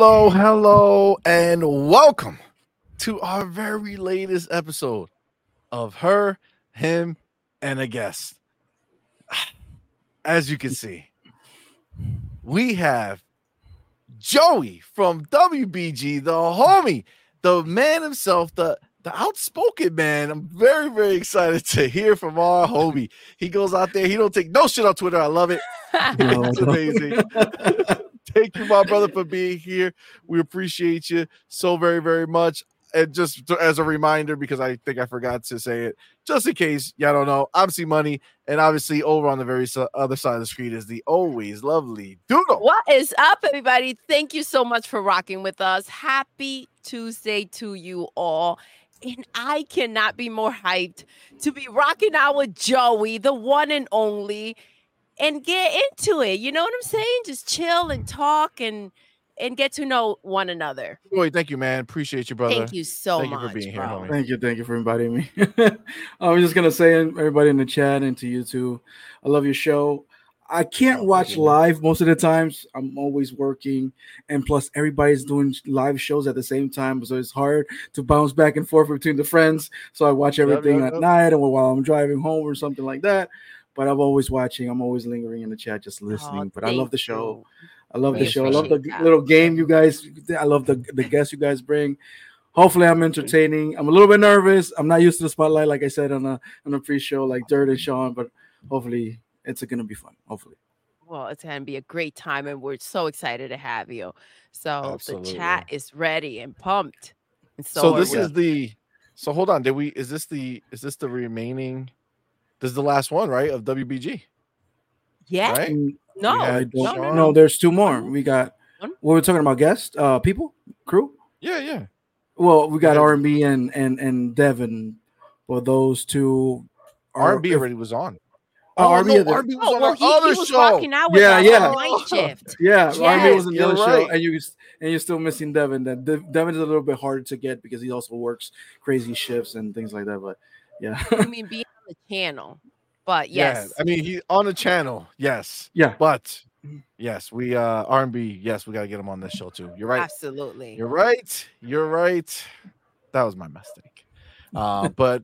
Hello, hello, and welcome to our very latest episode of Her, Him, and a Guest. As you can see, we have Joey from WBG, the homie, the man himself, the the outspoken man. I'm very, very excited to hear from our homie. He goes out there, he don't take no shit on Twitter. I love it. it's amazing. Thank you, my brother, for being here. We appreciate you so very, very much. And just to- as a reminder, because I think I forgot to say it, just in case y'all don't know, I'm C Money, and obviously over on the very other side of the screen is the always lovely Doodle. What is up, everybody? Thank you so much for rocking with us. Happy Tuesday to you all. And I cannot be more hyped to be rocking out with Joey, the one and only, and get into it. You know what I'm saying? Just chill and talk and and get to know one another. Boy, thank you, man. Appreciate you, brother. Thank you so Thank you much. for being here, homie. Thank you, thank you for inviting me. I was just gonna say, everybody in the chat and to you too, I love your show. I can't Oh, watch thank you, man. live most of the times. I'm always working, and plus everybody's doing live shows at the same time, so it's hard to bounce back and forth between the friends. So I watch Yep, everything yep, at night or while I'm driving home or something like that. But I'm always watching. I'm always lingering in the chat, just oh, listening. Oh, but I love the show. you. I love We the show. I love the that. little game you guys. I love the the guests you guys bring. Hopefully, I'm entertaining. I'm a little bit nervous. I'm not used to the spotlight, like I said on a on a pre-show, like Dirt and Sean. But hopefully, it's gonna be fun. Hopefully, Well, it's going to be a great time, and we're so excited to have you. So Absolutely. the chat is ready and pumped. And so, So, this we. is the so hold on. Did we is this the is this the remaining this is the last one, right? Of WBG, yeah. right? Mm, No, We I had no, no, no. There's two more. We got. One? What we're talking about? Guests, uh, people, crew. Yeah, yeah. Well, we got R&B and and and Devin. Well, those two. R&B already was on. Oh, R&B no, is. R&B was Oh, on well, our he, other he was show. rocking out with Yeah, yeah. on night shift. Yeah, R&B was in the you're other show, and you and you're still missing Devin. That Dev- Devin is a little bit harder to get because he also works crazy shifts and things like that. But yeah, I mean, being on the channel. But yes, Yeah, I mean he on the channel, yes. yeah. But yes, we uh R&B, yes, we gotta get him on this show too. You're right. absolutely. You're right. You're right. That was my mistake. Uh, but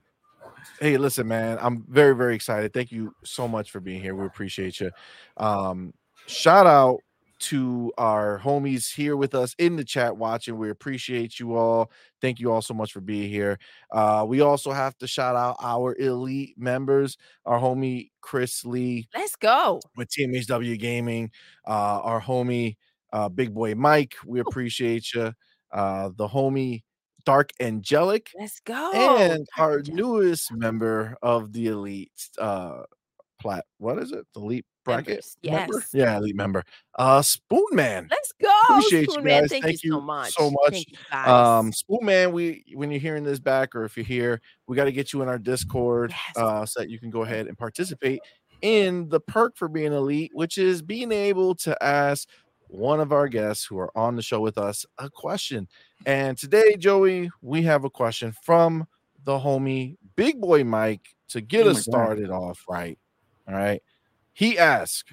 hey, listen, man, I'm very, very excited. Thank you so much for being here. We appreciate you. Um, shout out to our homies here with us in the chat watching. We appreciate you all. Thank you all so much for being here. Uh, we also have to shout out our elite members, our homie Chris Lee, Let's go. with TMHW Gaming, uh, our homie uh, Big Boy Mike. We appreciate you. Uh, the homie Dark Angelic, Let's go. and our newest member of the Elite uh, plat. What is it? The Elite bracket? Members, member? yes. Yeah, Elite member. Uh, Spoon Man. Let's go. Appreciate you Spoon Man. Thank, Thank you so much. so much. Thank you guys. Um, Spoon Man, we when you're hearing this back, or if you're here, we got to get you in our Discord Yes. uh, so that you can go ahead and participate in the perk for being elite, which is being able to ask one of our guests who are on the show with us a question. And today, Joey, we have a question from the homie Big Boy Mike to get Oh us my God. started off right. All right. He asked,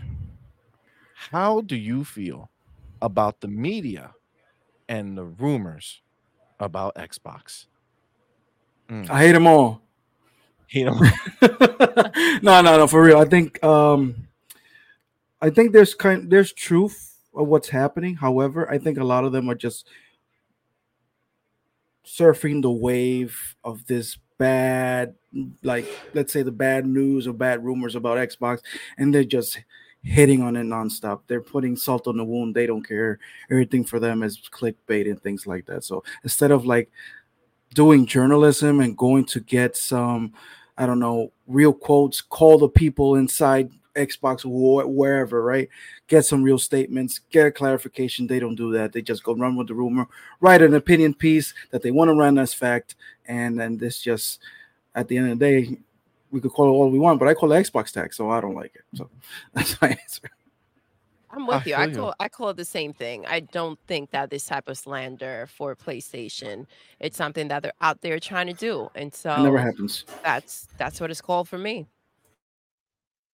How do you feel about the media and the rumors about Xbox? I hate them all. Hate them. no, no, no, for real. I think um I think there's kind there's truth of what's happening. However, I think a lot of them are just surfing the wave of this bad like let's say the bad news or bad rumors about Xbox and they're just hitting on it nonstop. They're putting salt on the wound. They don't care. Everything for them is clickbait and things like that. So instead of like doing journalism and going to get some I don't know, real quotes, call the people inside Xbox or wherever, right? Get some real statements, get a clarification. They don't do that. They just go run with the rumor, write an opinion piece that they want to run as fact, and then this just at the end of the day, we could call it all we want, but I call it Xbox tag, so I don't like it. So that's my answer. I'm I with you. I feel you. call I call it the same thing. I don't think that this type of slander for PlayStation it's something that they're out there trying to do, and so It never happens. that's that's what it's called for me.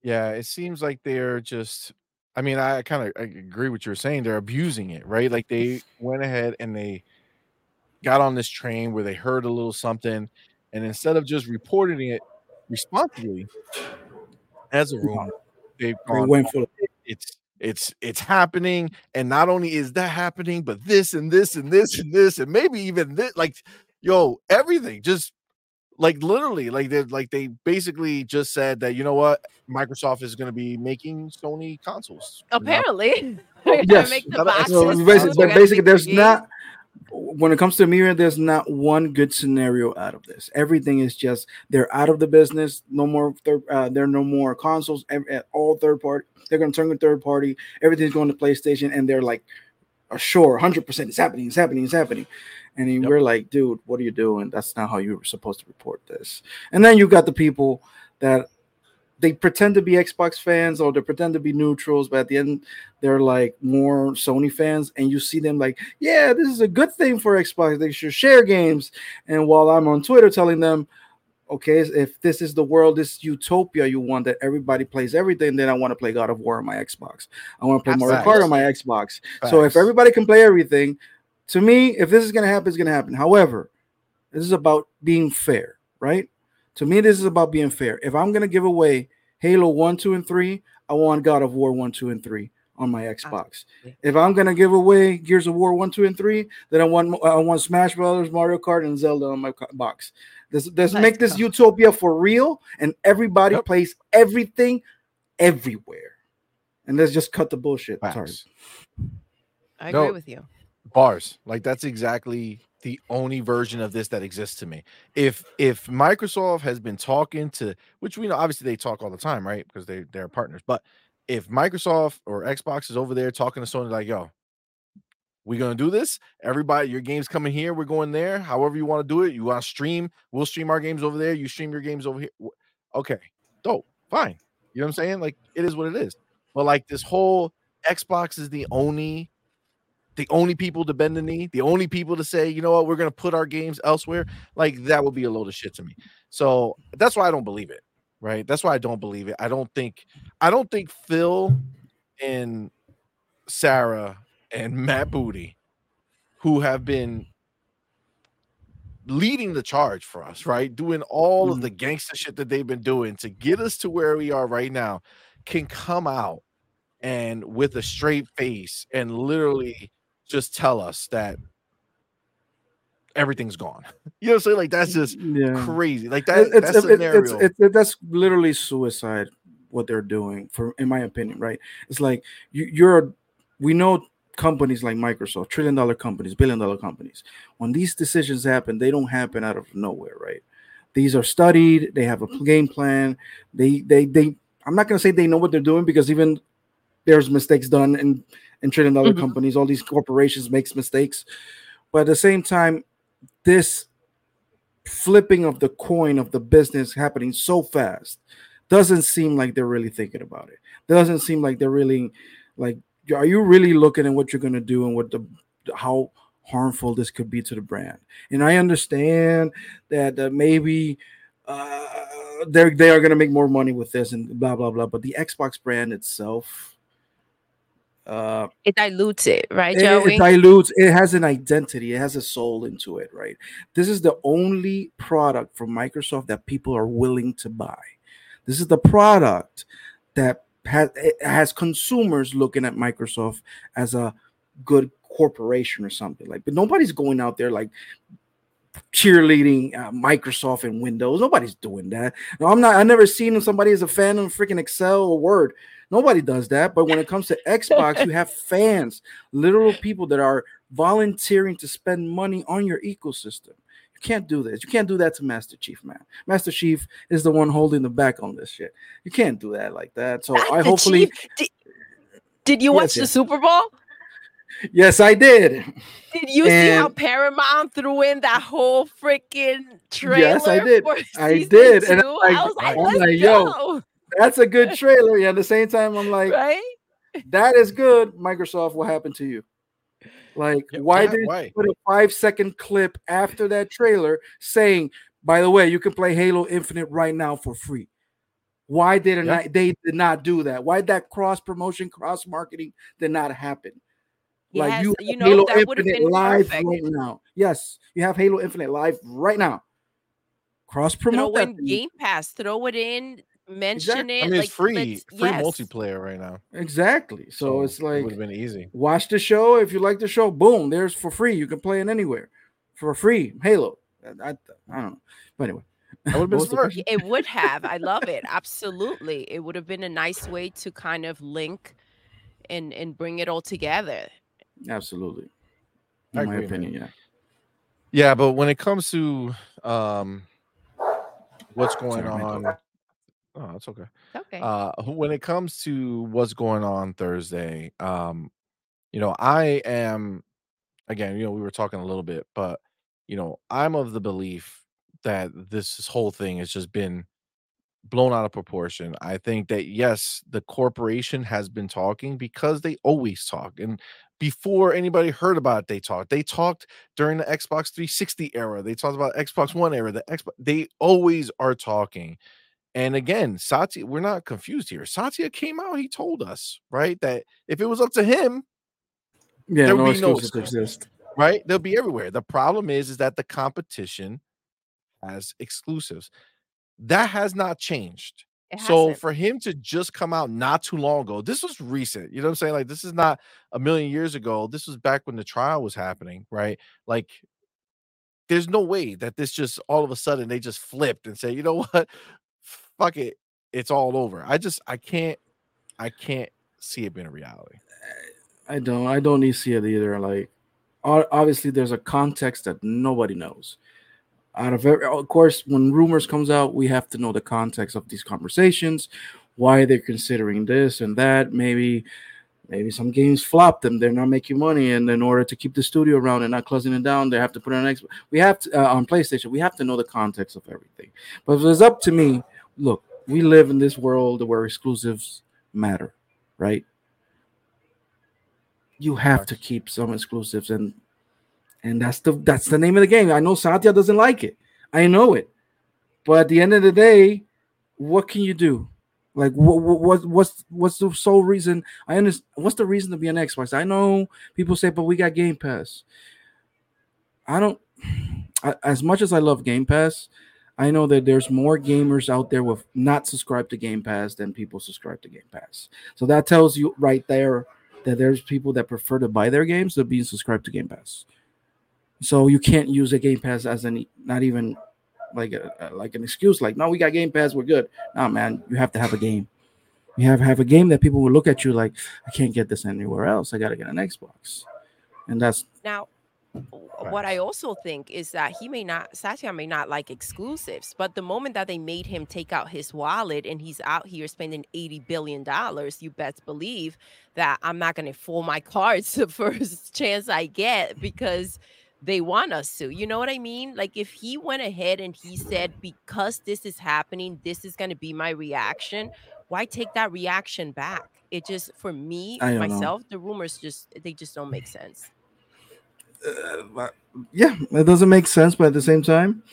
yeah, it seems like they're just I mean, I kind of agree with what you're saying. They're abusing it, right? Like they went ahead and they got on this train where they heard a little something, and instead of just reporting it responsibly as a rumor, they've They gone, went for it's it's it's happening, and not only is that happening, but this and this and this and this and maybe even this, like, yo, everything just like literally, like they like they basically just said that you know what, Microsoft is going to be making Sony consoles. Apparently, they're yes. make the So boxes. So basically, but basically there's not when it comes to Mira, there's not one good scenario out of this. Everything is just they're out of the business. No more third. Uh, there are no more consoles. uh, All third party. They're going to turn to third party. Everything's going to PlayStation, and they're like, uh, sure, hundred percent, it's happening, it's happening, it's happening. And Yep. we're like, dude, what are you doing? That's not how you were supposed to report this. And then you got the people that they pretend to be Xbox fans or they pretend to be neutrals, but at the end they're like more Sony fans, and you see them like, yeah, this is a good thing for Xbox. They should share games. And while I'm on Twitter telling them, okay, if this is the world, this utopia you want that everybody plays everything, then I want to play God of War on my Xbox. I want to play Mario Kart on my Xbox. So if everybody can play everything, to me, if this is gonna happen, it's gonna happen. However, this is about being fair, right? To me, this is about being fair. If I'm gonna give away Halo 1, 2, and 3, I want God of War 1, 2, and 3 on my Xbox. Absolutely. If I'm gonna give away Gears of War 1, 2, and 3, then I want I want Smash Brothers, Mario Kart, and Zelda on my box. Let's, let's Let's make this go. utopia for real, and everybody Yep. plays everything everywhere. And let's just cut the bullshit. Sorry. Facts. I No. agree with you. bars like that's exactly the only version of this that exists to me. If if microsoft has been talking to which we know obviously they talk all the time right? Because they they're partners. But if microsoft or xbox is over there talking to sony like yo we're gonna do this? Everybody your games coming here we're going there. However you want to do it you want to stream we'll stream our games over there. You stream your games over here. Okay dope fine. You know what i'm saying? Like it is what it is. But like this whole xbox is the only the only people to bend the knee, the only people to say, you know what, we're going to put our games elsewhere, like that would be a load of shit to me. So that's why I don't believe it. Right. That's why I don't believe it. I don't think, I don't think Phil and Sarah and Matt Booty, who have been leading the charge for us, right? Doing all of the mm-hmm. gangster shit that they've been doing to get us to where we are right now, can come out and with a straight face and literally just tell us that everything's gone. You know what I'm saying? Like that's just Yeah. crazy. Like that it's, that scenario. it's, it's, it's- that's literally suicide what they're doing for in my opinion right it's like you, you're we know companies like microsoft trillion dollar companies billion dollar companies when these decisions happen they don't happen out of nowhere right these are studied they have a mm-hmm. game plan they they they i'm not going to say they know what they're doing because even there's mistakes done in in trillion dollar Mhm. companies all these corporations makes mistakes but at the same time this flipping of the coin of the business happening so fast doesn't seem like they're really thinking about it. Doesn't seem like they're really like are you really looking at what you're going to do and what the how harmful this could be to the brand? And I understand that uh, maybe uh, they're they are going to make more money with this and blah blah blah. But the Xbox brand itself, uh, It dilutes it, right, it, it dilutes it has an identity it has a soul into it right? This is the only product from microsoft that people are willing to buy. This is the product that has, it has consumers looking at microsoft as a good corporation or something like but nobody's going out there like cheerleading uh, microsoft and windows nobody's doing that. No i'm not i never seen somebody as a fan of freaking excel or word Nobody does that. But when it comes to Xbox, you have fans, literal people that are volunteering to spend money on your ecosystem. You can't do this. You can't do that to Master Chief, man. Master Chief is the one holding the back on this shit. You can't do that like that. So I hopefully, Chief, did, did you Yes, watch the yes. Super Bowl? yes, I did. Did you see how Paramount threw in that whole freaking trailer? Yes, I did. I did, and two? I'm I was like, I'm let's like, yo, go. That's a good trailer. Yeah. At the same time, I'm like, right? that is good. Microsoft, what happened to you? Like, Yeah, why yeah, did you put a five second clip after that trailer saying, by the way, you can play Halo Infinite right now for free? Why did Yeah. not they did not do that? Why that cross promotion, cross marketing did not happen? Yes, you, you know, Halo that would have Infinite been live perfect. right now. Yes, you have Halo Infinite live right now. Cross promote Throw that. in thing. Game Pass, throw it in, mention Exactly. it. I mean, it's free, let's- free yes. multiplayer right now. Exactly. So, it's like it like would have been easy. watch the show if you like the show. Boom, there's for free. You can play it anywhere for free. Halo. I, I, I don't know, but anyway, That would have been What was the smart. question? It would have. I love it. Absolutely. It would have been a nice way to kind of link and and bring it all together. absolutely. I In my agree, man. opinion, yeah. Yeah, but when it comes to um what's going on, oh, it's okay. Okay. Uh when it comes to what's going on Thursday, um, you know, I am again, you know, we were talking a little bit, but you know, I'm of the belief that this whole thing has just been blown out of proportion. I think that yes, the corporation has been talking because they always talk. And before anybody heard about it, they talked. They talked during the Xbox 360 era. They talked about Xbox One era. The Xbox they always are talking. And again, Satya, we're not confused here. Satya came out, he told us, right? That if it was up to him, Yeah, There no would be no exclusives exist. right? They'll be everywhere. The problem is, is that the competition has exclusives. That has not changed. It So hasn't. for him to just come out not too long ago, this was recent. You know what I'm saying? Like this is not a million years ago. This was back when the trial was happening, right? Like there's no way that this just all of a sudden they just flipped and say, you know what? Fuck it. It's all over. I just I can't I can't see it being a reality. I don't. I don't need to see it either. Like, obviously, there's a context that nobody knows. Out of every, of course, when rumors comes out, we have to know the context of these conversations, why they're considering this and that. Maybe, maybe some games flop and they're not making money, and in order to keep the studio around and not closing it down, they have to put it on Xbox. We have to uh, on PlayStation. We have to know the context of everything. But if it's up to me, look, we live in this world where exclusives matter, right? you have to keep some exclusives and and that's the that's the name of the game. I know Satya doesn't like it. I know it. But at the end of the day, what can you do? Like what what what's what's the sole reason? I understand what's the reason to be an Xbox? I know people say, but we got Game Pass. I don't I, as much as I love Game Pass, I know that there's more gamers out there with not subscribed to Game Pass than people subscribe to Game Pass. So that tells you right there that there's people that prefer to buy their games than being subscribed to Game Pass. So you can't use a Game Pass as any, not even like a, like an excuse. Like, no, we got Game Pass, we're good. No, man, you have to have a game. You have have a game that people will look at you like, I can't get this anywhere else. I got to get an Xbox, and that's Now, w- what I also think is that he may not, Satya may not like exclusives, but the moment that they made him take out his wallet and he's out here spending $80 billion, you best believe that I'm not going to fool my cards the first chance I get because they want us to. You know what I mean? Like if he went ahead and he said, because this is happening, this is going to be my reaction, why take that reaction back? It just, for me, don't know. myself, the rumors just, they just don't make sense. Uh, yeah, it doesn't make sense, but at the same time,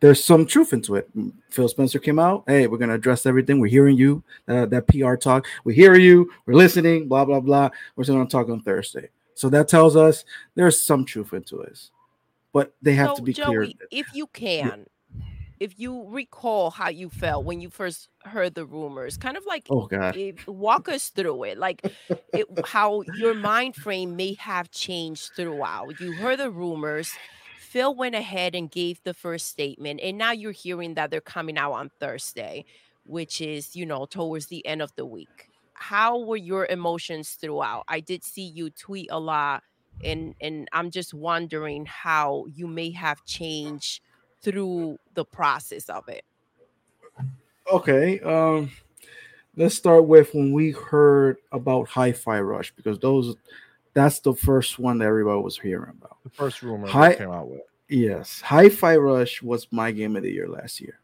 there's some truth into it. Phil Spencer came out. Hey, we're gonna address everything. We're hearing you. Uh, that PR talk. We hear you. We're listening. Blah blah blah. We're gonna talk on Thursday. So that tells us there's some truth into this, but they have so, to be Joey, clear. if you can, if you recall how you felt when you first heard the rumors, kind of like Oh god. if, walk us through it, like it, how your mind frame may have changed throughout. You heard the rumors. Phil went ahead and gave the first statement, and now you're hearing that they're coming out on Thursday, which is, you know, towards the end of the week. How were your emotions throughout? I did see you tweet a lot, and and I'm just wondering how you may have changed through the process of it. Okay. Um, let's start with when we heard about Hi-Fi Rush because those that's the first one that everybody was hearing about. The first rumor Hi- that came out with. Yes, Hi-Fi Rush was my game of the year last year.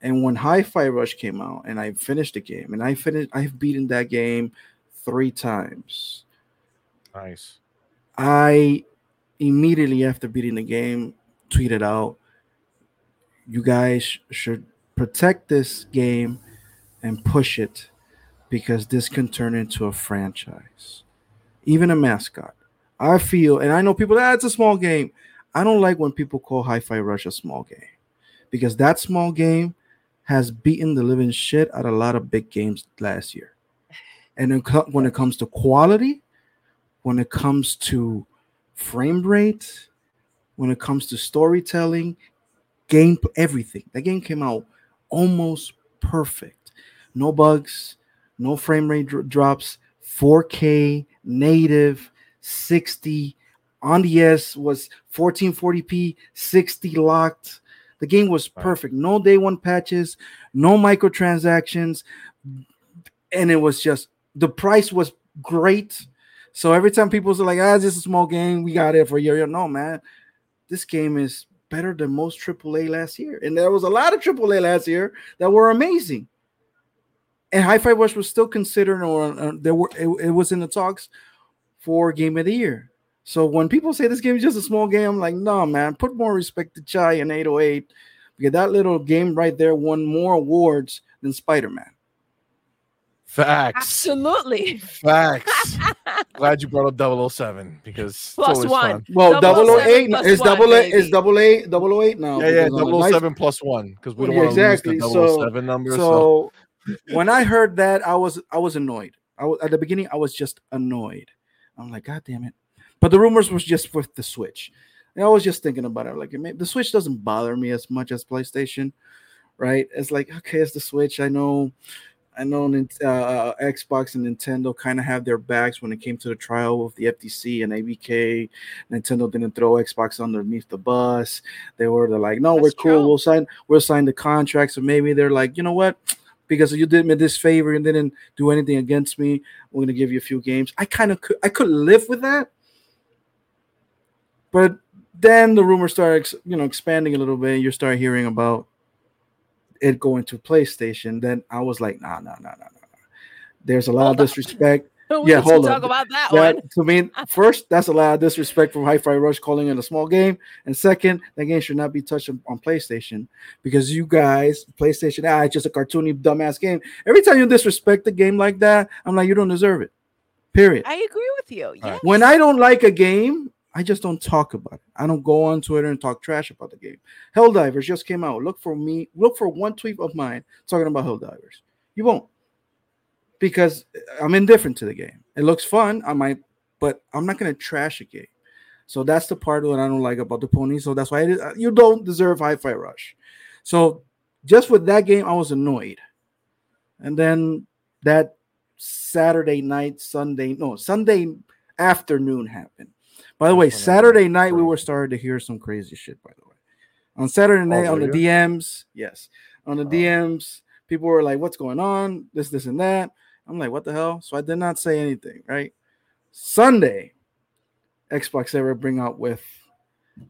And when Hi-Fi Rush came out and I finished the game and I finished I've beaten that game 3 times. Nice. I immediately after beating the game tweeted out you guys should protect this game and push it because this can turn into a franchise, even a mascot. I feel, and I know people, ah, it's a small game. I don't like when people call Hi Fi Rush a small game because that small game has beaten the living shit out of a lot of big games last year. And when it comes to quality, when it comes to frame rate, when it comes to storytelling, game, everything, that game came out almost perfect. No bugs, no frame rate dr- drops, 4K, native, 60. On the S was 1440p, 60 locked. The game was perfect. No day one patches, no microtransactions, and it was just the price was great. So every time people say like, "Ah, this is a small game, we got it for a year." No, man, this game is better than most AAA last year, and there was a lot of AAA last year that were amazing. And Hi-Fi Rush was still considered, or uh, there were it, it was in the talks for Game of the Year. So when people say this game is just a small game, I'm like, no, man, put more respect to Chai and 808 because that little game right there won more awards than Spider Man. Facts. Absolutely. Facts. Glad you brought up 007 because plus one. Fun. Well, 008 is double A is double A double eight now. Yeah, yeah, 007 plus one because we don't yeah, want to exactly. lose the 007 so, number. So, so. when I heard that, I was I was annoyed. I was at the beginning, I was just annoyed. I'm like, God damn it. But the rumors was just with the Switch. And I was just thinking about it. Like, the Switch doesn't bother me as much as PlayStation, right? It's like, okay, it's the Switch. I know, I know, uh, Xbox and Nintendo kind of have their backs when it came to the trial with the FTC and ABK. Nintendo didn't throw Xbox underneath the bus. They were they're like, no, That's we're cool. True. We'll sign. We'll sign the contract. So maybe they're like, you know what? because you did me this favor and didn't do anything against me. We're gonna give you a few games. I kind of could I could live with that, but then the rumor started you know expanding a little bit. You start hearing about it going to PlayStation. Then I was like, nah, nah, nah, nah, nah. There's a lot Hold of disrespect. Yeah, hold on. Talk about that, that one. To me, first, that's a lot of disrespect from Hi-Fi Rush calling it a small game, and second, that game should not be touched on, on PlayStation because you guys, PlayStation, ah, it's just a cartoony dumbass game. Every time you disrespect a game like that, I'm like, you don't deserve it. Period. I agree with you. Yes. When I don't like a game, I just don't talk about it. I don't go on Twitter and talk trash about the game. Helldivers just came out. Look for me. Look for one tweet of mine talking about Helldivers. You won't because I'm indifferent to the game. It looks fun. I might, but I'm not gonna trash a game. So that's the part that I don't like about the pony. So that's why uh, you don't deserve Hi-Fi Rush. So just with that game, I was annoyed. And then that Saturday night, Sunday, no, Sunday afternoon happened. By the way, Saturday night we were starting to hear some crazy shit. By the way, on Saturday night oh, on the DMs, yes, on the oh. DMs, people were like, "What's going on? This, this, and that." I'm like, what the hell? So I did not say anything, right? Sunday, Xbox ever bring out with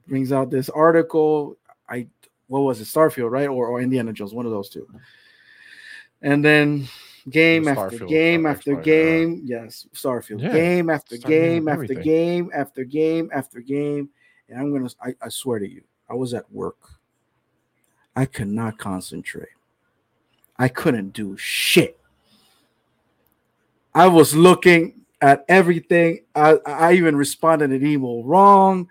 brings out this article. I what was it, Starfield, right? Or or Indiana Jones, one of those two. And then game after game after game. Yes, Starfield. Yeah. Game after game after game after game after game. And I'm gonna I, I swear to you, I was at work. I could not concentrate. I couldn't do shit. I was looking at everything. I, I even responded an email wrong.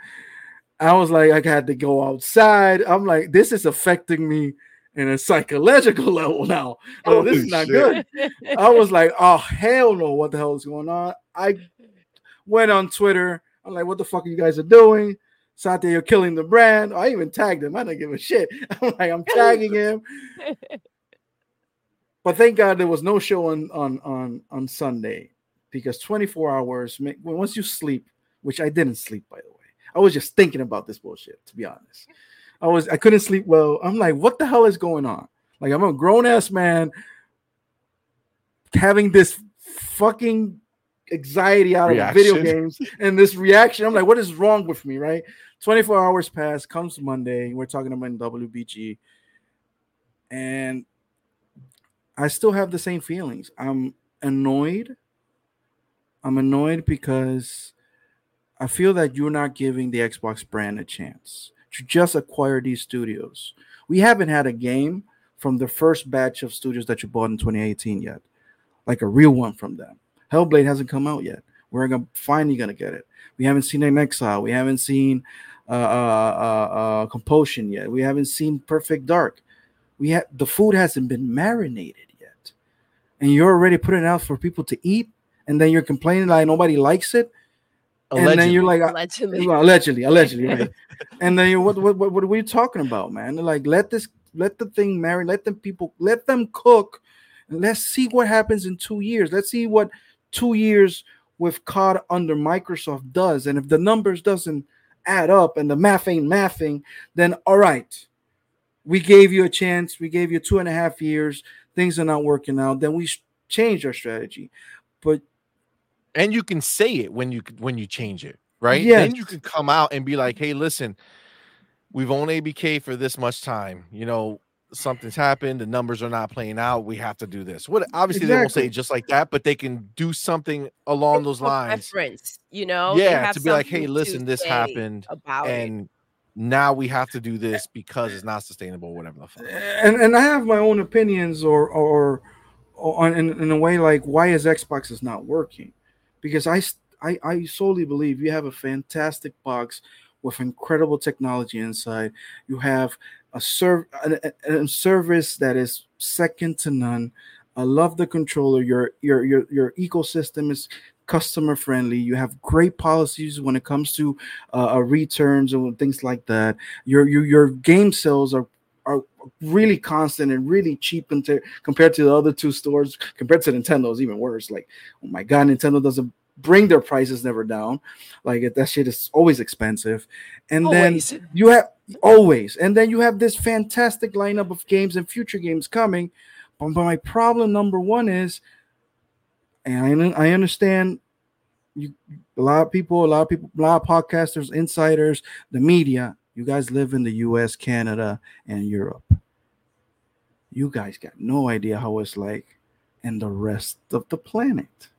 I was like, I had to go outside. I'm like, this is affecting me in a psychological level now. Oh, this is not shit. good. I was like, oh hell no, what the hell is going on? I went on Twitter. I'm like, what the fuck are you guys are doing? Satya, you're killing the brand. I even tagged him. I don't give a shit. I'm like, I'm tagging him. But thank God there was no show on on on on Sunday because 24 hours once you sleep, which I didn't sleep by the way. I was just thinking about this bullshit to be honest. I was I couldn't sleep well. I'm like, what the hell is going on? Like I'm a grown ass man having this fucking anxiety out reaction. of video games and this reaction. I'm like, what is wrong with me? Right? 24 hours pass, comes Monday. We're talking about WBG, and I still have the same feelings. I'm annoyed. I'm annoyed because I feel that you're not giving the Xbox brand a chance to just acquire these studios. We haven't had a game from the first batch of studios that you bought in 2018 yet, like a real one from them. Hellblade hasn't come out yet. We're gonna finally gonna get it. We haven't seen inXile. We haven't seen uh, uh, uh, uh, Compulsion yet. We haven't seen Perfect Dark. We have the food hasn't been marinated yet, and you're already putting it out for people to eat, and then you're complaining like nobody likes it. Allegedly. And then you're like, uh, Allegedly. well, allegedly, allegedly, right? and then you what, what, what, what are we talking about, man? Like, let this, let the thing marry, let them people, let them cook. and Let's see what happens in two years. Let's see what two years with COD under Microsoft does. And if the numbers doesn't add up and the math ain't mathing, then all right, we gave you a chance. We gave you two and a half years. Things are not working out. Then we sh- change our strategy. But and you can say it when you when you change it, right? Yeah. Then you can come out and be like, "Hey, listen, we've owned ABK for this much time. You know, something's happened. The numbers are not playing out. We have to do this." What? Obviously, they won't say it just like that, but they can do something along those lines. reference, you know. Yeah, have to be like, "Hey, listen, this happened, about it. and now we have to do eh this because it's not sustainable, whatever the fuck." and and I have my own opinions or or, or on in, in a way like why is Xbox is not working because I, I, I solely believe you have a fantastic box with incredible technology inside. You have a serv a, a- a service that is second to none. I love the controller. Your your your your ecosystem is customer friendly. You have great policies when it comes to uh, uh, returns and things like that. Your your your game sales are are really constant and really cheap compared compared to the other two stores. Compared to Nintendo, is even worse. Like, oh my god, Nintendo doesn't bring their prices never down. Like that shit is always expensive. And Always. then you have always, and then you have this fantastic lineup of games and future games coming. But, but my problem number one is, and I, I understand you a lot of people, a lot of people, a lot of podcasters, insiders, the media. You guys live in the U.S., Canada, and Europe. You guys got no idea how it's like in the rest of the planet.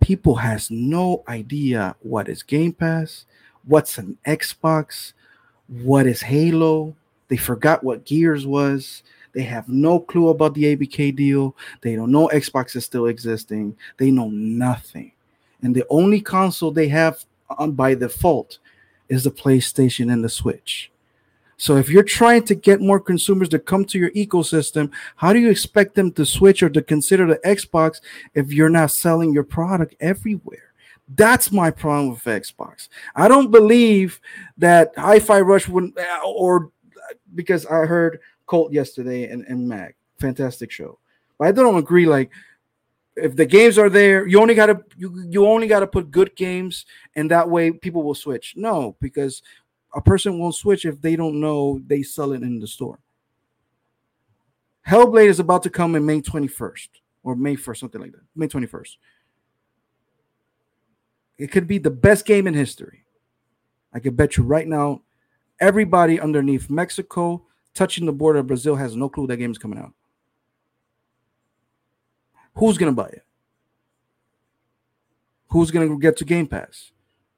People has no idea what is Game Pass, what's an Xbox, what is Halo. They forgot what Gears was. They have no clue about the ABK deal. They don't know Xbox is still existing. They know nothing. And the only console they have on by default is the PlayStation and the Switch. So if you're trying to get more consumers to come to your ecosystem, how do you expect them to switch or to consider the Xbox if you're not selling your product everywhere? That's my problem with Xbox. I don't believe that Hi-Fi Rush wouldn't, uh, or because I heard Colt yesterday and, and Mag, fantastic show. But I don't agree. Like, if the games are there, you only gotta you, you only gotta put good games, and that way people will switch. No, because a person won't switch if they don't know they sell it in the store. Hellblade is about to come in May 21st or May 1st, something like that. May 21st. It could be the best game in history. I can bet you right now, everybody underneath Mexico, touching the border of Brazil, has no clue that game is coming out. Who's gonna buy it? Who's gonna get to Game Pass?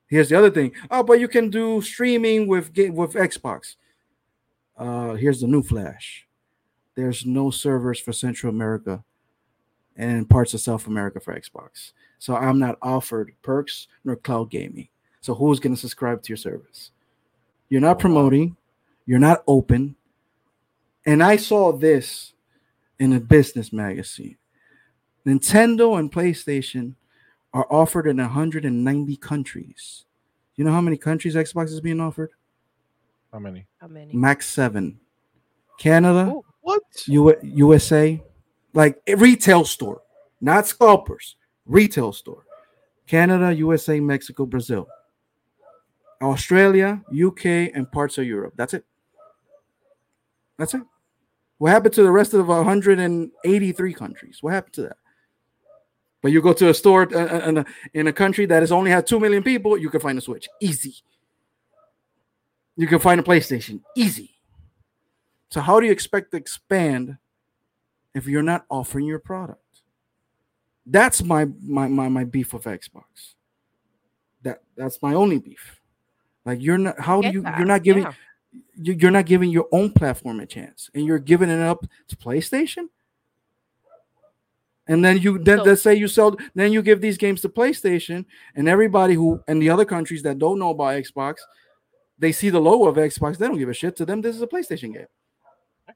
Here's the other thing. Oh, but you can do streaming with with Xbox. Uh, here's the new flash. There's no servers for Central America and parts of South America for Xbox. So I'm not offered perks nor cloud gaming. So who's going to subscribe to your service? You're not promoting, you're not open. And I saw this in a business magazine. Nintendo and PlayStation are offered in 190 countries. You know how many countries Xbox is being offered? How many? How many? Max 7. Canada, Ooh. What? U- USA, like a retail store, not scalpers, retail store. Canada, USA, Mexico, Brazil, Australia, UK, and parts of Europe. That's it. That's it. What happened to the rest of the 183 countries? What happened to that? But you go to a store uh, uh, in a, in a country that has only had 2 million people, you can find a Switch. Easy. You can find a PlayStation. Easy. So how do you expect to expand if you're not offering your product? That's my my my, my beef with Xbox. That that's my only beef. Like you're not how do you that, you're not giving yeah. you- you're not giving your own platform a chance, and you're giving it up to PlayStation. And then you then So- let's say you sell, then you give these games to PlayStation, and everybody who and the other countries that don't know about Xbox, they see the logo of Xbox, they don't give a shit. To them, this is a PlayStation game.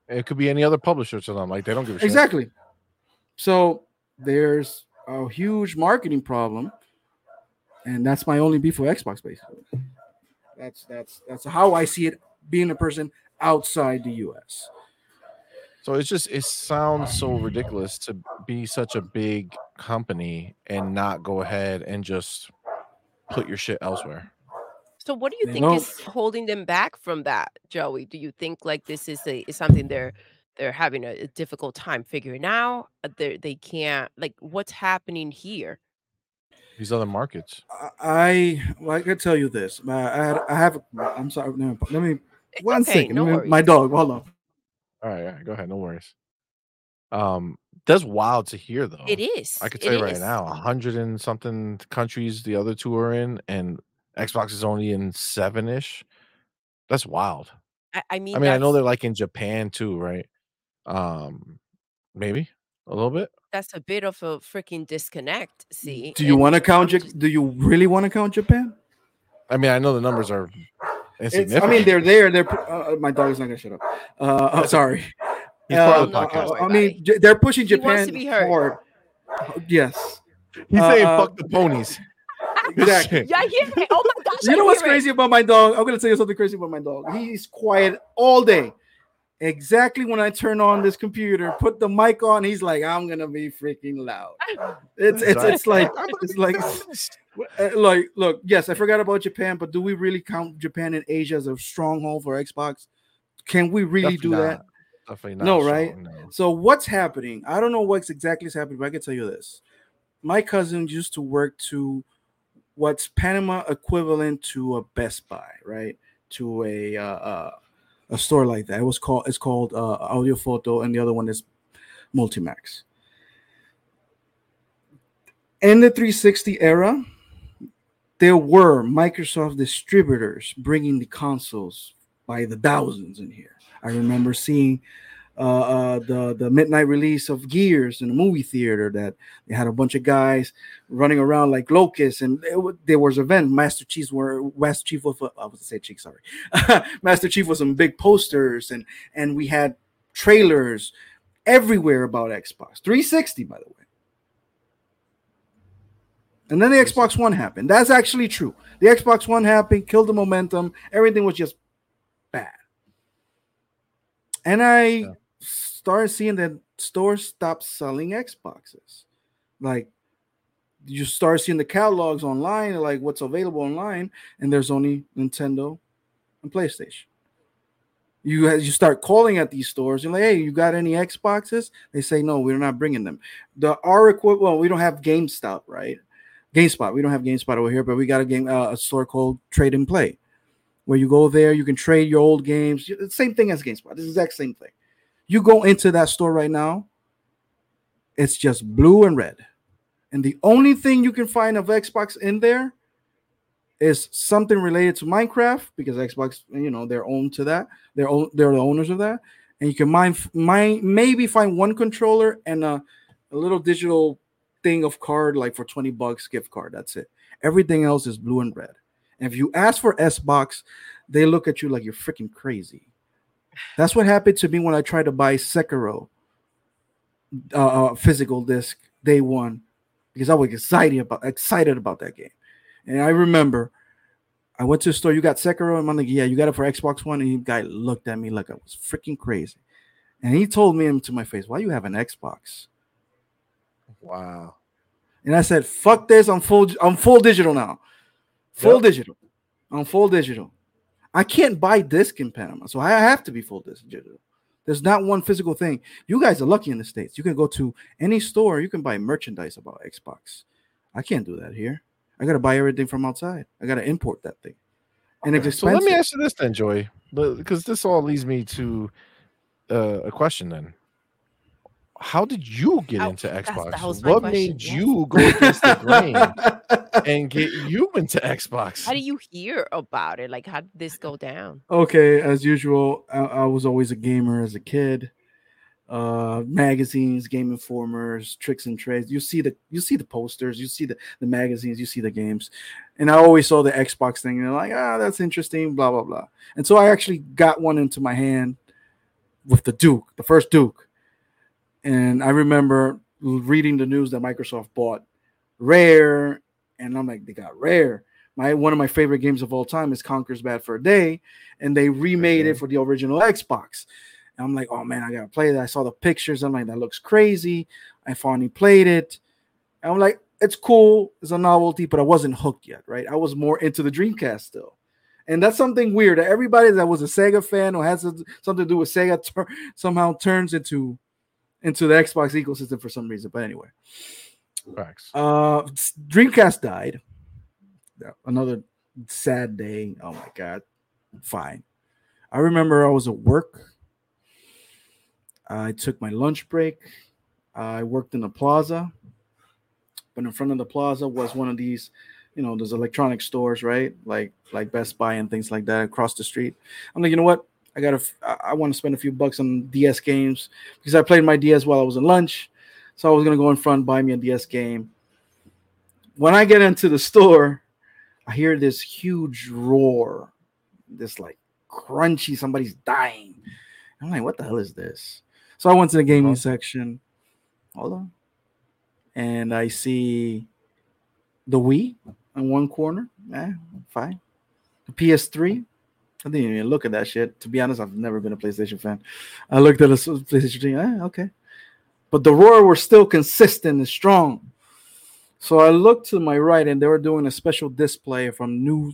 It could be any other publisher to them. Like they don't give a shit. Exactly. So there's a huge marketing problem, and that's my only beef with Xbox. Basically, that's that's that's how I see it. Being a person outside the U.S. So it's just it sounds so ridiculous to be such a big company and not go ahead and just put your shit elsewhere. So what do you think don't- is holding them back from that, Joey? Do you think like this is a is something they're they're having a, a difficult time figuring out? Uh, They they can't like what's happening here? These other markets. I, I well, I can tell you this. I, I, I have. I'm sorry. Let me. Let me It's one okay, second. no me- worries. my dog. Hold on. All right, all right, go ahead. No worries. Um, that's wild to hear though. It is. I could it you right is. now, a hundred and something countries the other two are in, and Xbox is only in seven ish. That's wild. I, I mean, I mean, I know they're like in Japan too, right? Um, maybe a little bit. that's a bit of a freaking disconnect. See, Do you want to count? Ja- Do you really want to count Japan? I mean, I know the numbers are. I mean, they're there. They're. Uh, my dog is not gonna shut up. Uh, oh, sorry. He's part of the podcast. don't I mean. J- they're pushing He Japan to be heard. forward. Yes, He's uh, saying uh, fuck the ponies. exactly. Yeah, I hear it. Oh my gosh! You I know what's hear it. crazy about my dog? I'm gonna tell you something crazy about my dog. He's quiet all day. Exactly when I turn on this computer, put the mic on, he's like, "I'm gonna be freaking loud." It's it's it's like it's like uh, like look. Yes, I forgot about Japan, but do we really count Japan and Asia as a stronghold for Xbox? Can we really do Definitely that? not. Definitely not. No, right? no. So what's happening? I don't know what's exactly is happening, but I can tell you this. My cousin used to work to what's Panama equivalent to a Best Buy, right? To a uh, uh, a store like that. It was called it's called uh, Audio Photo, and the other one is Multimax. In the 360 era, there were Microsoft distributors bringing the consoles by the thousands in here. I remember seeing uh, uh, the the midnight release of Gears in the movie theater that they had a bunch of guys running around like locusts, and it there was an event. Master Chiefs were Master Chief was I was to say Chief, sorry, Master Chief was some big posters, and and we had trailers everywhere about Xbox 360, by the way. And then the Xbox One happened. That's actually true. The Xbox One happened, killed the momentum. Everything was just bad. And I Yeah. Started seeing that stores stopped selling Xboxes. Like you start seeing the catalogs online, like what's available online, and there's only Nintendo and PlayStation. You as you start calling at these stores. You're like, hey, you got any Xboxes? They say no, we're not bringing them. The our equipment. Well, we don't have GameStop, right? GameSpot. We don't have GameSpot over here, but we got a game uh, a store called Trade and Play, where you go there, you can trade your old games. Same thing as GameSpot. It's the exact same thing. You go into that store right now, it's just blue and red, and the only thing you can find of Xbox in there is something related to Minecraft because Xbox, you know, they're owned to that. They're own, they're the owners of that, and you can mine, mine maybe find one controller and a, a little digital thing of card like for 20 bucks gift card that's it. Everything else is blue and red. And if you ask for s box they look at you like you're freaking crazy that's what happened to me when i tried to buy sekiro uh, uh, physical disc day one because i was excited about excited about that game and i remember i went to the store you got sekiro and i'm like yeah you got it for xbox one and the guy looked at me like i was freaking crazy and he told me into my face why you have an xbox Wow. and I said, "Fuck this! I'm full. I'm full digital now. Full Yep. digital. I'm full digital. I can't buy disc in Panama, so I have to be full disc digital. There's not one physical thing. You guys are lucky in the states. You can go to any store. You can buy merchandise about Xbox. I can't do that here. I got to buy everything from outside. I got to import that thing, and it's So let me ask you this then, Joey, because this all leads me to uh, a question then. How did you get How- into Xbox? that was my what question, made yes. you go against the grain? and get you into Xbox. How do you hear about it? Like, how did this go down? Okay, as usual, I, I was always a gamer as a kid. Uh, magazines, Game Informers, Tricks and Trades. You see the you see the posters, you see the the magazines, you see the games, and I always saw the Xbox thing, and like, ah, that's interesting, blah blah blah. And so I actually got one into my hand with the Duke, the first Duke, and I remember reading the news that Microsoft bought Rare, and I'm like, they got Rare. My one of my favorite games of all time is Conker's Bad for a Day, and they remade Okay. it mm-hmm. for the original Xbox. And I'm like, oh man, I gotta play that. I saw the pictures. I'm like, that looks crazy. I finally played it. And I'm like, it's cool. It's a novelty, but I wasn't hooked yet, right? I was more into the Dreamcast still. And that's something weird. Everybody that was a Sega fan or has something to do with Sega tur- somehow turns into into the Xbox ecosystem for some reason. But anyway, Facts. uh, Dreamcast died. Another sad day. Oh my god. Fine. I remember I was at work. I took my lunch break. I worked in the plaza. But in front of the plaza was one of these, you know, those electronic stores, right? Like like Best Buy and things like that across the street. I'm like, you know what? I gotta. I, I want to spend a few bucks on DS games because I played my DS while I was in lunch. So I was gonna go in front, buy me a DS game. When I get into the store, I hear this huge roar, this like crunchy, somebody's dying. I'm like, what the hell is this? So I went to the gaming Uh-huh. section. Hold on. And I see the Wii in one corner. Eh, fine. The PS3. I didn't even look at that shit. To be honest, I've never been a PlayStation fan. I looked at a PlayStation 3. Eh, okay. But the roar were still consistent and strong. So I looked to my right and they were doing a special display from new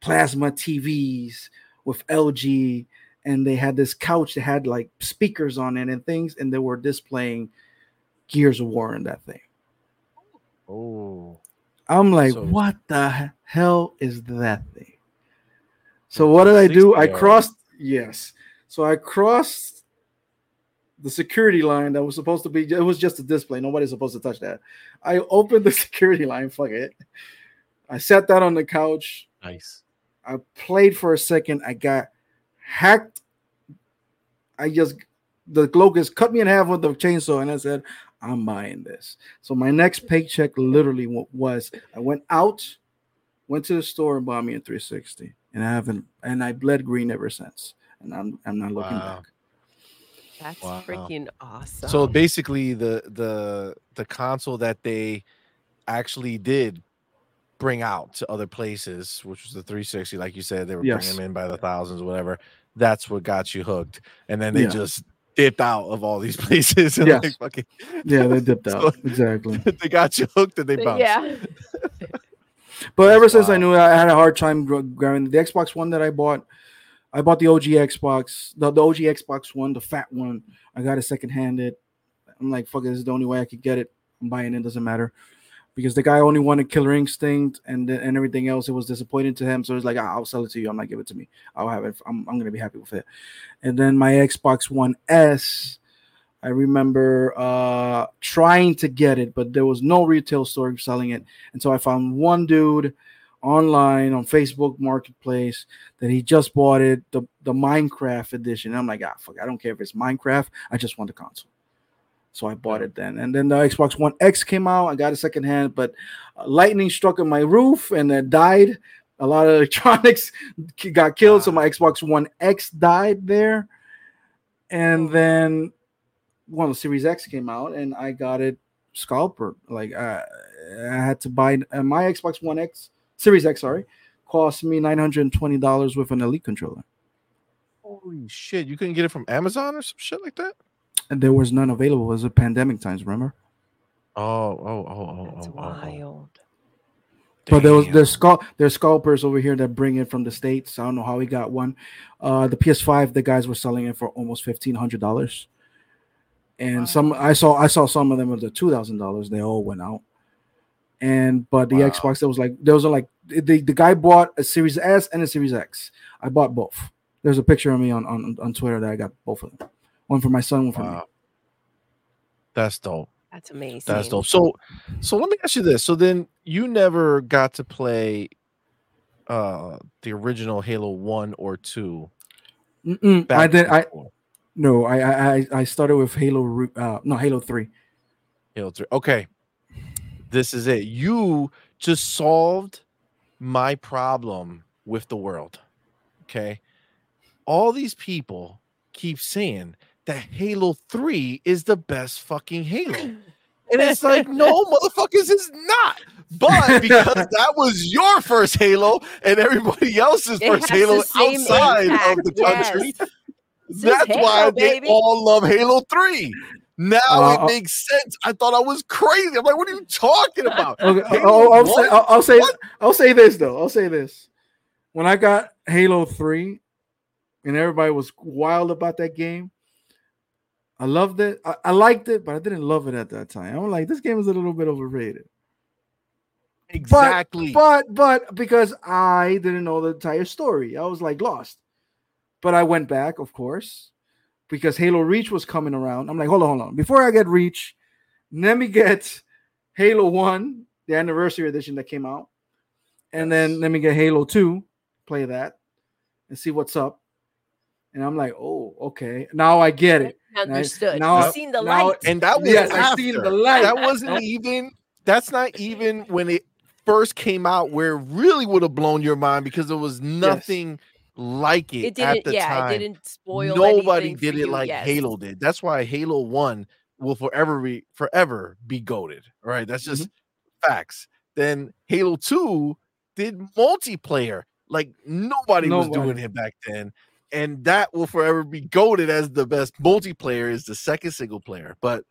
plasma TVs with LG. And they had this couch that had like speakers on it and things, and they were displaying Gears of War in that thing. Oh, I'm like, So- what the hell is that thing? So what did I do? I crossed, yes. So I crossed the security line that was supposed to be. It was just a display. Nobody's supposed to touch that. I opened the security line. Fuck it. I sat down on the couch. nice. I played for a second. I got hacked. I just the locust cut me in half with the chainsaw, and I said, "I'm buying this." So my next paycheck literally was I went out, went to the store and bought me a 360, and I haven't, and I bled green ever since, and I'm I'm not looking Wow. back. That's Wow. freaking awesome. So basically, the the the console that they actually did bring out to other places, which was the 360, like you said, they were Yes. bringing them in by the thousands, whatever. That's what got you hooked, and then they Yeah. just dipped out of all these places. And Yes. like fucking, Yeah, they dipped So- out exactly. they got you hooked and they bounced. yeah. But ever since I knew I had a hard time grabbing the Xbox One that I bought. I bought the OG Xbox, the, the OG Xbox One, the fat one. I got it second handed. I'm like, fuck it, this is the only way I could get it. I'm buying it, doesn't matter. Because the guy only wanted Killer Instinct and and everything else. It was disappointing to him. So it's like, "Ah, I'll sell it to you. I'm not give it to me. I'll have it. I'm, I'm gonna be happy with it. And then my Xbox One S, I remember uh trying to get it, but there was no retail store selling it. And so I found one dude online on Facebook Marketplace that he just bought it, the, the Minecraft edition. I'm like, ah, fuck, I don't care if it's Minecraft. I just want the console. So I bought it then. And then the Xbox One X came out. I got it secondhand, but uh, lightning struck on my roof and it died. A lot of electronics got killed. So my Xbox One X died there. And then one of the Series X came out and I got it scalper. Like uh, I had to buy uh, my Xbox One X Series X, sorry, cost me nine hundred and twenty dollars with an Elite controller, Holy shit! You couldn't get it from Amazon or some shit like that. and there was none available. It was a pandemic times, remember? Oh, oh, oh, oh, That's oh, oh, oh. wild. But there was Damn. there's scalp there's scalpers over here that bring it from the states. I don't know how we got one. Uh, the PS5, the guys were selling it for almost fifteen hundred dollars, and some I saw I saw some of them with the two thousand dollars. They all went out. And but the Wow. Xbox, there was like there was like the, the guy bought a Series S and a Series X. I bought both. There's a picture of me on on, on Twitter that I got both of them. One for my son, one for me. That's dope. That's amazing. That's dope. So, so let me ask you this. So then you never got to play uh the original Halo one or two. Mm-mm, I back did. I before no. I I I- I started with Halo. Uh, no, Halo Three. Halo three. Okay, this is it. You just solved my problem with the world. Okay, all these people keep saying that Halo three is the best fucking Halo. And it's like, no, motherfuckers, it's not. But because that was your first Halo and everybody else's It first Halo outside impact, of the country, yes. This is that's why Halo, they baby. all love Halo 3. Now Uh, it makes sense. I thought I was crazy. I'm like, what are you talking about? Okay, Halo I'll, I'll say. I'll, I'll say, What? I'll say this though. I'll say this. When I got Halo Three, and everybody was wild about that game, I loved it. I, I liked it, but I didn't love it at that time. I'm like, this game is a little bit overrated. Exactly. But but because I didn't know the entire story, I was like lost. But I went back, of course, because Halo Reach was coming around. I'm like, hold on, hold on. Before I get Reach, let me get Halo One, the anniversary edition that came out, and then let me get Halo Two, play that, and see what's up. And I'm like, oh, okay, now I get it. Understood. now- You've seen the now- light. and that was Yes, I after. seen the light. That wasn't even that's not even when it first came out where it really would have blown your mind because there was nothing like it, It at didn't. the Yeah, time. it didn't spoil. Nobody did it you, like yes. Halo did. That's why Halo 1 will forever be forever be goaded. All right. That's just Mm-hmm. facts. Then Halo 2 did multiplayer like nobody, was doing it back then. And that will forever be goaded as the best multiplayer is the second single player. But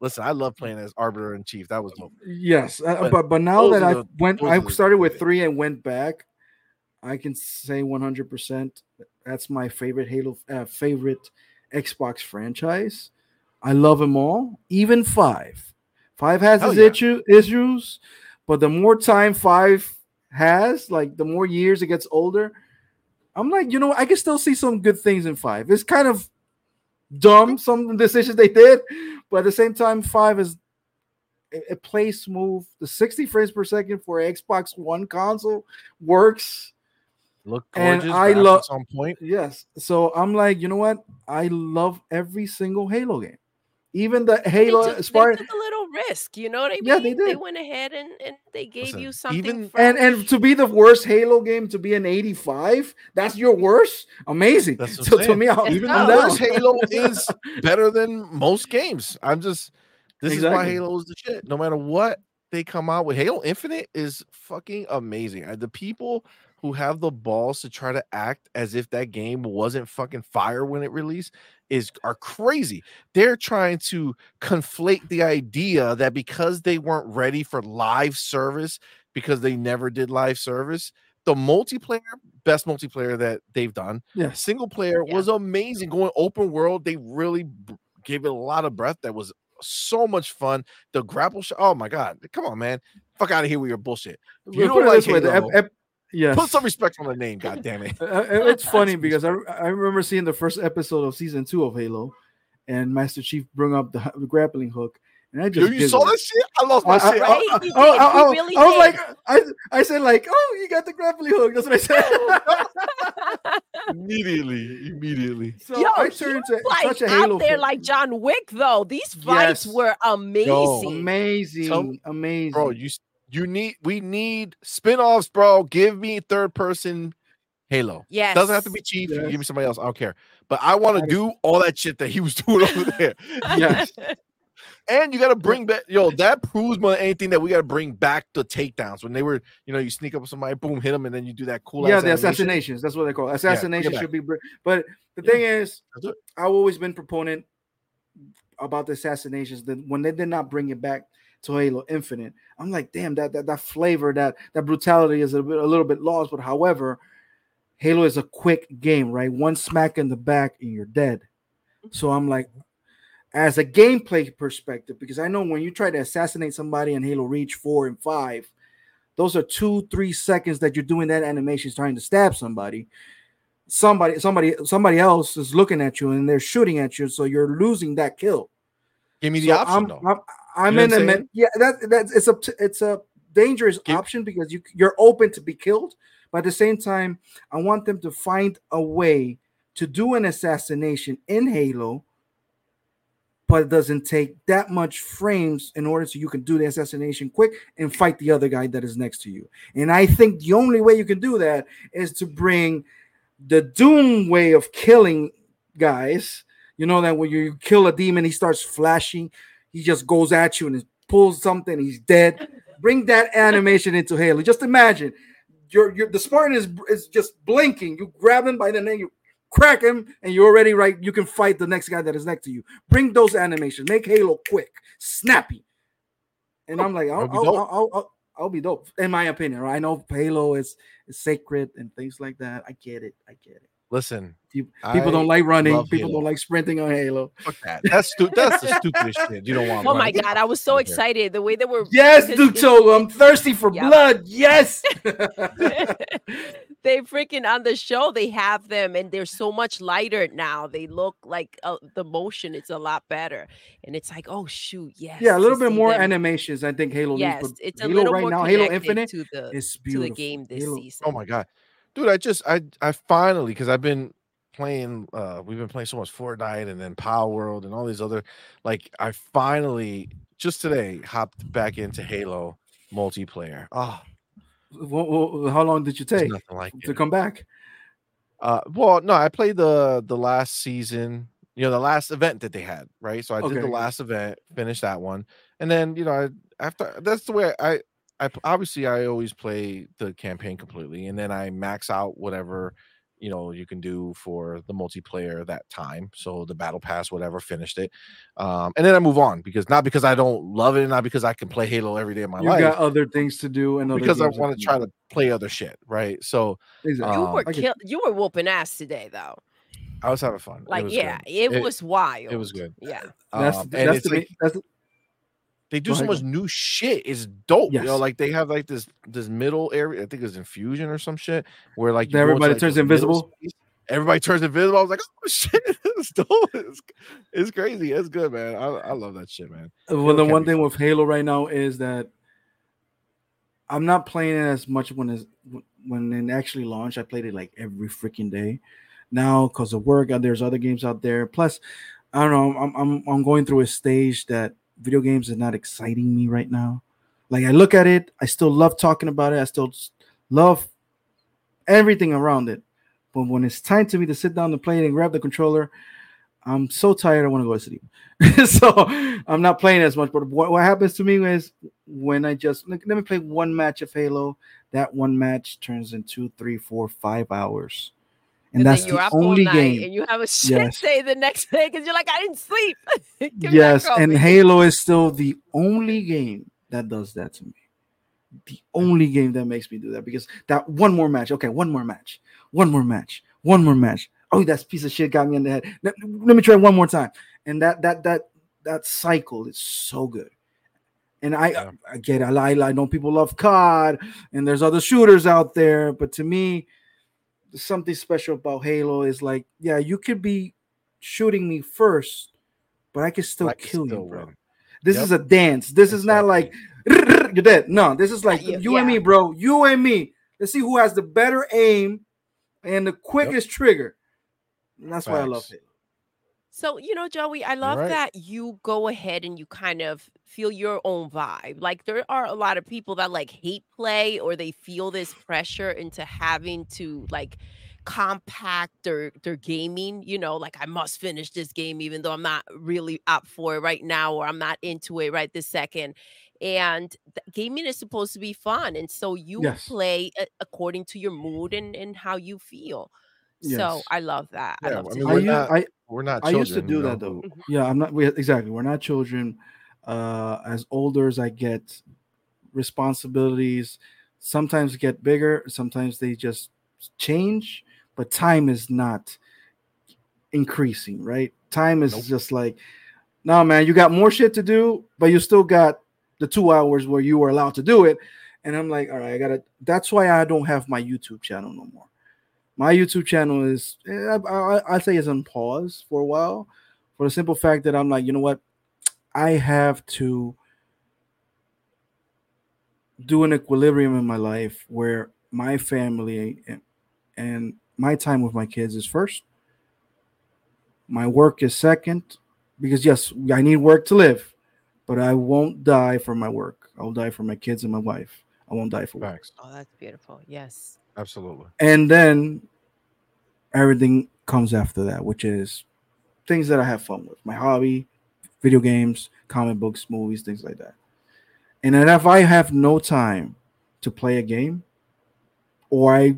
listen, I love playing as Arbiter in Chief. That was dope. Yes, uh, But but but now that I went, I started with three and went back. I can say 100. percent That's my favorite Halo, uh, favorite Xbox franchise. I love them all, even five. Five has its yeah. issue, issues, but the more time five has, like the more years it gets older, I'm like, you know, I can still see some good things in five. It's kind of dumb some decisions they did, but at the same time, five is it, it plays smooth. The 60 frames per second for Xbox One console works. Look And gorgeous. I love- on point. Yes. So I'm like, you know what? I love every single Halo game. Even the Halo they took, they Spark. took a little risk, you know what I mean? Yeah, they did. They went ahead and, and they gave Listen, you something. even- And fresh. and to be the worst Halo game to be an 85, that's your worst. Amazing. That's so to me, I'll, Even I'm the worst Halo is better than most games. I'm just this is why Halo is the shit. No matter what they come out with, Halo Infinite is fucking amazing. The people who have the balls to try to act as if that game wasn't fucking fire when it released is are crazy. They're trying to conflate the idea that because they weren't ready for live service because they never did live service, the multiplayer best multiplayer that they've done Yes. single player Yeah. was amazing going open world they really gave it a lot of breath that was so much fun the grapple shot oh my god come on man fuck out of here with your bullshit you don't like this way, the ep- Halo, ep- yes. put some respect on the name god damn it Uh, uh, it's funny because I, I remember seeing the first episode of season two of Halo, and Master Chief bring up the, the grappling hook, and I Yo, just you saw giggled. that shit i lost my I, I, shit I, Right? I- He I- did. I- I- really I was like, I, I said like, oh, you got the grappling hook. That's what I said. immediately immediately so Yo, I he turned to like such a Halo out there fan. like John Wick though. These fights Yes. were amazing. amazing, amazing. bro you s- you need we need spin-offs bro give me third person halo yes. doesn't have to be chief Yes. give me somebody else i don't care but i want to do all that shit that he was doing over there Yes. And you got to bring back, yo, that proves more than anything that we got to bring back the takedowns when they were, you know, you sneak up with somebody, boom, hit them, and then you do that cool. yeah, ass the animation. assassinations. That's what they call it. assassination. back. should be, but the Yeah, thing is, I've always been proponent about the assassinations. That when they did not bring it back to Halo Infinite, I'm like, damn, that that, that flavor, that that brutality is a, bit, a little bit lost. But however, Halo is a quick game, right? One smack in the back and you're dead. So I'm like, as a gameplay perspective, because I know when you try to assassinate somebody in Halo Reach four and five, those are two, three seconds that you're doing that animation, trying to stab somebody. Somebody, somebody, somebody else is looking at you and they're shooting at you, so you're losing that kill. Give me the So option I'm, though. I'm, I'm You know in a a I'm men- yeah. That that's it's a it's a dangerous Give- option because you you're open to be killed, but at the same time, I want them to find a way to do an assassination in Halo, but it doesn't take that much frames in order so you can do the assassination quick and fight the other guy that is next to you. And I think the only way you can do that is to bring the Doom way of killing guys. You know that when you kill a demon, he starts flashing, he just goes at you and pulls something, he's dead. Bring that animation into Halo. Just imagine you're, you're the Spartan is is just blinking. You grab him by the neck, you crack him, and you're already right. You can fight the next guy that is next to you. Bring those animations. Make Halo quick, snappy. And I'm like, I'll, be I'll, dope. I'll, I'll, I'll, I'll be dope, in my opinion. Right? I know Halo is, is sacred and things like that. I get it. I get it. Listen, People, I don't like running. People Halo. don't like sprinting on Halo. fuck that. That's stu- That's the stupidest shit. You don't want. Oh my running. god, I was so excited the way they were Yes, because it- Duto, I'm thirsty for Yep. blood. Yes. they freaking on the show they have them and they're so much lighter now they look like uh, the motion it's a lot better and it's like oh shoot yes yeah, a little bit more them- animations. I think Halo yes needs, but it's a Halo little right more now, Halo Infinite to the is to the game this Halo- season Oh my god, dude! I just I I finally because I've been playing. uh We've been playing so much Fortnite and then Palworld and all these other. Like I finally just today hopped back into Halo multiplayer. Oh, Wha- wha- how long did you take nothing like to it. come back? Uh, well, no, I played the the last season. You know, the last event that they had, right? So I did the last event, finished that one, and then you know, I, after that's the way I, I p- obviously I always play the campaign completely, and then I max out whatever you know you can do for the multiplayer that time. So the battle pass, whatever, finished it, um, and then I move on because not because I don't love it, not because I can play Halo every day of my life. You life, got other things to do, and other because I want to try to play other shit, right? So Exactly. you um, were I kill- you were whooping ass today though I was having fun. It like was yeah it, It- was wild It was good. yeah that's Um, and that's the like that's the- they do so much new shit. It's dope. You know, like they have like this this middle area. I think it's infusion or some shit where like go into, everybody like, turns invisible? Everybody turns invisible. I was like, oh shit, it's dope. It's, it's crazy. It's good, man. I, I love that shit, man. well, Halo the one thing fun. with Halo right now is that I'm not playing it as much when it's when it actually launched. I played it like every freaking day. Now, because of work, uh, there's other games out there. Plus, I don't know. I'm I'm I'm going through a stage that video games are not exciting me right now. Like I look at it, I still love talking about it. I still love everything around it. But when it's time to me to sit down and play it and grab the controller, I'm so tired. I want to go to sleep. so I'm not playing as much. But what, what happens to me is when I just like, let me play one match of Halo. That one match turns into three, four, five hours, and, that's the only game. and you have a shit Yes. day the next day because you're like I didn't sleep Give me that yes, and. Halo is still the only game that does that to me. The only game that makes me do that because that one more match. Okay, one more match. One more match. One more match. Oh, that piece of shit got me in the head. Let, let me try one more time. And that that that that cycle is so good. And I Yeah. I get it. I, I know people love COD and there's other shooters out there, but to me, something special about Halo is like, yeah, you could be shooting me first, but I can still I can kill still you, bro. win. This Yep. is a dance. This is not like you're dead. No, this is like you- you and me, bro. You and me. Let's see who has the better aim and the quickest trigger. And that's why I love it. So, you know, Joey, I love right. that you go ahead and you kind of feel your own vibe. Like, there are a lot of people that like hate play or they feel this pressure into having to like compact their their gaming, you know, like I must finish this game even though I'm not really up for it right now or I'm not into it right this second. And th- gaming is supposed to be fun. And so you Yes. play a- according to your mood and, and how you feel. So I love that. I Yeah, love I mean, I, we're not- I We're not. I used to do you know, that though. who- Yeah, I'm not. We, exactly. We're not children. Uh, as older as I get, responsibilities sometimes get bigger. Sometimes they just change, but time is not increasing. Right? Time is Nope. just like, no, man. You got more shit to do, but you still got the two hours where you were allowed to do it. And I'm like, all right, I gotta. That's why I don't have my YouTube channel no more. My YouTube channel is, eh, I, I, I say, is on pause for a while, for the simple fact that I'm like, you know what, I have to do an equilibrium in my life where my family and, and my time with my kids is first. My work is second, because yes, I need work to live, but I won't die for my work. I'll die for my kids and my wife. I won't die for work. Facts. Oh, that's beautiful. Yes. Absolutely. And then everything comes after that, which is things that I have fun with. My hobby, video games, comic books, movies, things like that. And then if I have no time to play a game, or I,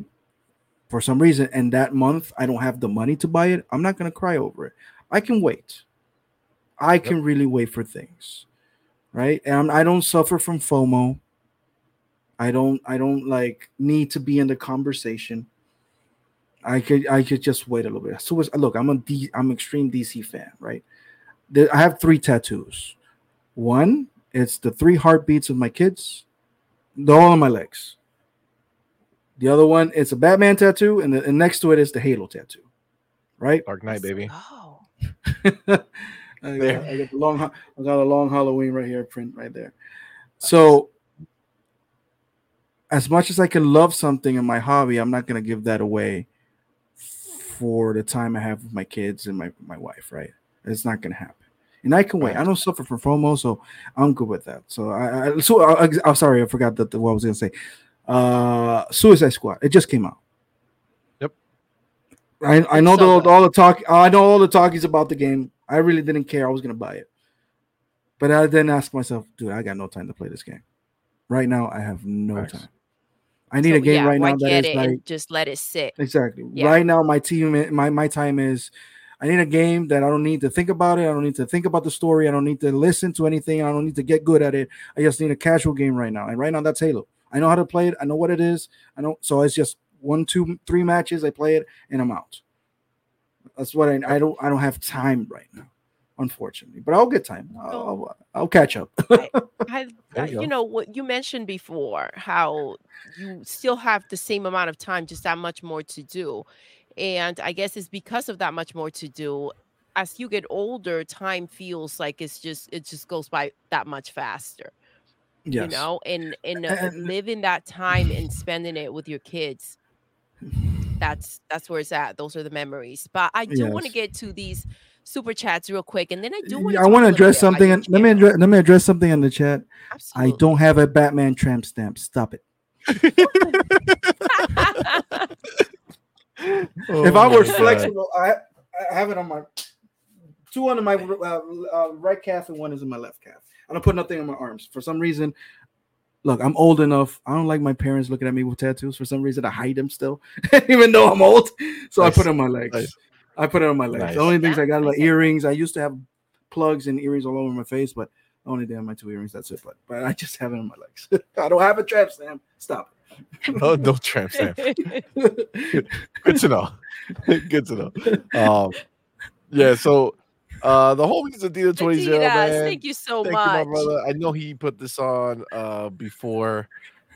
for some reason, and that month I don't have the money to buy it, I'm not gonna cry over it. I can wait. I can really wait for things, right? And I'm, don't suffer from FOMO. I don't. I don't like need to be in the conversation. I could. I could just wait a little bit. So look, I'm a D. I'm an extreme DC fan, right? There, I have three tattoos. One, it's the three heartbeats of my kids. They're all on my legs. The other one, it's a Batman tattoo, and, the, and next to it is the Halo tattoo, right? Dark Knight, baby. Oh. I, There. got, I got the long. I got a long Halloween right here, print right there. So, as much as I can love something in my hobby, I'm not gonna give that away for the time I have with my kids and my my wife. Right? It's not gonna happen. And I can wait. I don't suffer from FOMO, so I'm good with that. So I, I so I, I'm sorry, I forgot that what I was gonna say. Uh, Suicide Squad. It just came out. Yep. I, I know so the, good. all the talk. I know all the talkies about the game. I really didn't care. I was gonna buy it, but I then asked myself, dude, I got no time to play this game. Right now, I have no Facts. time. I need So, a game yeah, right now that get is it like and just let it sit. exactly Yeah. right now. My team, my my time is. I need a game that I don't need to think about it. I don't need to think about the story. I don't need to listen to anything. I don't need to get good at it. I just need a casual game right now. And right now, that's Halo. I know how to play it. I know what it is. I know. So it's just one, two, three matches. I play it and I'm out. That's what I. I don't. I don't have time right now, unfortunately. But I'll get time. I'll, I'll, I'll catch up. I, There uh, you you know what you mentioned before, how you still have the same amount of time, just that much more to do, and I guess it's because of that much more to do. As you get older, time feels like it's just it just goes by that much faster, yes. you know. And and uh, And- living that time and spending it with your kids, that's that's where it's at. Those are the memories. But I do want to get to these super chats real quick, and then I do want I want to address something. in- Let me address. Let me address something in the chat. I don't have a Batman tramp stamp. Stop it. if I were was God. flexible, I I have it on my two under my uh, uh, right calf and one is in my left calf. I don't put nothing on my arms for some reason. Look, I'm old enough. I don't like my parents looking at me with tattoos. For some reason, I hide them still, even though I'm old. So Nice. I put it on my legs. Nice. I put it on my legs. Nice. The only things I got are like earrings. I used to have plugs and earrings all over my face, but I only did have my two earrings. That's it. But but I just have it on my legs. I don't have a trap stamp. Stop no, no tramp stamp. Good to know. Good to know. Um, yeah. So, uh, the homies Adidas twenty zero Adidas, man. Thank you so Thank much. you, my brother. I know he put this on uh before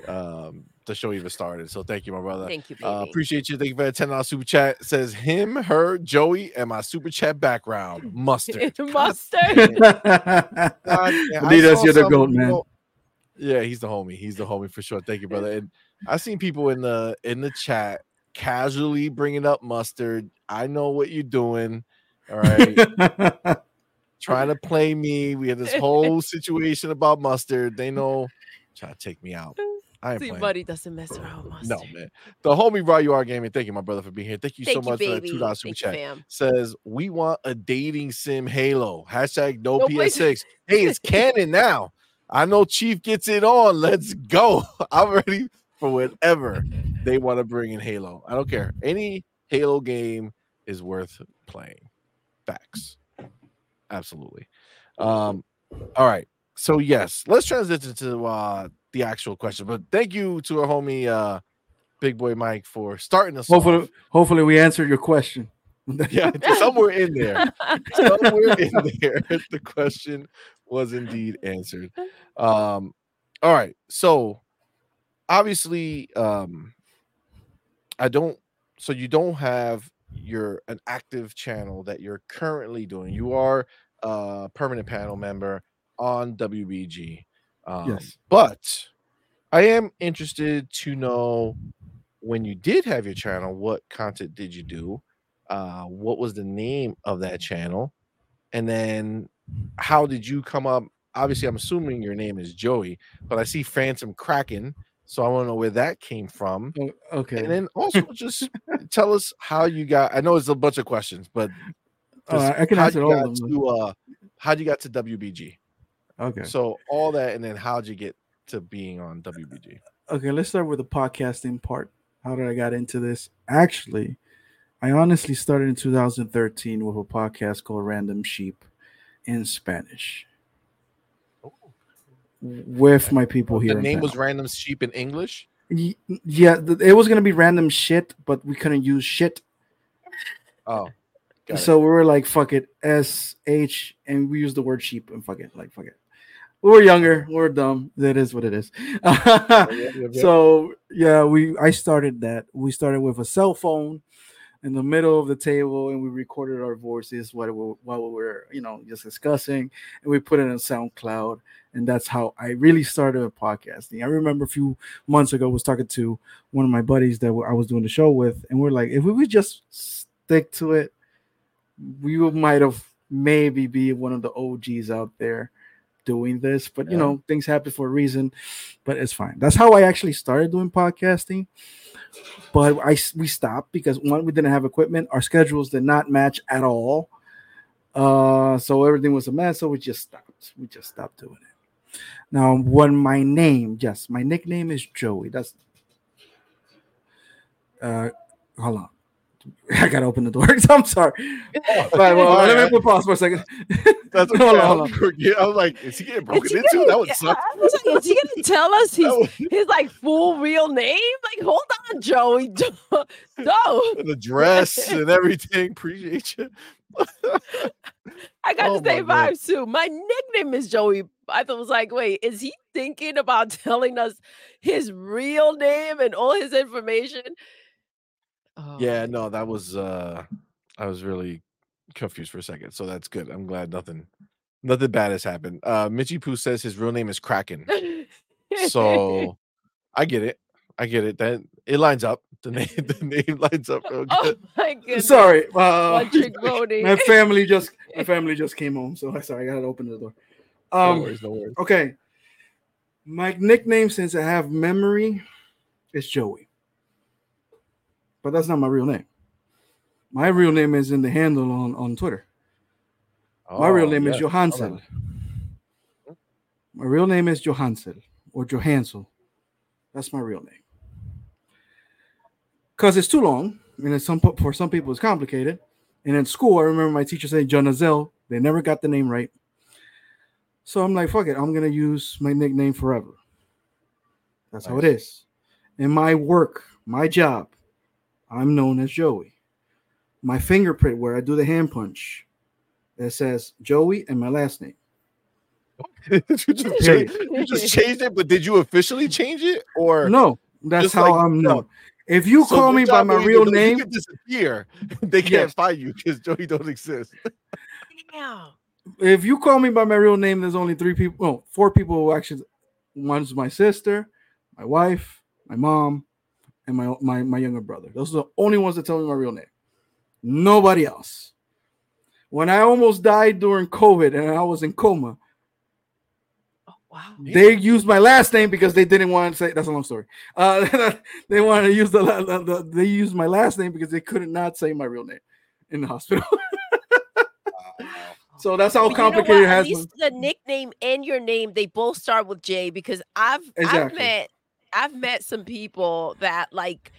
um the show even started. So thank you, my brother. Thank you, baby. Uh, appreciate you. Thank you for that ten dollars super chat. Says him, her, Joey, and my super chat background mustard. Mustard. God, yeah, I Adidas, you're the some, goat, man. know- yeah, he's the homie. He's the homie for sure. Thank you, brother. And I seen people in the in the chat casually bringing up mustard. I know what you're doing. All right, trying to play me. We had this whole situation about mustard. They know trying to take me out. I ain't See, playing. buddy doesn't mess around with mustard. No, man. The homie Raw You Are Gaming. Thank you, my brother, for being here. Thank you Thank so you, much for that two dollars super chat. fam. Says we want a dating sim Halo. Hashtag no No. PS6. Hey, it's canon now. I know Chief gets it on. Let's go. I'm ready for whatever they want to bring in Halo. I don't care. Any Halo game is worth playing. Facts. Absolutely. Um, all right. So yes, let's transition to uh the actual question. But thank you to our homie uh Big Boy Mike for starting us hopefully, off. hopefully we answered your question. Yeah, somewhere in there. Somewhere in there, the question was indeed answered. Um, all right. So obviously, um, I don't so you don't have your an active channel that you're currently doing. You are a permanent panel member on WBG. Um, Yes. but I am interested to know when you did have your channel, what content did you do? Uh, what was the name of that channel? And then how did you come up? Obviously, I'm assuming your name is Joey, but I see Phantom Kraken. So I want to know where that came from. Oh, Okay. And then also just tell us how you got. I know it's a bunch of questions, but Uh, I can answer all of them. To, uh, how'd you got to WBG? okay. So all that, and then how'd you get to being on WBG? Okay, let's start with the podcasting part. How did I got into this? Actually, I honestly started in 2013 with a podcast called Random Sheep in Spanish with my people here. The name was Random Sheep in English. Yeah, it was gonna be random shit, but we couldn't use shit, Oh, it. so we were like, "Fuck it, S H, and we used the word sheep and fuck it, like fuck it. We were younger, we are dumb. That is what it is. So yeah we i started that we started with a cell phone in the middle of the table and we recorded our voices while we, while we were you know just discussing and we put it on soundcloud and that's how i really started podcasting. I remember a few months ago I was talking to one of my buddies that i was doing the show with and we're like if we would just stick to it we might have maybe be one of the og's out there doing this but you know things happen for a reason but it's fine. That's how i actually started doing podcasting but i we stopped because one we didn't have equipment. Our schedules did not match at all. Uh so everything was a mess so we just stopped. We just stopped doing it. Now when my name yes my nickname is joey. That's uh hold on I gotta open the door. I'm sorry. All right, well, All let me right. pause for a second. That's Hold okay. on, I hold was- yeah, I was like, is he getting broken he into? gonna- That would suck. I was like, is he gonna tell us his would- his like full real name? Like, hold on, Joey. No. the dress and everything. Appreciate you. I got Oh the same my God. vibes too. My nickname is Joey. I thought was like, wait, is he thinking about telling us his real name and all his information? Yeah, Oh, no, that was uh I was really confused for a second. So that's good. I'm glad nothing nothing bad has happened. Uh Mitchy Poo says his real name is Kraken. So I get it. I get it. That it lines up. The name the name lines up real oh good. my goodness. Sorry, uh, my family just my family just came home, so I sorry I gotta open the door. no Um, worries, no worries. okay, my nickname since I have memory is Joey, but that's not my real name. My real name is in the handle on on Twitter. My real Oh, name yeah, is Johanzel. My real name is Johanzel or Johansel. That's my real name. Because it's too long, and it's some for some people it's complicated. And in school, I remember my teacher saying Jonazel. They never got the name right. So I'm like, fuck it, I'm gonna use my nickname forever. That's how it is. In my work, my job, I'm known as Joey. My fingerprint, where I do the hand punch, it says Joey and my last name. you, just changed, you just changed it, but did you officially change it? Or No, that's how like I'm yourself? known. If you So call me by my real because name, You can disappear. They can't Yes. find you because Joey don't exist. Damn. if you call me by my real name, there's only three people, no, four people who actually. One's my sister, my wife, my mom, and my my my younger brother. Those are the only ones that tell me my real name. Nobody else. When I almost died during COVID and I was in coma, Oh, wow. they used my last name because they didn't want to say that's a long story. Uh, they wanted to use the, la- the, the they used my last name because they couldn't not say my real name in the hospital. so that's how But you know complicated what? it At has least been. the nickname and your name they both start with J because I've I've met I've met some people that like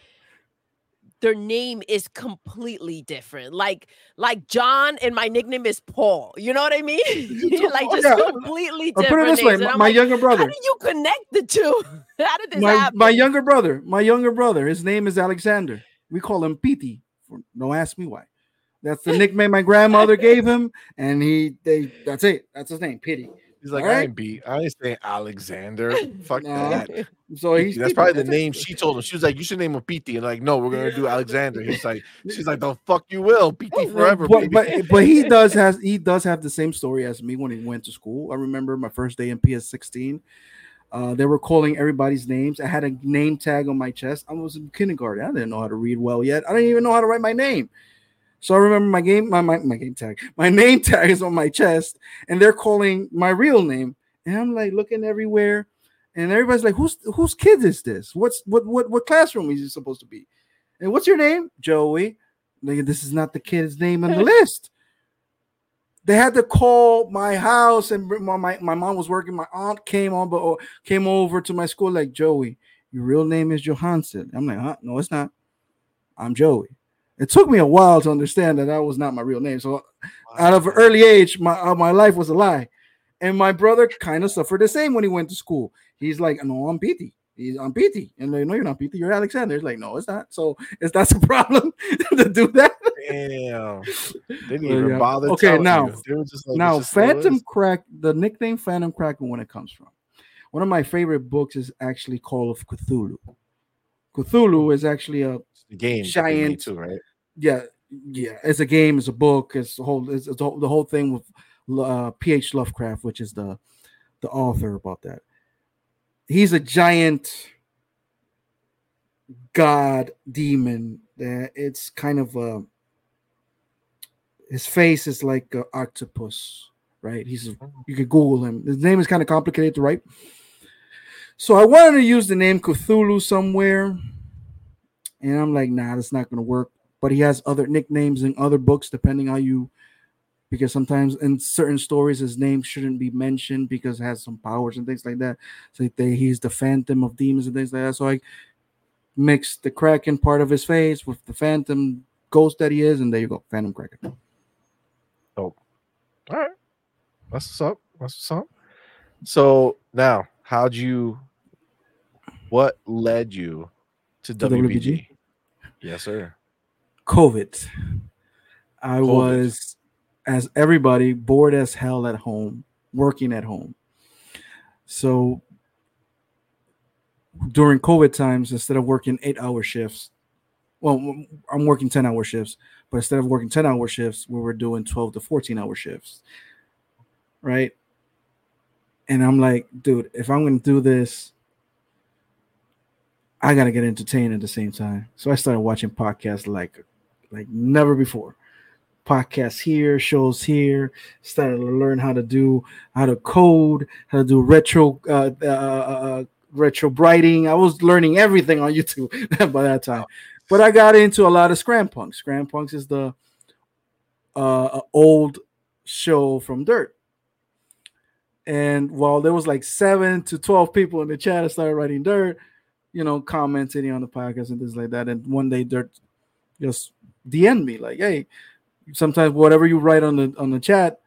their name is completely different. Like like John and my nickname is Paul. You know what I mean? like just Yeah. completely different. put it this way: names. And my, my like, younger brother. how did you connect the two? how did this my, happen? my younger brother, my younger brother, his name is Alexander. We call him Pete. For, don't ask me why. That's the nickname my grandmother gave him, and he they that's it. That's his name, Pity. He's like, All I right. ain't beat. I ain't saying Alexander. Fuck Nah. that. So he's That's probably the name she told him. She was like, "You should name him Pete." And like, no, we're gonna do Alexander. He's like, she's like, "The fuck you will, Pete forever." But, baby." but but he does has he does have the same story as me when he went to school. I remember my first day in PS16. Uh, they were calling everybody's names. I had a name tag on my chest. I was in kindergarten. I didn't know how to read well yet. I didn't even know how to write my name. So I remember my game, my, my, my game tag, my name tag is on my chest, and they're calling my real name. And I'm like looking everywhere, and everybody's like, "Who's whose kid is this? What's what what what classroom is he supposed to be?" And what's your name, Joey? Like, this is not the kid's name on the list. They had to call my house, and my, my, my mom was working. My aunt came on, but oh, came over to my school like Joey. Your real name is Johanzel. I'm like, huh? No, it's not. I'm Joey. It took me a while to understand that that was not my real name. So, wow. out of an early age, my uh, my life was a lie. And my brother kind of suffered the same when he went to school. He's like, no, I'm Petey. He's on PT. And they know you're not PT, you're Alexander. It's like, no, it's not. So is that a problem to do that? Damn. They didn't even yeah. bother. Okay, now, like, now Phantom Crack, the nickname Phantom Crack, when it comes from. One of my favorite books is actually Call of Cthulhu. Cthulhu is actually a game giant, too, right? Yeah, yeah. It's a game. It's a book. It's the whole. It's, it's the whole thing with uh, P.H. Lovecraft, which is the the author about that he's a giant god demon that it's kind of a his face is like an octopus right he's a, you could google him his name is kind of complicated to write so i wanted to use the name cthulhu somewhere and i'm like nah that's not going to work but he has other nicknames in other books depending how you because sometimes in certain stories his name shouldn't be mentioned because it has some powers and things like that. So they, he's the phantom of demons and things like that. So I mixed the Kraken part of his face with the phantom ghost that he is, and there you go, Phantom Kraken. Oh, all right. That's what's up. That's what's up. So now, how'd you? What led you to, to WBG? WBG? Yes, sir. COVID. I COVID. was as everybody bored as hell at home, working at home. So during COVID times, instead of working eight hour shifts, well, I'm working 10 hour shifts, but instead of working 10 hour shifts, we were doing 12 to 14 hour shifts. Right. And I'm like, dude, if I'm going to do this, I got to get entertained at the same time. So I started watching podcasts like, like never before podcasts here, shows here. Started to learn how to do how to code, how to do retro uh, uh, uh, retro writing. I was learning everything on YouTube by that time. But I got into a lot of Scram Punks. Scram Punks is the uh, old show from Dirt. And while there was like seven to twelve people in the chat, I started writing Dirt, you know, commenting on the podcast and things like that. And one day Dirt just DM me like, "Hey, sometimes whatever you write on the on the chat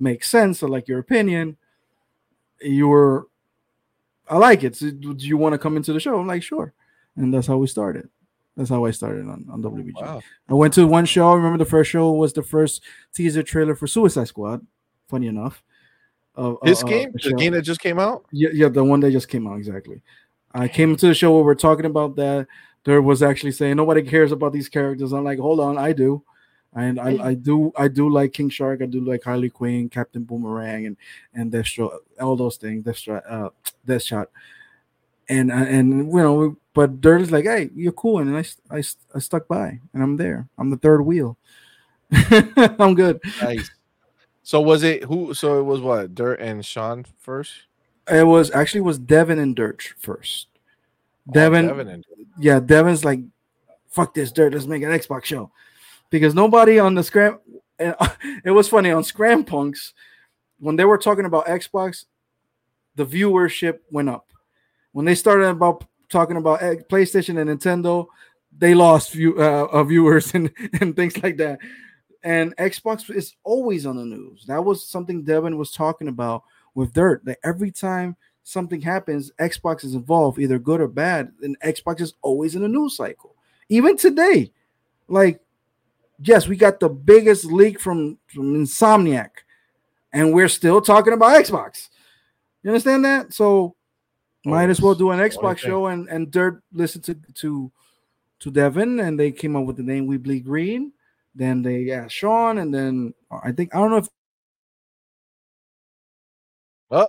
makes sense or like your opinion. You're i like it. So, do you want to come into the show? I'm like sure. And that's how we started. That's how i started on, on wbg wow. i went to one show. I remember the first show was the first teaser trailer for suicide squad funny enough. Uh, this uh, game the, the game that just came out? Yeah, yeah the one that just came out exactly i came to the show where we're talking about that there was actually saying nobody cares about these characters i'm like hold on i do and I, I do I do like King Shark. I do like Harley Quinn, Captain Boomerang, and and Deathstroke, all those things. Deathstroke, uh, Deadshot, and uh, and you know, but Dirt is like, hey, you're cool, and I, I, I stuck by, and I'm there. I'm the third wheel. I'm good. Nice. So was it who? So it was what Dirt and Sean first. It was actually was Devin and Dirt first. Oh, Devin, Devin and yeah, Devin's like, fuck this Dirt. Let's make an Xbox show because nobody on the scram. It was funny on Scram Punks when they were talking about Xbox, the viewership went up. When they started about talking about PlayStation and Nintendo, they lost view, uh, viewers and, and things like that. And Xbox is always on the news. That was something Devin was talking about with Dirt. That every time something happens, Xbox is involved, either good or bad, and Xbox is always in the news cycle. Even today, like yes, we got the biggest leak from, from Insomniac, and we're still talking about Xbox. You understand that? So oh, might as well do an Xbox show and and Dirt listen to to to Devin, and they came up with the name We Bleed Green. Then they asked Sean, and then I think I don't know if. Oh,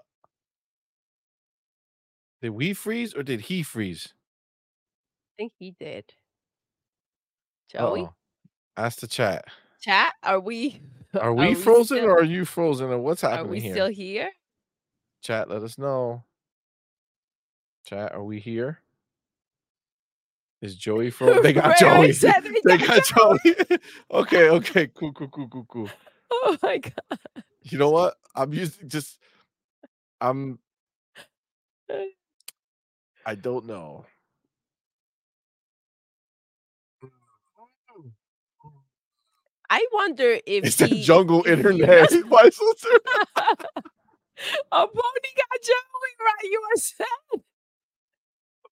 Did we freeze or did he freeze? I think he did. Joey, Uh-oh. Ask the chat. chat, are we? Are we frozen still- or are you frozen or what's happening? are we here? still here? Chat, let us know. Chat, are we here? Is Joey frozen? They got Joey. said they They got got Joey. okay, okay, cool, cool, cool, cool, cool. Oh my god! You know what? I'm using just I'm I don't know. Mm. I wonder if It's the jungle he internet. has- Why so serious? A pony got Joey right. You are sad.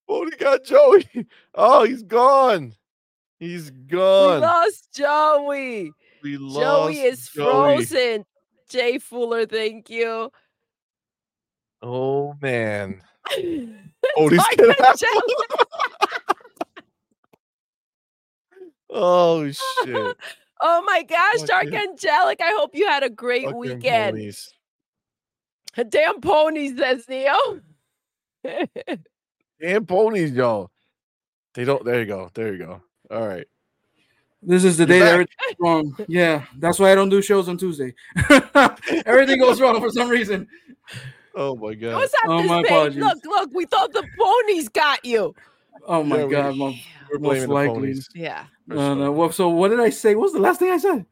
Oh, he got Joey. Oh, he's gone. He's gone. We lost Joey. We lost Joey is Joey. frozen. Jay Fuller, thank you. Oh man. Oh, he's Dark getting Angelic. Oh shit. Oh my gosh, Dark Fucking- Angelic. I hope you had a great Fucking weekend. ponies. Damn ponies, says Neo. Damn ponies, y'all. They don't. There you go. There you go. All right. This is the You're day that back. everything's wrong. Yeah, that's why I don't do shows on Tuesday. Everything goes wrong for some reason. Oh my god. What's up Oh, this my page? apologies. Look, look, we thought the ponies got you. Oh my Yeah, god, my, We're most blaming the likely. ponies. Yeah. for No, no. Well, so what did I say? What was the last thing I said?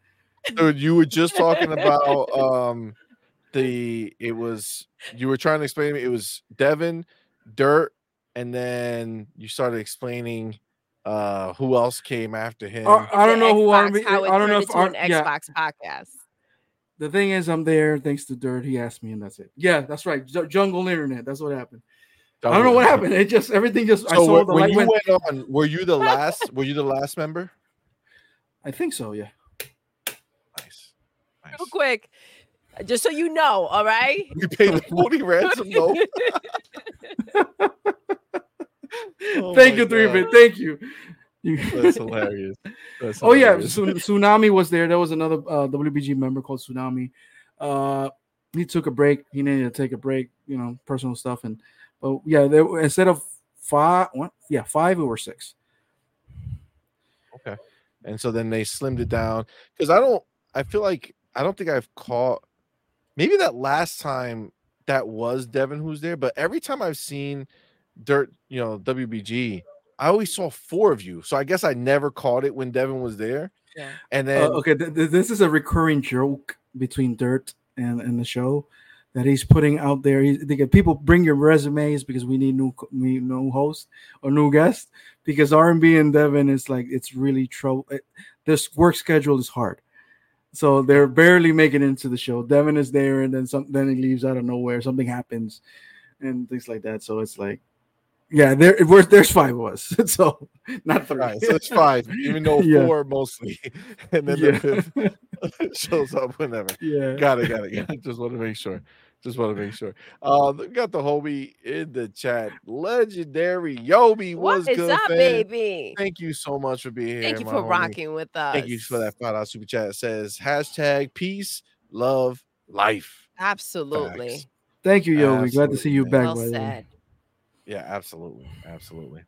Dude, you were just talking about um the it was you were trying to explain to me it was Devin, Dirt, and then you started explaining uh who else came after him. Uh, I don't The know who Xbox, R&B. how it I don't know if into R- yeah, Xbox podcast. The thing is, I'm there thanks to Dirt. He asked me, and that's it. Yeah, that's right. Ju- Jungle Internet. That's what happened. I don't know what happened. It just everything just. I So saw when, the when you went. went on, were you the last? Were you the last member? I think so. Yeah. Nice. nice. Real quick, just so you know, all right? You paid the 40 ransom though. Oh Thank my you, three God. bit. Oh Thank you. That's hilarious. That's Oh yeah, hilarious. Tsun- Tsunami was there. There was another uh, WBG member called Tsunami. Uh, he took a break. He needed to take a break, you know, personal stuff. And but yeah, there instead of five, what? Yeah, five or six. Okay. and so then they slimmed it down because I don't. I feel like I don't think I've caught. Maybe that last time that was Devin who's there, but every time I've seen Dirt, you know, WBG, I always saw four of you. So I guess I never caught it when Devin was there. Yeah. And Uh, then okay, th- th- this is a recurring joke between Dirt and, and the show that he's putting out there. He, they get people bring your resumes because we need new co- we new host or new guest because R and B and Devin is like it's really trouble. This work schedule is hard, so they're barely making it into the show. Devin is there, and then some then he leaves out of nowhere. Something happens, and things like that. So it's like. Yeah, there we're, there's five of us, so not three. right, so it's five, even though Yeah. four mostly, and then yeah. the fifth shows up whenever. yeah. Got it, got it, got it. Just want to make sure. Just want to make sure. Uh, we got the homie in the chat. Legendary Yobi, What what's is good, up, fam? baby? Thank you so much for being here. Thank you my for homie. rocking with us. Thank you for that five dollar super chat. It says hashtag peace, love, life. Absolutely. Facts. Thank you, Yogi. Glad to see you back. Well by the way. said. Yeah, absolutely, absolutely.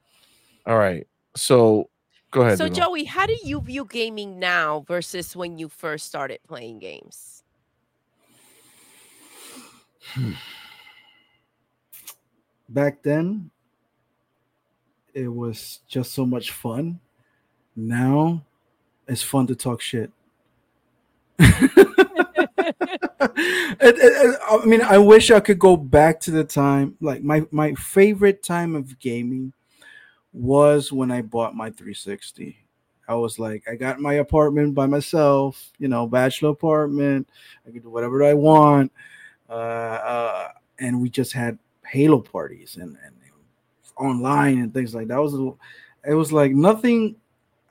All right, so go ahead. So, Duno. Joey, how do you view gaming now versus when you first started playing games? Back then, it was just so much fun. Now, it's fun to talk shit. It- it- I mean, I wish I could go back to the time. Like my my favorite time of gaming was when I bought my 360. I was like, I got my apartment by myself, you know, bachelor apartment. I could do whatever I want, uh, uh, and we just had Halo parties and and online and things like that. It was it was like nothing.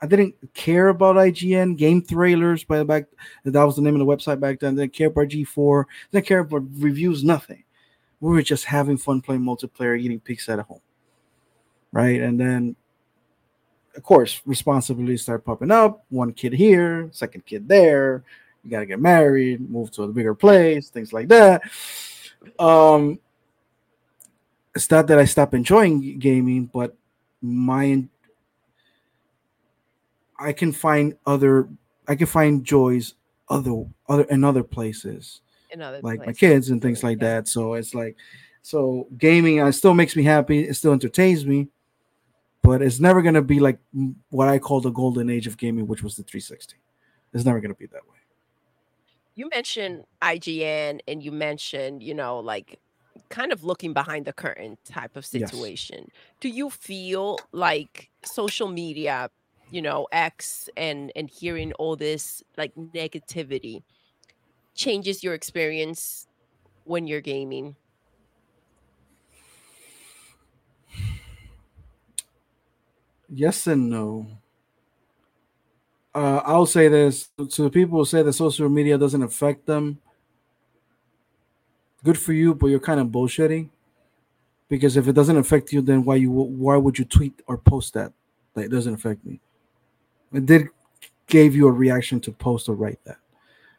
I didn't care about IGN game trailers by the back. That was the name of the website back then. I Didn't care about G4. Didn't care about reviews. Nothing. We were just having fun playing multiplayer, eating pizza at home, right? And then, of course, responsibilities start popping up. One kid here, second kid there. You got to get married, move to a bigger place, things like that. Um, it's not that I stop enjoying gaming, but my I can find other I can find joys other other in other places In other like my kids and things like Yeah. that. So it's like, so gaming uh, still makes me happy. It still entertains me, but it's never gonna be like what I call the golden age of gaming, which was the 360. It's never gonna be that way. you mentioned IGN and you mentioned, you know, like kind of looking behind the curtain type of Yes. situation. Do you feel like social media, you know, X and and hearing all this like negativity changes your experience when you're gaming? Yes and no. Uh, I'll say this to the people who say that social media doesn't affect them. Good for you, but you're kind of bullshitting. Because if it doesn't affect you, then why you why would you tweet or post that? That it doesn't affect me. It did gave you a reaction to post or write that.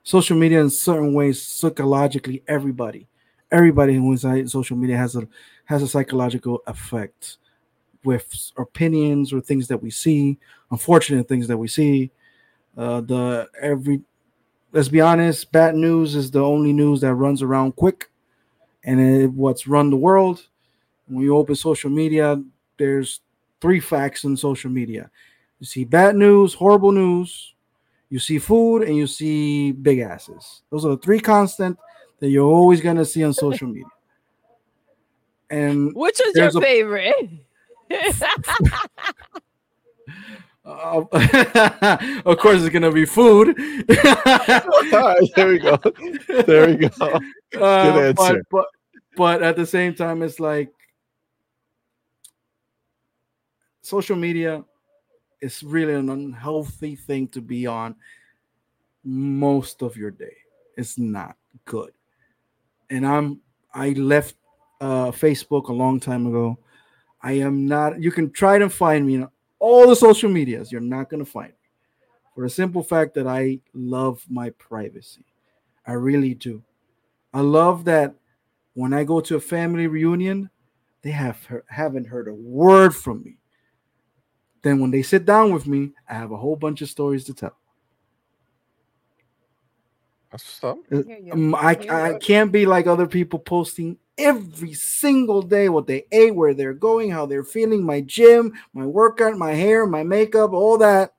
Social media, in certain ways, psychologically, everybody, everybody who is on social media has a has a psychological effect with opinions or things that we see, unfortunate things that we see. Uh, the every let's be honest, bad news is the only news that runs around quick, and it, what's run the world. When you open social media, there's three facts in social media. You see bad news, horrible news. You see food, and you see big asses. Those are the three constant that you're always gonna see on social media. And Which is your a- favorite? Uh, of course, it's gonna be food. All right, there we go. There we go. Uh, Good but, answer. but but at the same time, it's like social media is really an unhealthy thing to be on most of your day. It's not good. And I'm I left uh Facebook a long time ago. I am not you can try to find me on all the social medias. You're not gonna find me. For the simple fact that I love my privacy. I really do. I love that when I go to a family reunion, they have haven't heard a word from me. Then when they sit down with me, I have a whole bunch of stories to tell. That's what's up. Uh, Hear you. um, I, I can't be like other people posting every single day what they ate, where they're going, how they're feeling, my gym, my workout, my hair, my makeup, all that.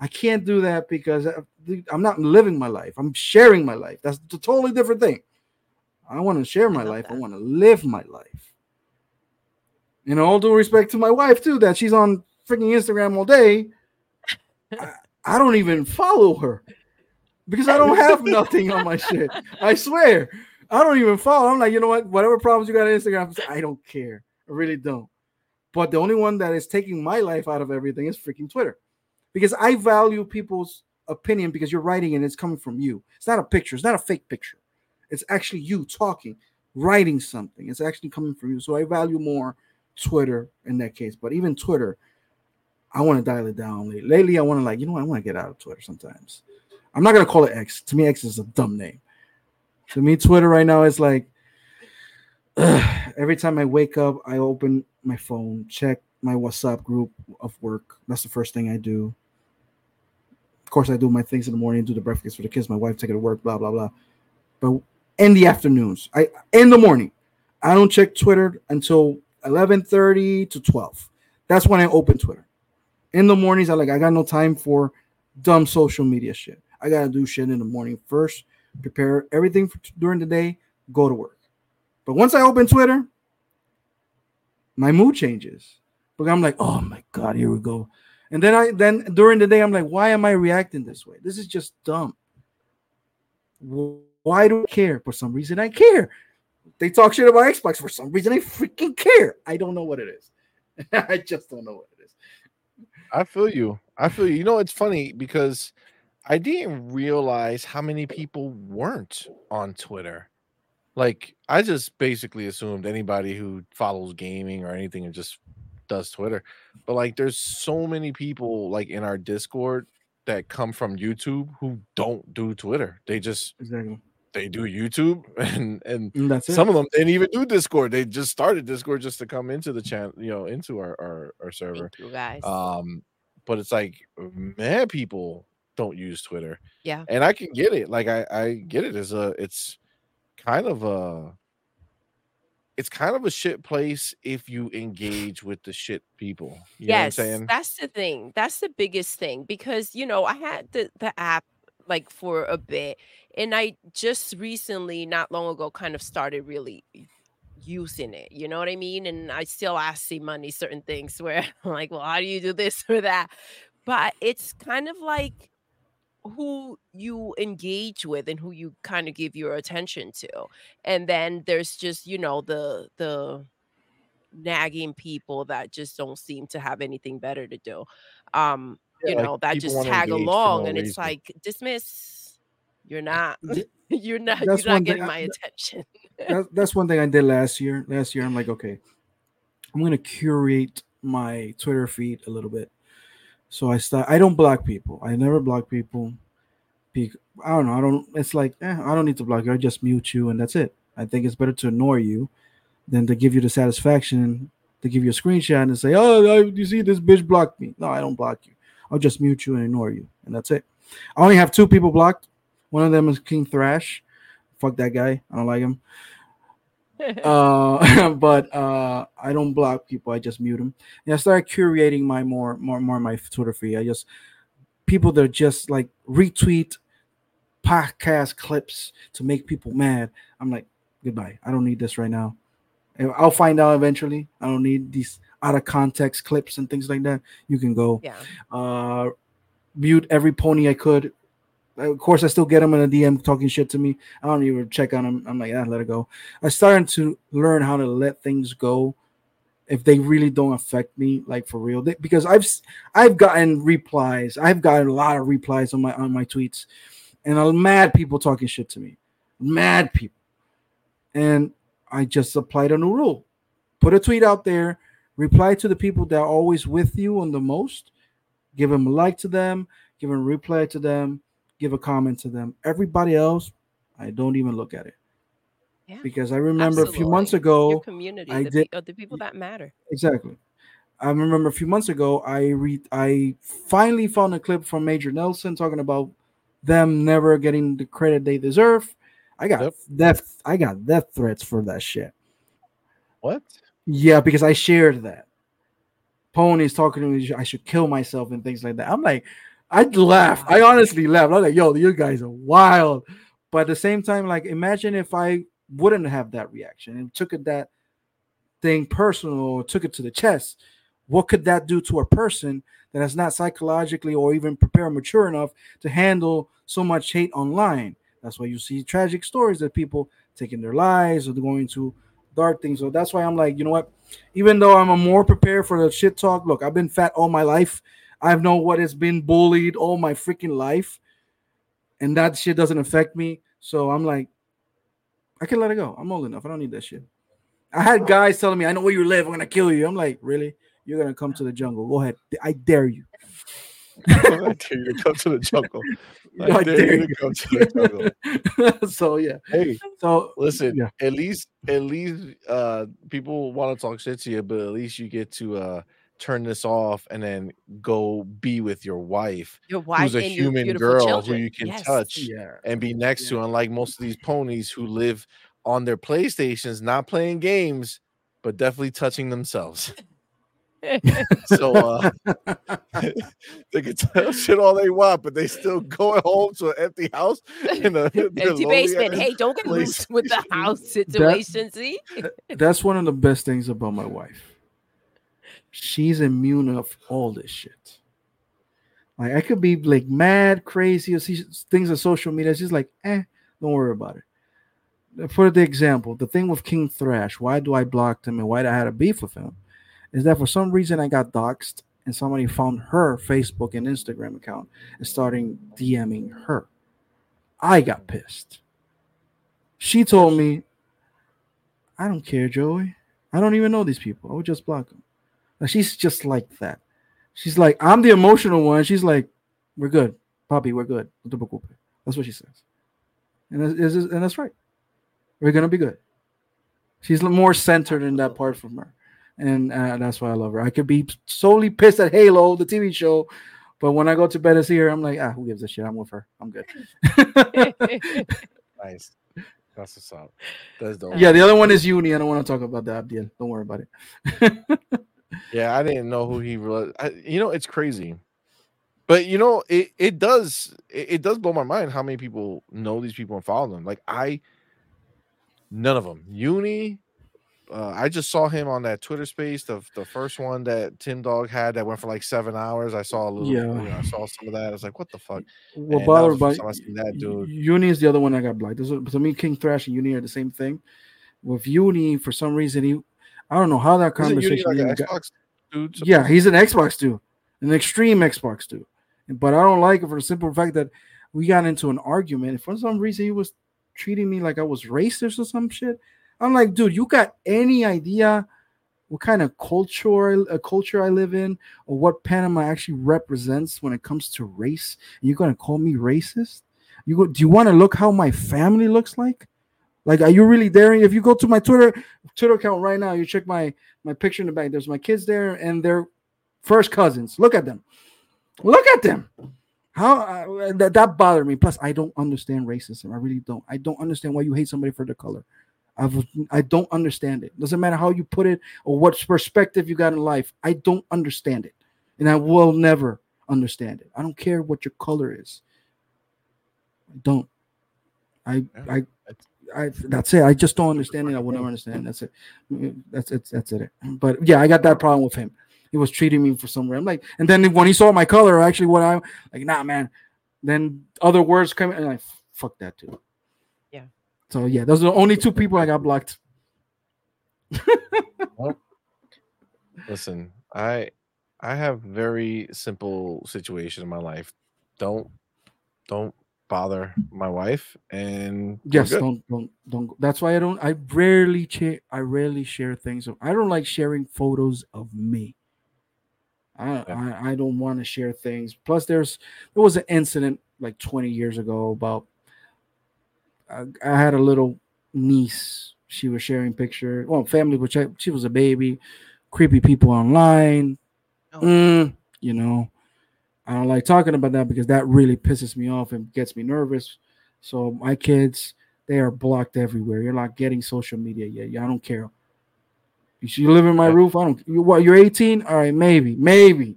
I can't do that because I- I'm not living my life. I'm sharing my life. That's a totally different thing. I want to share my love life. I want to live my life. And all due respect to my wife too, that she's on freaking Instagram all day. I, I don't even follow her because I don't have nothing on my shit. I swear, I don't even follow. I'm like, you know what? Whatever problems you got on Instagram, I don't care. I really don't. But the only one that is taking my life out of everything is freaking Twitter, because I value people's opinion because you're writing and it's coming from you. It's not a picture. It's not a fake picture. It's actually you talking, writing something. It's actually coming from you. So I value more Twitter in that case. But even Twitter, I want to dial it down. Lately, I want to like, you know what? I want to get out of Twitter sometimes. I'm not gonna call it X. To me, X is a dumb name. To me, Twitter right now is like ugh, every time I wake up, I open my phone, check my WhatsApp group of work. That's the first thing I do. Of course, I do my things in the morning, do the breakfast for the kids, my wife take it to work, blah blah blah. But in the afternoons, I in the morning, I don't check Twitter until 11:30 to 12. That's when I open Twitter. In the mornings, I like I got no time for dumb social media shit. I gotta do shit in the morning first, prepare everything for during the day, go to work. But once I open Twitter, my mood changes. But I'm like, oh my god, here we go. And then I then during the day, I'm like, why am I reacting this way? This is just dumb. Wh- Why do I care? For some reason, I care. They talk shit about Xbox. For some reason, I freaking care. I don't know what it is. I just don't know what it is. I feel you. I feel you. You know, it's funny because I didn't realize how many people weren't on Twitter. Like, I just basically assumed anybody who follows gaming or anything and just does Twitter. But like, there's so many people like in our Discord that come from YouTube who don't do Twitter. They just Exactly. They do YouTube, and and it. some of them didn't even do Discord. They just started Discord just to come into the channel, you know, into our our, our server. Thank you guys. Um, but it's like mad people don't use Twitter. Yeah. and I can get it. Like I I get it as a it's kind of a it's kind of a shit place if you engage with the shit people. You know what I'm yes, that's the thing. That's the biggest thing because you know I had the the app like for a bit, and I just recently, not long ago, kind of started really using it. You know what I mean? And I still ask C Money certain things where I'm like, well, how do you do this or that? But it's kind of like who you engage with and who you kind of give your attention to and then there's just you know the the nagging people that just don't seem to have anything better to do um Yeah, you like, know that just tag along no and it's like dismiss you're not you're not that's you're not getting I- my attention that, that's one thing I did last year. Last year, I'm like, okay, I'm gonna curate my Twitter feed a little bit. So I start. I don't block people. I never block people. I don't know. I don't. It's like eh, I don't need to block you. I just mute you, and that's it. I think it's better to ignore you than to give you the satisfaction to give you a screenshot and say, "Oh, you see, this bitch blocked me." No, I don't block you. I'll just mute you and ignore you, and that's it. I only have two people blocked. One of them is King Thrash. Fuck that guy. I don't like him uh but uh i don't block people i just mute them and i started curating my more more more my twitter feed i just people that just like retweet podcast clips to make people mad i'm like goodbye i don't need this right now i'll find out eventually i don't need these out of context clips and things like that you can go yeah. uh mute every pony i could. Of course i still get them in a dm talking shit to me. I don't even check on them i'm like ah, let it go. I started to learn how to let things go if they really don't affect me like for real. They- because i've I've gotten replies. I've gotten a lot of replies on my on my tweets and i'm mad people talking shit to me. Mad people. And i just applied a new rule. Put a tweet out there reply to the people that are always with you on the most. Give them a like to them. Give them a reply to them. Give a comment to them. Everybody else i don't even look at it. Yeah, because i remember a few months absolutely. your ago community I the, did- the people that matter. Exactly. I remember a few months ago i read i finally found a clip from major nelson talking about them never getting the credit they deserve. I got Yep. death i got death threats for that shit. What? Yeah, because I shared that. Pony's talking to me, I should kill myself and things like that. I'm like, I'd laugh. I honestly laugh. I'm like, yo, you guys are wild. But at the same time, like, imagine if I wouldn't have that reaction and took it that thing personal or took it to the chest. What could that do to a person that is not psychologically or even prepared mature enough to handle so much hate online? That's why you see tragic stories that people taking their lives or going to dark thing. So that's why I'm like, you know what? Even though I'm a more prepared for the shit talk, look, I've been fat all my life. I've known what has been bullied all my freaking life, and that shit doesn't affect me. So I'm like, I can let it go. I'm old enough. I don't need that shit. I had guys telling me, "I know where you live. I'm gonna kill you." I'm like, really? You're gonna come to the jungle? Go ahead. I dare you. I dare you to come to the jungle. I I dare dare you to come to the jungle. so yeah. Hey, So listen. Yeah. At least, at least, uh, people want to talk shit to you, but at least you get to uh turn this off and then go be with your wife, your wife who's a human girl children. who you can Yes. touch yeah. and be next to. Unlike most of these ponies who live on their PlayStations, not playing games, but definitely touching themselves. So uh, they can tell shit all they want, but they still going home to an empty house in a empty basement. Hey, don't get loose with the house situation. See, That's one of the best things about my wife. She's immune of all this shit. Like I could be like mad, crazy, or see things on social media. She's like, eh, don't worry about it. For the example, the thing with King Thrash, why do I block him and why did I had a beef with him? Is that for some reason I got doxxed and somebody found her Facebook and Instagram account and starting DMing her. I got pissed. She told me, I don't care, Joey. I don't even know these people. I would just block them. She's just like that. She's like, I'm the emotional one. She's like, we're good. Poppy, we're good. That's what she says. and it's- and that's right. We're gonna be good. She's more centered in that part from her, and uh, that's why I love her. I could be solely pissed at Halo, the TV show, but when I go to bed and see her, I'm like, ah, who gives a shit? I'm with her. I'm good. Nice. That's what's up. That's dope. yeah, the other one is Uni. I don't want to talk about that deal. Don't worry about it. Yeah, I didn't know who he was. I, you know, it's crazy. But you know, it, it does it, it does blow my mind how many people know these people and follow them. Like I none of them. Uni, uh, I just saw him on that Twitter space, the the first one that Tim Dog had that went for like seven hours. I saw a little, Yeah. you know, I saw some of that. I was like, what the fuck? What And bothered was the about first time I seen that dude. Uni is the other one I got is, to me, King Thrash and Uni are the same thing. With Uni, for some reason, he I don't know how that conversation. like got- dude? yeah, he's an Xbox dude, an extreme Xbox dude. But I don't like it for the simple fact that we got into an argument. For some reason, he was treating me like I was racist or some shit. I'm like, dude, you got any idea what kind of culture uh, culture I live in, or what Panama actually represents when it comes to race? You're gonna call me racist? You go? Do you want to look how my family looks like? Like, are you really daring? If you go to my Twitter Twitter account right now, you check my my picture in the back. There's my kids there and their first cousins. Look at them. Look at them. How uh, that, that bothered me. Plus, I don't understand racism. I really don't. I don't understand why you hate somebody for their color. I've, I don't understand it. Doesn't matter how you put it or what perspective you got in life. I don't understand it, and I will never understand it. I don't care what your color is. I don't. I I I that's it. I just don't understand it. I will never understand. That's it. That's it. That's it. But yeah, I got that problem with him. He was treating me for some reason. I'm like, and then when he saw my color, actually, what I'm like, nah, man. Then other words come and I fuck that too. Yeah. So yeah, those are the only two people I got blocked. Listen, I I have very simple situation in my life. Don't don't bother my wife and Yes, don't don't don't. That's why I don't. I rarely share. I rarely share things. I don't like sharing photos of me. I I, I don't want to share things. Plus, there's there was an incident like 20 years ago about. I, I had a little niece. She was sharing pictures. Well, family, which I, she was a baby. Creepy people online. Oh. Mm, you know, I don't like talking about that because that really pisses me off and gets me nervous. So my kids, they are blocked everywhere. You're not getting social media yet. Yeah, I don't care. You should live in my roof. I don't. You what? You're 18. All right, maybe, maybe.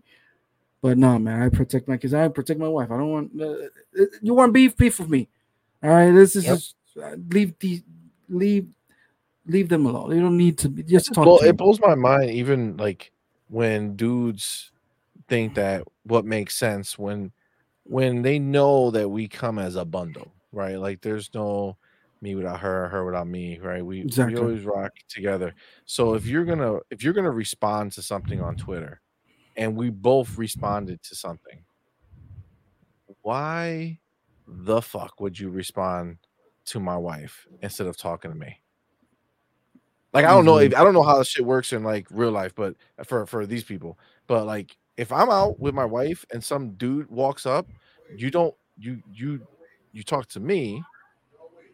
But no, man. I protect my kids. I protect my wife. I don't want. Uh, you want beef? Beef with me. All right. This is Yep. just uh, leave the leave leave them alone. You don't need to be just talk. to it blows my mind even like when dudes think that what makes sense when when they know that we come as a bundle right like there's no me without her her without me right we, Exactly. we always rock together so if you're gonna if you're gonna respond to something on twitter and we both responded to something why the fuck would you respond to my wife instead of talking to me like I don't know if I don't know how this shit works in like real life, but for for these people, but like if I'm out with my wife and some dude walks up, you don't you you you talk to me.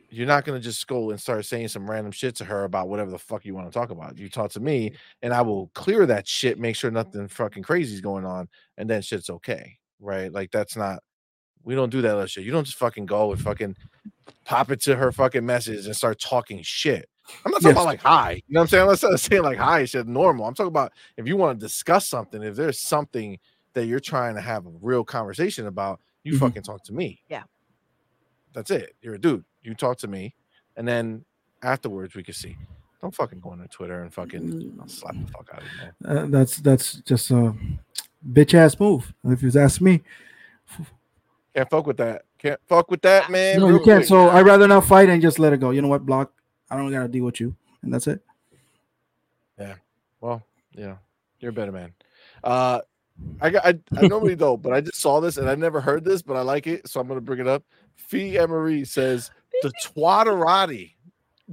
You're not gonna just go and start saying some random shit to her about whatever the fuck you want to talk about. You talk to me, and I will clear that shit, make sure nothing fucking crazy is going on, and then shit's okay, right? Like that's not. We don't do that other shit. You don't just fucking go and fucking pop it to her fucking message and start talking shit. I'm not talking Yes. about like hi. You know what I'm saying? Let's not saying like hi shit normal. I'm talking about if you want to discuss something, if there's something that you're trying to have a real conversation about, you Mhm. fucking talk to me. Yeah. That's it. You're a dude. You talk to me, and then afterwards we can see. Don't fucking go on Twitter and fucking I'll slap the fuck out of you. Uh, that's that's just a bitch ass move. If you ask me, Can't fuck with that. Can't fuck with that, man. no, real you can't. quick. So I'd rather not fight and just let it go. You know what? Block. I don't gotta deal with you, and that's it. Yeah. Well, yeah, you're a better man. Uh, I got. I, I normally don't, but I just saw this and I never heard this, but I like it, so I'm gonna bring it up. Fee Emery says the twatterati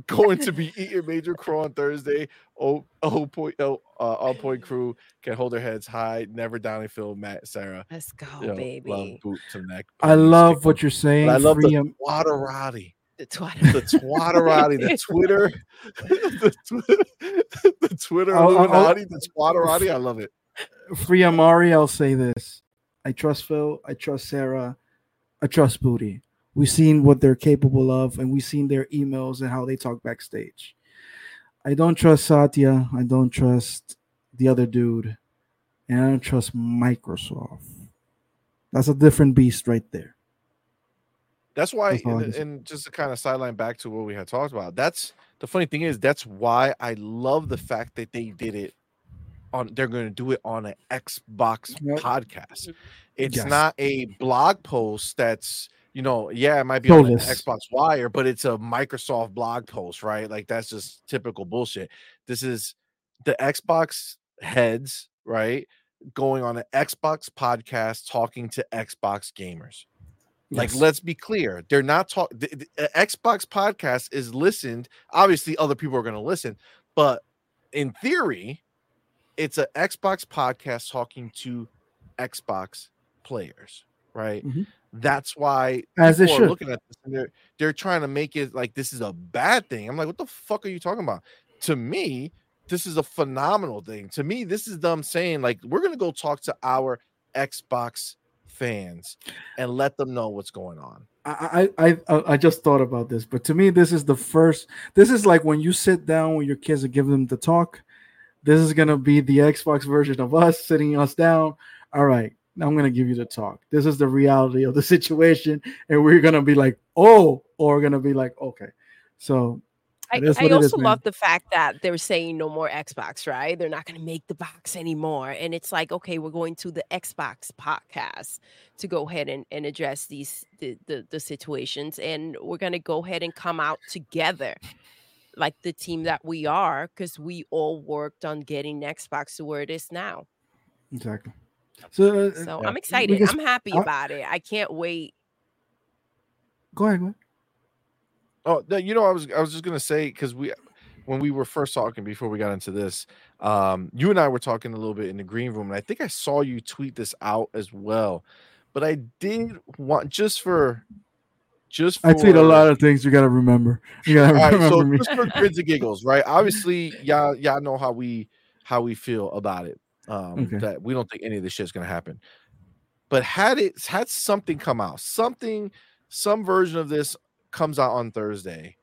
going to be eating Major Crow on Thursday. Oh, oh, point, oh, uh, all point crew can hold their heads high, never down and Phil, Matt, Sarah. Let's go, You know, baby. love boot to neck. I love what you're saying. But I love Free the him. twatterati. The twatterati. The twatterati, the Twitter, the Twitter, the Twitter I'll- I'll- the twatterati. I love it. Free Amari, I'll say this. I trust Phil. I trust Sarah. I trust Booty. We've seen what they're capable of, and we've seen their emails and how they talk backstage. I don't trust Satya. I don't trust the other dude. And I don't trust Microsoft. That's a different beast right there. That's why, That's and, and just to kind of sideline back to what we had talked about. That's the funny thing is that's why I love the fact that they did it on. They're going to do it on an Xbox Yep. podcast. It's Yes. not a blog post that's you know, yeah, it might be on. Xbox Wire, but it's a Microsoft blog post, right? Like that's just typical bullshit. This is the Xbox heads, right? Going on an Xbox podcast talking to Xbox gamers. Like, Yes. let's be clear. They're not talking. The, the- Xbox podcast is listened. Obviously, other people are going to listen, but in theory, it's an Xbox podcast talking to Xbox players, right? Mhm. That's why As they're should. looking at this and they're they're trying to make it like this is a bad thing. I'm like, what the fuck are you talking about? To me, this is a phenomenal thing. To me, this is them saying like we're gonna go talk to our Xbox fans and let them know what's going on. I, I I I just thought about this, but to me, this is the first. This is like when you sit down with your kids and give them the talk. This is gonna be the Xbox version of us sitting us down. All right, I'm gonna give you the talk. This is the reality of the situation, and we're gonna be like, oh, or we're gonna be like, okay. So I, is I is, also man. love the fact that they're saying no more Xbox, right? They're not going to make the box anymore. And it's like, okay, we're going to the Xbox podcast to go ahead and, and address these the, the, the situations. And we're going to go ahead and come out together like the team that we are because we all worked on getting Xbox to where it is now. exactly. So, uh, So Yeah. I'm excited. Because I'm happy I- about it. I can't wait. go ahead. Go ahead. Oh, no, you know, I was I was just gonna say because we when we were first talking before we got into this, um, you and I were talking a little bit in the green room, and I think I saw you tweet this out as well. But I did want just for just for I tweet a lot of things. You gotta remember. You gotta All right, remember so me. just for grins and giggles, right? Obviously, y'all y'all know how we how we feel about it. Um, Okay. that we don't think any of this shit's gonna happen. But had it had something come out, something, some version of this comes out on Thursday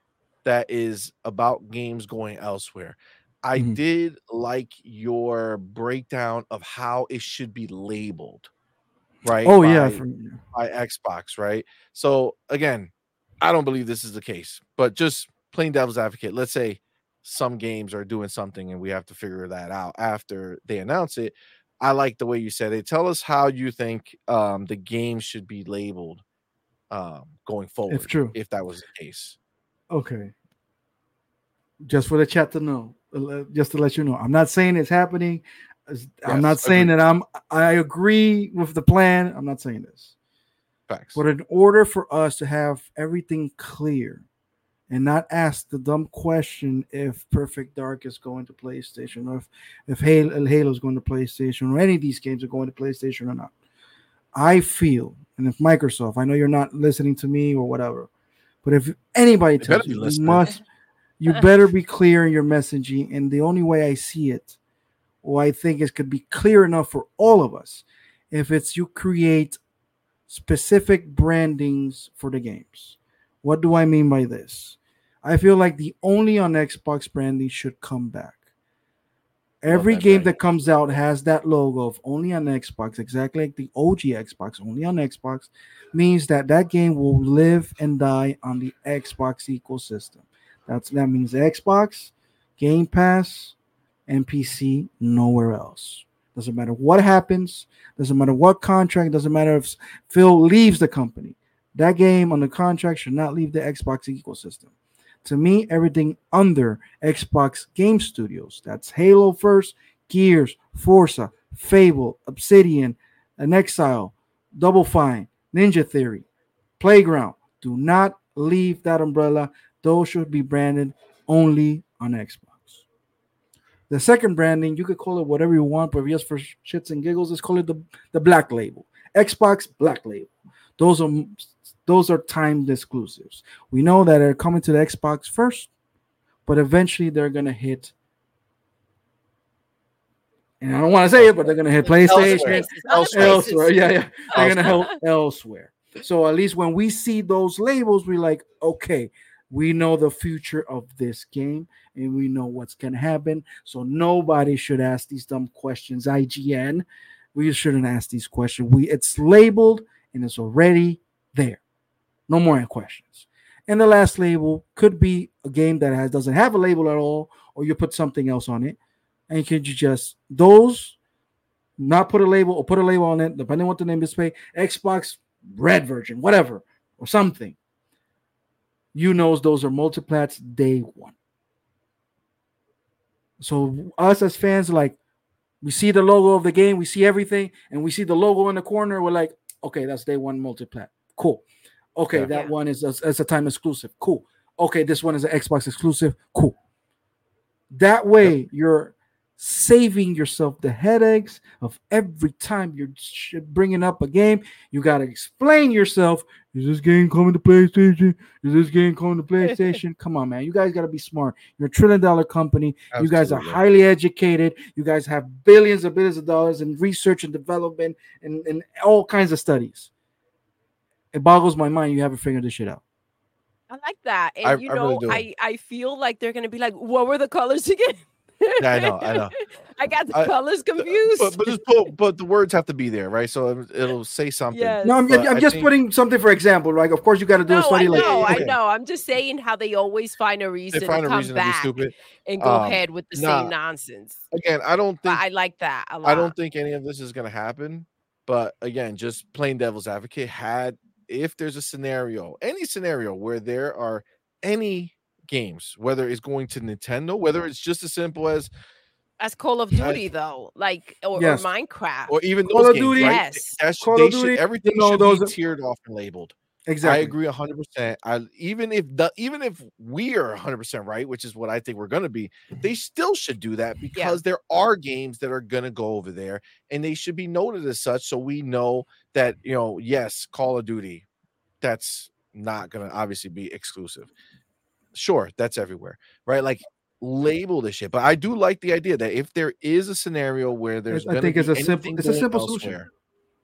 that is about games going elsewhere. I Mhm. did like your breakdown of how it should be labeled, right? Oh yeah, by- from, by Xbox, right? So again, I don't believe this is the case, but just plain devil's advocate, let's say some games are doing something and we have to figure that out after they announce it. I like the way you said it. Tell us how you think um, the game should be labeled um, going forward, If true. if that was the case. Okay. Just for the chat to know, uh, just to let you know, I'm not saying it's happening. I'm not saying agreed. that I'm. I agree with the plan. I'm not saying this. Facts. But in order for us to have everything clear and not ask the dumb question if Perfect Dark is going to PlayStation or if, if Halo, Halo is going to PlayStation or any of these games are going to PlayStation or not, I feel, and if Microsoft, I know you're not listening to me or whatever, but if anybody They better tells be you, you must, you better be clear in your messaging. And the only way I see it, or I think it could be clear enough for all of us, if it's you create specific brandings for the games. What do I mean by this? I feel like the only on Xbox branding should come back. Every that game branding. that comes out has that logo of only on Xbox, exactly like the OG Xbox, only on Xbox, means that that game will live and die on the Xbox ecosystem. That's that means Xbox, Game Pass, and PC, nowhere else. Doesn't matter what happens, doesn't matter what contract, doesn't matter if Phil leaves the company. That game on the contract should not leave the Xbox ecosystem. To me, everything under Xbox Game Studios, that's Halo first, Gears, Forza, Fable, Obsidian, inXile, Double Fine, Ninja Theory, Playground, do not leave that umbrella. Those should be branded only on Xbox. The second branding, you could call it whatever you want, but just for shits and giggles, let's call it the, the black label. Xbox black label. Those are those are timed exclusives. We know that they're coming to the Xbox first, but eventually they're gonna hit. And I don't want to say it, but they're gonna hit PlayStation Elsewhere. elsewhere. Yeah, yeah. They're gonna help elsewhere. So at least when we see those labels, we're like, okay, we know the future of this game and we know what's gonna happen. So nobody should ask these dumb questions. IGN, we shouldn't ask these questions. We it's labeled and it's already there. No more questions. And the last label could be a game that has doesn't have a label at all, or you put something else on it. And could you just those not put a label or put a label on it, depending on what the name is, display, Xbox red version, whatever, or something. You knows those are multiplats day one. So us as fans, like we see the logo of the game, we see everything, and we see the logo in the corner. We're like, okay, that's day one multiplat. Cool. Okay, Yeah. that Yeah. one is a, is a time exclusive. Cool. Okay, this one is an Xbox exclusive. Cool. That way, you're saving yourself the headaches of every time you're bringing up a game. You got to explain yourself. Is this game coming to PlayStation? Is this game coming to PlayStation? Come on, man. You guys got to be smart. You're a trillion dollar company. You guys are highly educated. You guys have billions and billions of dollars in research and development and, and all kinds of studies. It boggles my mind you haven't figured this shit out. I like that. And I- you I really know. I, I feel like they're gonna be like, what were the colors again? Yeah, I know, I know. I got the I- colors confused. But but, just put, but the words have to be there, right? So it'll- it'll say something. Yes. No, I'm, I'm just think- putting something for example. Like, of course, you got to do a no, I study. Like, know, I know. I'm just saying how they always find a reason They find to a come reason to be back stupid. and go Um, ahead with the nah. same nonsense. Again, I don't But think I like that a lot. I don't think any of this is going to happen. But again, just plain devil's advocate, had if there's a scenario, any scenario where there are any games, whether it's going to Nintendo, whether it's just as simple as As Call of Duty, though, like or, Yes. or Minecraft. or even Call those of games, Duty- right? Yes. That Call they of should, Duty, everything you know, should those be are- tiered off and labeled. exactly. I agree hundred percent. I even if the even if we are hundred percent right, which is what I think we're gonna be, they still should do that because there are games that are gonna go over there and they should be noted as such, so we know that you know, yes, Call of Duty, that's not gonna obviously be exclusive. Sure, that's everywhere, right? Like label this shit. But I do like the idea that if there is a scenario where there's I think it's a simple- it's a simple solution.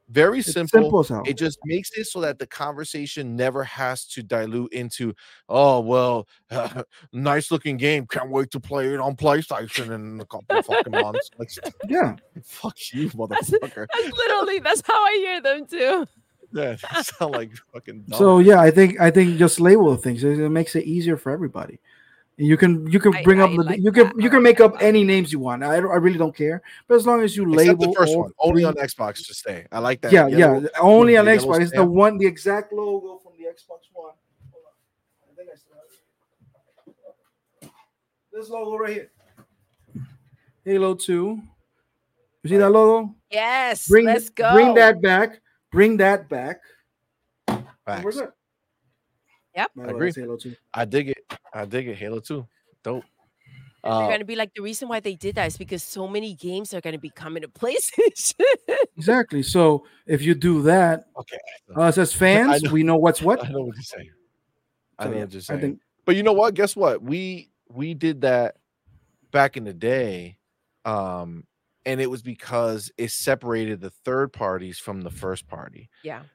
Very simple. simple. It just makes it so that the conversation never has to dilute into, oh well, nice looking game. Can't wait to play it on PlayStation in a couple of fucking months. Like, yeah. fuck you, That's- motherfucker. That's literally that's how I hear them too. Yeah, you sound like fucking. Dumb. So yeah, I think I think just label things. It, it makes it easier for everybody. And you can you can I- bring up I the like you can you can make up any names you want. I I really don't care. But as long as you Except label the first one, only three- on Xbox to stay. I like that. yeah, yellow- yeah, only on the yellow Xbox. It's the one, the exact logo from the Xbox One. Hold on. I think I still have it. This logo right here. Halo 2. You see that logo? Yes, Bring let's go. bring that back. Bring that back. And We're good. Yep. I agree. Halo 2. I dig it. I dig it. Halo 2. Dope. They're Uh, gonna be like the reason why they did that is because so many games are gonna be coming to PlayStation. Exactly. So if you do that, okay. us as fans, know. we know what's what. I know what you're saying. I So, know yeah, what you're I saying. think But you know what? Guess what? We we did that back in the day. Um, and it was because it separated the third parties from the first party.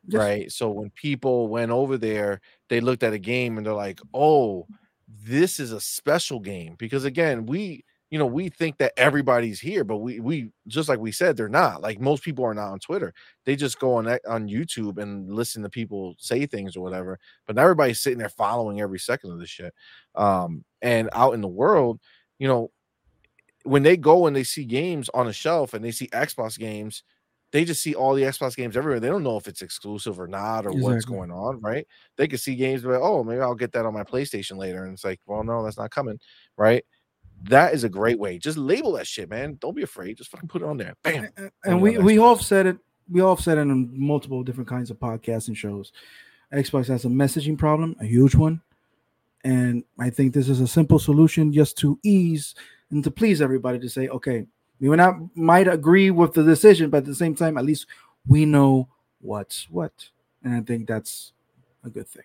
yeah. Right? So when people went over there, they looked at a game and they're like, "Oh, this is a special game." Because again, we, you know, we think that everybody's here, but we we just like we said, they're not. Like most people are not on Twitter. They just go on on YouTube and listen to people say things or whatever. But not everybody's sitting there following every second of this shit. Um, and out in the world, you know, when they go and they see games on a shelf and they see Xbox games, they just see all the Xbox games everywhere. They don't know if it's exclusive or not or what's going on, right? They could see games like, oh, maybe I'll get that on my PlayStation later. And it's like, well, no, that's not coming, right? That is a great way. Just label that shit, man. Don't be afraid. Just fucking put it on there. Bam. and- and we we all said it. We all said it on multiple different kinds of podcasts and shows. Xbox has a messaging problem, a huge one, and I think this is a simple solution just to ease and to please everybody to say, okay, we may not might agree with the decision, but at the same time, at least we know what's what. and I think that's a good thing.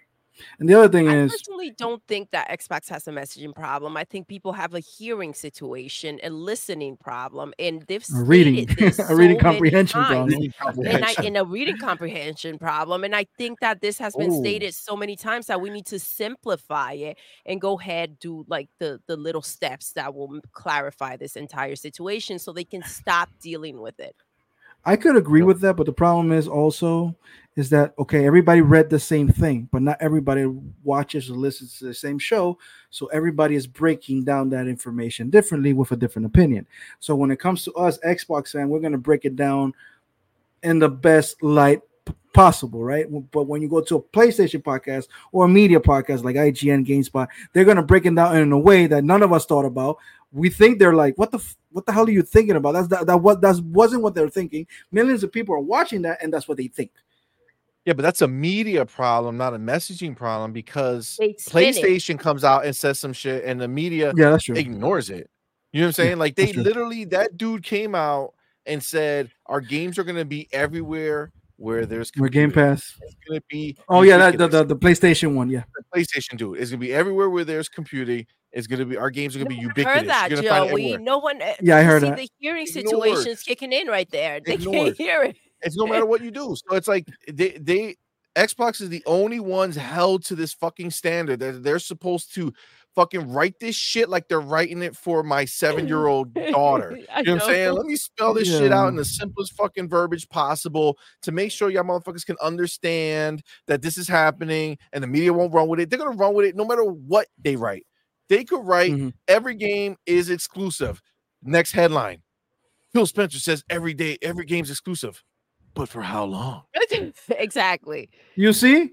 And the other thing I is, I personally don't think that Xbox has a messaging problem. I think people have a hearing situation, a listening problem, and they've a reading, this a so reading comprehension times. problem. And I comprehension. in a reading comprehension problem. And I think that this has been Ooh. stated so many times that we need to simplify it and go ahead do like the the little steps that will clarify this entire situation so they can stop dealing with it. I could agree with that, but the problem is also is that okay, everybody read the same thing, but not everybody watches or listens to the same show. So everybody is breaking down that information differently with a different opinion. So when it comes to us, Xbox fan, we're gonna break it down in the best light possible, right? But when you go to a PlayStation podcast or a media podcast like IGN, GameSpot, they're gonna break it down in a way that none of us thought about. We think they're like, what the f- what the hell are you thinking about? That's that, that what that wasn't what they're thinking. Millions of people are watching that, and that's what they think. Yeah, but that's a media problem, not a messaging problem, because They it. PlayStation comes out and says some shit, and the media Yeah, that's true. ignores it. You know what I'm saying? Like they literally that dude came out and said our games are gonna be everywhere where there's We're Game. Pass. It's gonna be Oh yeah, that, the, the the PlayStation one. Yeah, The PlayStation dude. It's gonna be everywhere where there's computing. It's gonna be our games are gonna No be one ubiquitous. heard that, You're gonna find it Joey. everywhere. No one. uh, Yeah, I heard see that. The hearing Ignored. situation's kicking in right there. They Ignored. can't hear it. It's no matter what you do. So it's like they they Xbox is the only ones held to this fucking standard that they're supposed to fucking write this shit like they're writing it for my seven year old daughter. You know what I'm saying? Let me spell this shit out in the simplest fucking verbiage possible to make sure y'all motherfuckers can understand that this is happening and the media won't run with it. They're gonna run with it no matter what they write. They could write Mhm. every game is exclusive. Next headline. Phil Spencer says every day, every game's exclusive. But for how long? exactly. you see,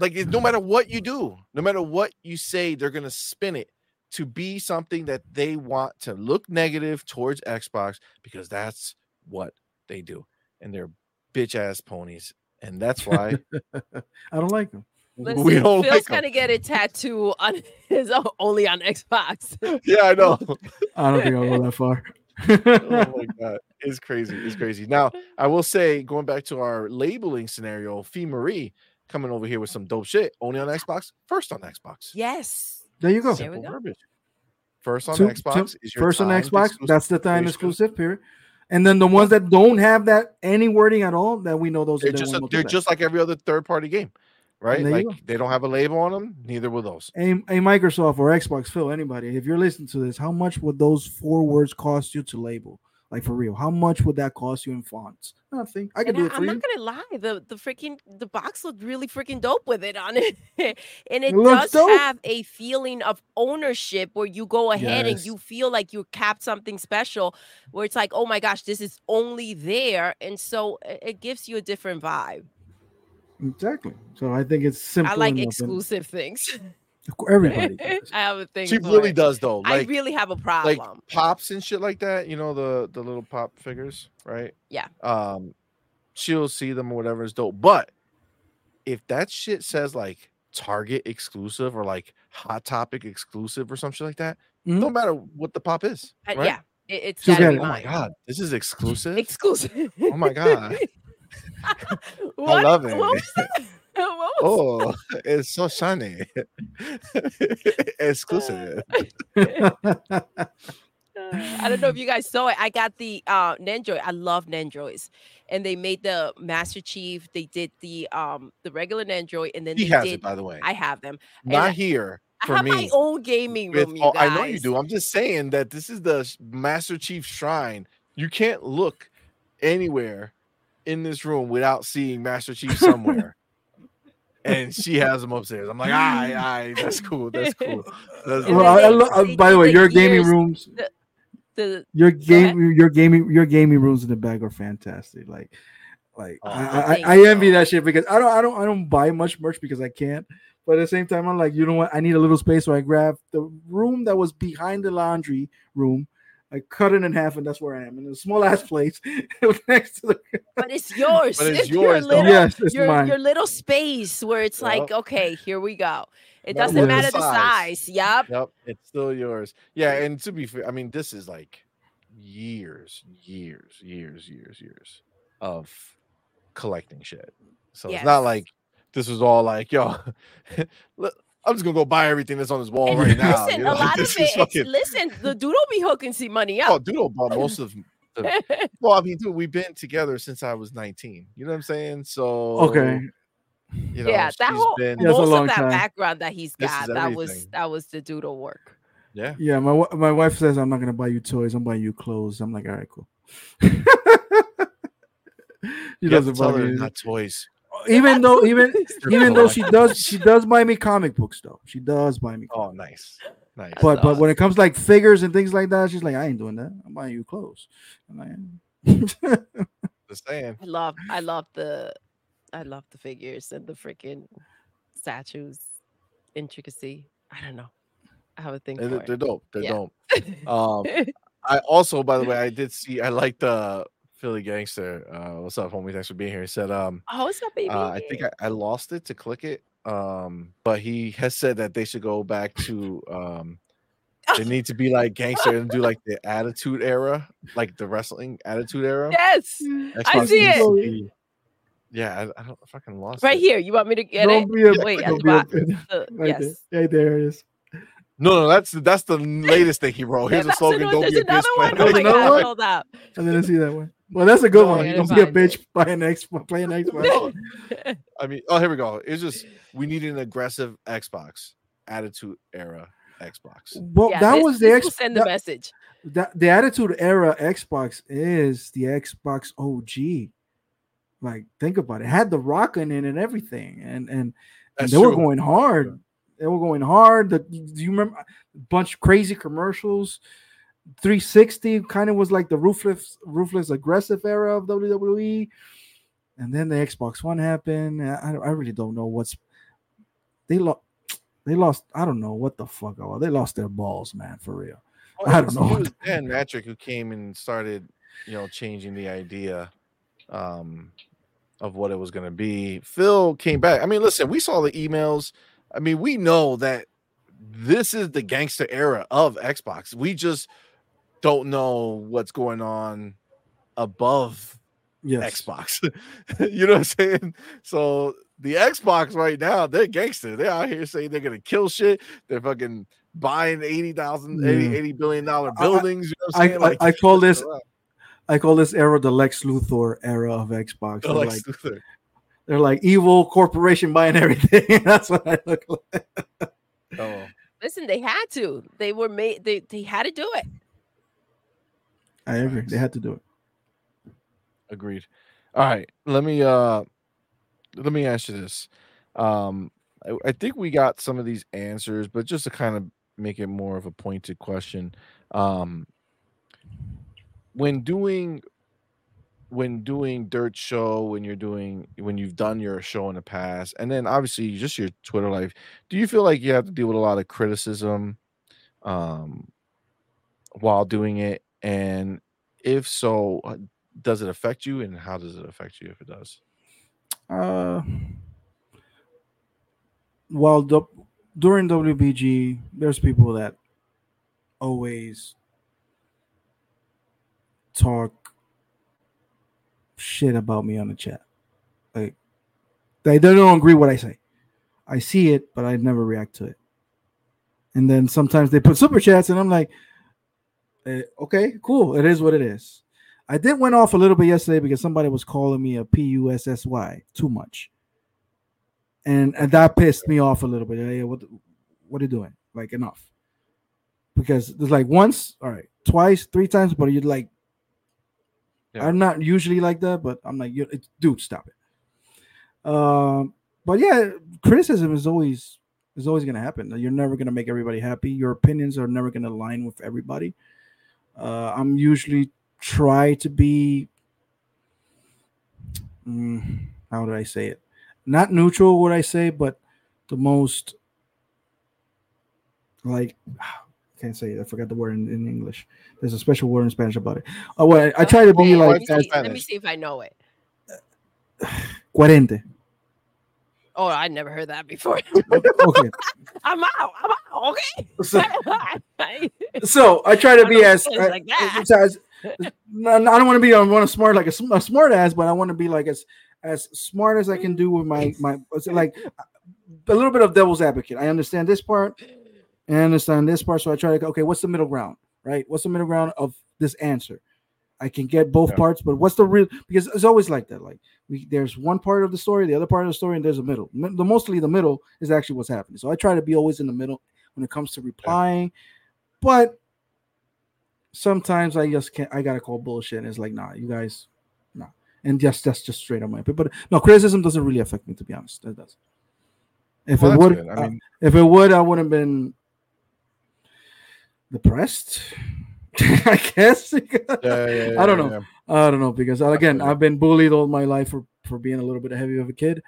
Like it- no matter what you do, no matter what you say, they're gonna spin it to be something that they want to look negative towards Xbox because that's what they do. And they're bitch ass ponies. And that's why I don't like them. Listen, we don't Phil's like 'em. gonna get a tattoo on his own, only on Xbox. Yeah, I know. I don't think I'll go that far. oh my god, it's crazy. It's crazy. Now, I will say, going back to our labeling scenario, Fee Marie coming over here with some dope shit, only on Xbox, first on Xbox. yes. there you go. There we go. First on Two- Xbox two- is your first on Xbox. exclusive That's the time exclusive period. And then the ones that don't have that any wording at all, that we know those They're are just a- they're just like every other third party game, right? There Like go. they don't have a label on them. Neither will those. a, a Microsoft or Xbox, Phil, anybody, if you're listening to this, how much would those four words cost you to label? Like for real, how much would that cost you in fonts? Nothing. I can And do I, it for am you. not gonna lie, the the freaking the box looked really freaking dope with it on it, and it, It does dope. have a feeling of ownership where you go ahead and you feel like you capped something special, where it's like, oh my gosh, this is only there, and so it, it gives you a different vibe. Exactly. So I think it's simple. I like enough and- exclusive things. Everybody. I have a thing. She for really it. does though. I Like really have a like problem. pops and shit like that. You know the the little pop figures, right? Yeah. Um, she'll see them or whatever is dope. But if that shit says like Target exclusive or like Hot Topic exclusive or some shit like that, Mhm. no matter what the pop is. Uh. Yeah, it, it's She'll gotta get be it. Oh my god, this is exclusive. Exclusive. Oh my God. What- love it. That? Oh, it's so shiny. exclusive. I don't know if you guys saw it. I got the uh Nendroid. I love Nendroids. And they made the Master Chief. They did the um the regular Nendroid, and then He they has did. it by the way. I have them. Not I- here I for have me. my own gaming with- room. You oh, guys. I know you do. I'm just saying that this is the Master Chief Shrine. You can't look anywhere in this room without seeing Master Chief somewhere. and she has them upstairs. I'm like, aye, aye, that's cool. That's cool. That's And well, then I, I they- lo- uh, by the way, the your gaming rooms, The your ahead. game, your gaming, your gaming rooms in the back are fantastic. Like, like Oh, I, I, I envy that shit because I don't, I don't, I don't buy much merch because I can't. But at the same time, I'm like, you know what? I need a little space, so I grab the room that was behind the laundry room. I cut it in half, and that's where I am in a small ass place next to the. but it's yours. But it's your yours, though. little, yes, it's your, mine. your little space where it's like, okay, here we go. It Matter doesn't what matter the the size. size. Yep. Yep, it's still yours. Yeah, and to be fair, I mean, this is like years, years, years, years, years of collecting shit. So it's not like this was all like, yo, look, I'm just gonna go buy everything that's on this wall And right now. listen, you know? a lot This of it. is it's- fucking- listen, the doodle be hooking CMoney oh, up. Doodle bought most of. The, well, I mean, dude, we've been together since I was 19. You know what I'm saying? So Okay. you know, yeah, that she's whole been, Yeah, it's a most long of that time. background that he's This got is that was everything. that was the doodle work. yeah. Yeah, my my wife says I'm not gonna buy you toys. I'm buying you clothes. I'm like, all right, cool. she You have to doesn't buy me. not toys. Even though, even even though she does, she does buy me comic books though. She does buy me. Oh, nice, nice. But That's but when it comes like figures and things like that, she's like, I ain't doing that. I'm buying you clothes. I'm like, Just saying. I love I love the I love the figures and the freaking statues intricacy. I don't know. I have a thing They're, for they're it. dope. They're Yeah. dope. Um, I also, by the way, I did see. I like the Philly gangster. Uh, what's up, homie? Thanks for being here. He said, um, oh, it's not baby. uh, I think I, I lost it to click it. Um, but he has said that they should go back to um, they need to be like gangster and do like the attitude era, like the wrestling attitude era. yes. I see it. to be- Yeah, I, I don't fucking lost it. Right it. here. You want me to get don't it? be a, Wait, at don't the be a- right yes. there. Right there it is. No, no, that's that's the latest thing he wrote. Yeah, Here's a slogan: another- "Don't be a bitch." another one. playing Oh my god, hold up. I didn't see that one. Well, that's a good No, one. I Don't gotta be a find bitch it. buying X playing Xbox. I mean, oh, here we go. It's just we need an aggressive Xbox attitude era Xbox. Well, Yeah, that this- was the this X. will send the that- message. that the attitude era Xbox is the Xbox OG. Like, think about it. it had the rock in it and everything, and and, and That's they were going hard. They were going hard. The, do you remember a bunch of crazy commercials? 360 kind of was like the ruthless, ruthless, aggressive era of WWE, and then the Xbox One happened. I, I really don't know what's they lost. They lost. I don't know what the fuck. Oh, they lost their balls, man, for real. Well, I don't know. It was Dan Mattrick who came and started, you know, changing the idea um, of what it was going to be. Phil came back. I mean, listen, we saw the emails. I mean, we know that this is the gangster era of Xbox. We just don't know what's going on above Yes. Xbox. you know what I'm saying? So the Xbox right now, they're gangster. They're out here saying they're gonna kill shit. They're fucking buying 80,000, 80, Yeah. 80 billion dollar I- buildings. you know what I- I'm saying? I- I call this- around. I call this era the Lex Luthor era of Xbox. They're They're like like, Luthor. they're like evil corporation buying everything. That's what I look like. Oh, Listen, they had to. They were made. They they had to do it. I agree. They had to do it. agreed. All right, let me uh let me ask you this. Um I, I think we got some of these answers, but just to kind of make it more of a pointed question. Um when doing when doing dirt show when you're doing when you've done your show in the past and then obviously just your twitter life do you feel like you have to deal with a lot of criticism um while doing it and if so uh, does it affect you and how does it affect you if it does Uh, while the, during WBG, there's people that always talk shit about me on the chat. Like they, they don't agree what I say. I see it, but I never react to it. And then sometimes they put super chats, and I'm like, eh, okay, cool. It is what it is. I did went off a little bit yesterday because somebody was calling me a P U S S Y too much, and, and that pissed me off a little bit. Hey, what what are you doing? Like enough. Because there's like once, all right, twice, three times, but you're like, Yeah. I'm not usually like that, but I'm like, it's, dude, stop it. Um, but yeah, criticism is always is always gonna happen. You're never gonna make everybody happy. Your opinions are never gonna align with everybody. Uh, I'm usually try to be mm, how do I say it? Not neutral, what I say, but the most like I can't say it. I forgot the word in, in English. There's a special word in Spanish about it. Oh, well, I, I try to be Oh, like let me, see, let me see if I know it. coherente. Oh, I never heard that before. Okay, I'm out. I'm out. Okay. so, so I try to be as, Things uh, as, like as- as- I don't want to be I want to smart like a, a smart ass, but I want to be like as as smart as I can do with my my like a little bit of devil's advocate. I understand this part, I understand this part, so I try to go, okay, what's the middle ground, right? What's the middle ground of this answer? I can get both Yeah. parts, but what's the real? Because it's always like that. Like we, there's one part of the story, the other part of the story, and there's a middle. The mostly the middle is actually what's happening. So I try to be always in the middle when it comes to replying, but sometimes I just can't. I gotta call bullshit. And it's like, nah, you guys, nah, and just that's just straight up my opinion. But no, criticism doesn't really affect me to be honest. That does. If Well, it would. I uh, mean, if it would, I would have been depressed. I guess. yeah, yeah, yeah, I don't know. yeah. I don't know because uh, again, Absolutely. I've been bullied all my life for for being a little bit heavy of a kid,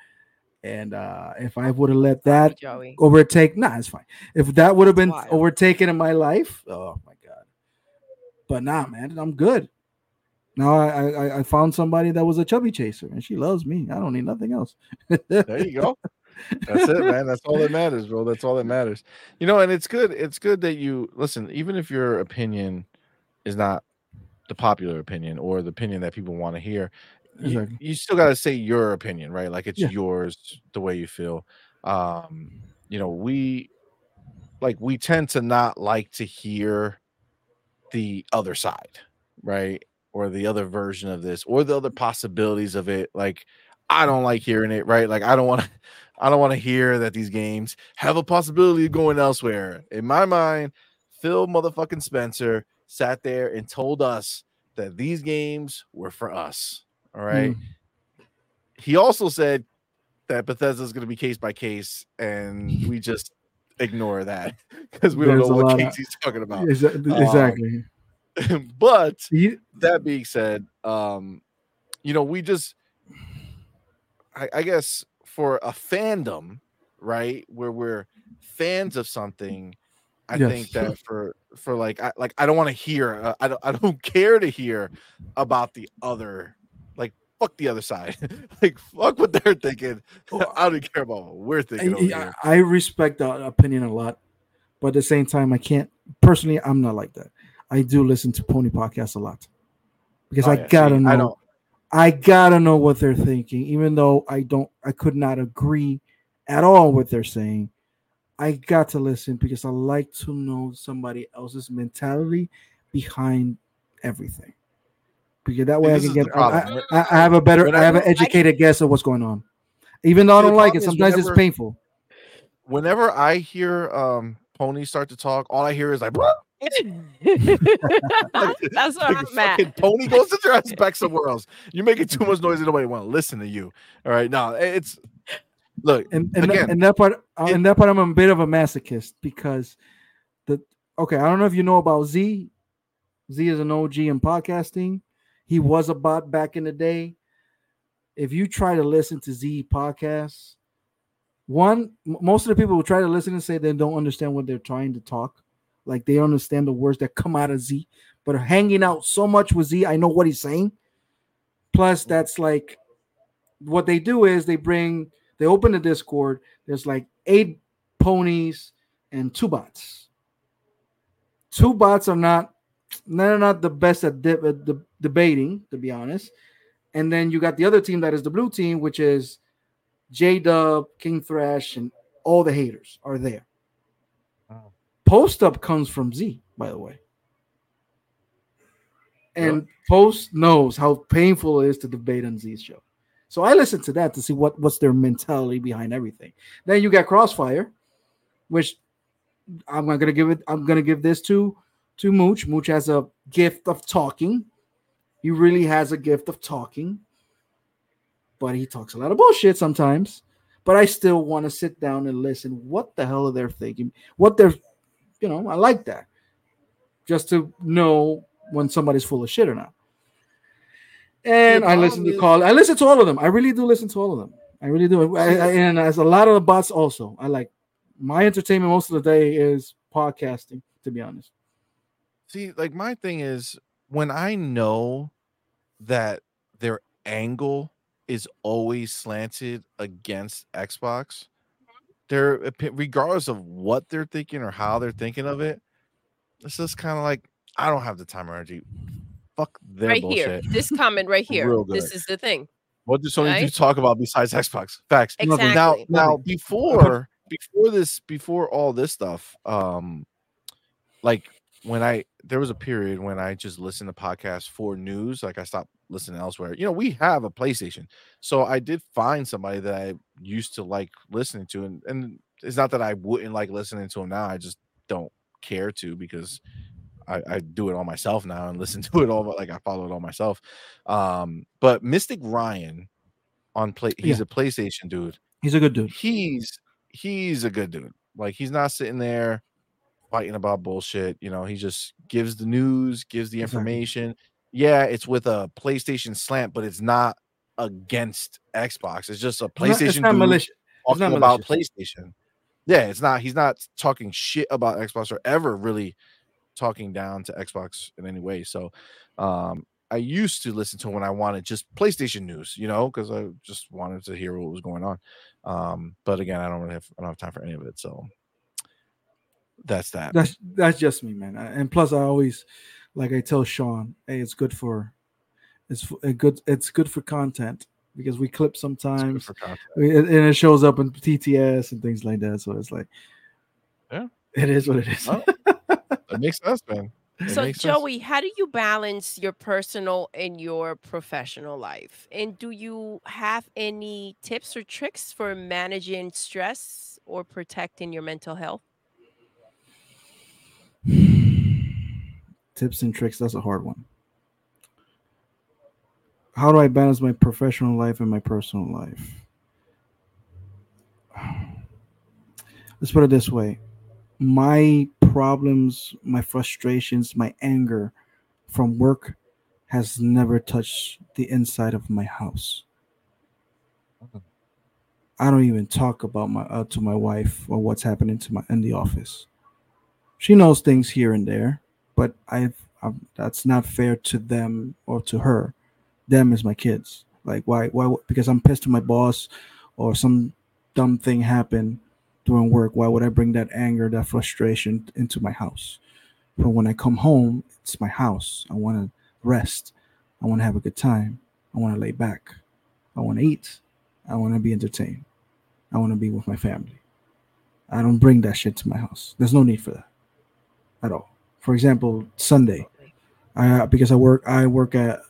and uh if I would have let that Joey. overtake, nah, it's fine. If that would have been Wild. overtaken in my life, oh my god. But nah, man, I'm good. Now I, I I found somebody that was a chubby chaser, and she loves me. I don't need nothing else. There you go. That's it, man. That's all that matters, bro. That's all that matters. You know, and it's good. It's good that you listen, even if your opinion is not the popular opinion or the opinion that people want to hear, you, you still got to say your opinion, right? Like it's Yeah. yours, the way you feel. Um, you know, we like we tend to not like to hear the other side, right? Or the other version of this, or the other possibilities of it. Like, I don't like hearing it, right? Like, I don't want to, I don't want to hear that these games have a possibility of going elsewhere. In my mind, Phil motherfucking Spencer sat there and told us that these games were for us. All right. Mm. He also said that Bethesda is going to be case by case, and we just ignore that because we don't know what case of- he's talking about. Exa- exactly. but You- that being said, um, you know, we just, I, I guess, for a fandom, right, where we're fans of something, I Yes. think that for for like, I like, I don't want to hear, uh, I don't, I don't care to hear about the other, like, fuck the other side, like, fuck what they're thinking. I don't care about what we're thinking. I. I I respect that opinion a lot, but at the same time, I can't personally. I'm not like that. I do listen to Pony podcasts a lot because Oh, I yeah, gotta see, know. I I, don't. gotta know what they're thinking, even though I don't. I could not agree at all with what they're saying. I got to listen because I like to know somebody else's mentality behind everything. Because that way I can get. I. I, I have a better. I have an Whenever- educated guess of what's going on, even though I don't like it. problem is Sometimes it's painful. Whenever I hear um ponies start to talk, all I hear is like. That's where Like, I'm at. fucking pony goes to your ass back somewhere else. You're making too much noise and nobody want to listen to you. All right. Now it's look and and, again. that, and that part uh, it- and that part I'm a bit of a masochist because the okay I don't know if you know about Z. Z is an OG in podcasting. He was a bot back in the day. If you try to listen to Z podcasts, one most of the people who try to listen and say they don't understand what they're trying to talk, like they understand the words that come out of Z. But hanging out so much with Z, I know what he's saying. Plus, that's like what they do is they bring they open the Discord. There's like eight ponies and two bots. Two bots are not they're not the best at, de- at de- debating, to be honest. And then you got the other team that is the blue team, which is J Dub, King Thrash, and all the haters are there. Wow. Post up comes from Z, by the way. And Post knows how painful it is to debate on Z's show. So I listen to that to see what what's their mentality behind everything. Then you got Crossfire, which I'm not gonna give it. I'm gonna give this to to Mooch. Mooch has a gift of talking. He really has a gift of talking, but he talks a lot of bullshit sometimes. But I still want to sit down and listen. What the hell are they thinking? What they're, you know, I like that, just to know when somebody's full of shit or not. And I listen to call. I listen to all of them. I really do listen to all of them. I really do. I, I, and as a lot of the bots also, I like my entertainment most of the day is podcasting. To be honest, See, like my thing is when I know that their angle is always slanted against Xbox, they're regardless of what they're thinking or how they're thinking of it, it's just kind of like I don't have the time or energy. Fuck their right bullshit. here. This comment right here. This is the thing. What does Sony do Right? talk about besides Xbox? Facts. Exactly. Now, now before before this, before all this stuff, um, like when I there was a period when I just listened to podcasts for news. Like I stopped listening elsewhere. You know, we have a PlayStation, so I did find somebody that I used to like listening to, and and it's not that I wouldn't like listening to him now. I just don't care to because I, I do it all myself now and listen to it all. Like I follow it all myself. Um, but Mystic Ryan on play, he's Yeah. a PlayStation dude He's a good dude. he's he's a good dude. Like he's not sitting there fighting about bullshit. You know, he just gives the news, gives the Exactly. information. Yeah, it's with a PlayStation slant, but it's not against Xbox. It's just a It's not- PlayStation It's not dude malicious. talking not about. PlayStation. Yeah, it's not. He's not talking shit about Xbox or ever really talking down to Xbox in any way. So, um, I used to listen to when I wanted just PlayStation news, you know, because I just wanted to hear what was going on. Um, but again, I don't really have I don't have time for any of it. So that's that. That's that's just me, man. And plus, I always like I tell Sean, hey, it's good for it's a good it's good for content because we clip sometimes for content. it- and it shows up in TTS and things like that. So it's like, Yeah. it is what it is. Well, That makes sense, man. It So, makes sense. Joey, how do you balance your personal and your professional life? And do you have any tips or tricks for managing stress or protecting your mental health? Tips and tricks. That's a hard one. How do I balance my professional life and my personal life? Let's put it this way. My problems, my frustrations, my anger from work has never touched the inside of my house. I don't even talk about my uh, to my wife or what's happening to my in the office. She knows things here and there, but I've, i that's not fair to them or to her. Them is my kids. Like why why because I'm pissed at my boss or some dumb thing happened during work. Why would I bring that anger, that frustration into my house? But when I come home, it's my house. I want to rest. I want to have a good time. I want to lay back. I want to eat. I want to be entertained. I want to be with my family. I don't bring that shit to my house. There's no need for that at all. For example, Sunday, I uh, because I work I work at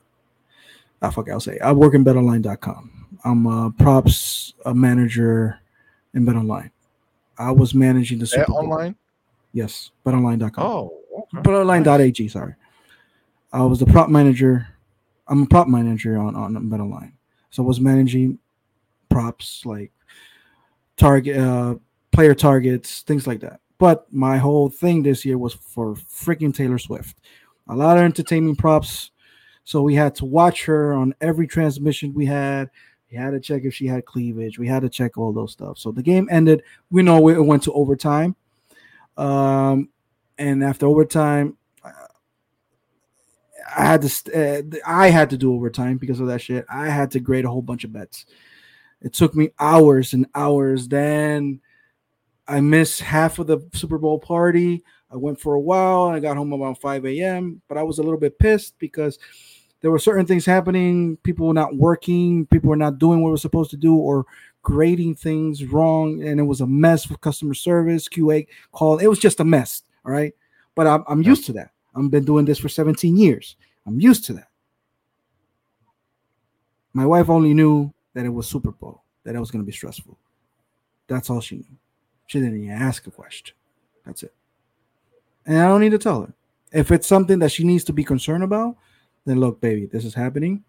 I fuck I'll say I work in betonline.com. I'm a props a manager in BetOnline. I was managing the Super online. Yes, betonline.com. Oh, okay. BetOnline.ag, sorry. I was the prop manager. I'm a prop manager on, on BetOnline. So I was managing props like target uh player targets, things like that. But my whole thing this year was for freaking Taylor Swift. A lot of entertainment props. So we had to watch her on every transmission we had. We had to check if she had cleavage. We had to check all those stuff. So the game ended. We know it went to overtime. Um, and after overtime, uh, I had to st- uh, I had to do overtime because of that shit. I had to grade a whole bunch of bets. It took me hours and hours. Then I missed half of the Super Bowl party. I went for a while. I got home around 5 a.m. But I was a little bit pissed because there were certain things happening. People were not working. People were not doing what were supposed to do or grading things wrong. And it was a mess with customer service, QA call. It was just a mess. All right. But I'm, I'm used to that. I've been doing this for 17 years. I'm used to that. My wife only knew that it was Super Bowl, that it was going to be stressful. That's all she knew. She didn't even ask a question. That's it. And I don't need to tell her. If it's something that she needs to be concerned about, then look, baby, this is happening.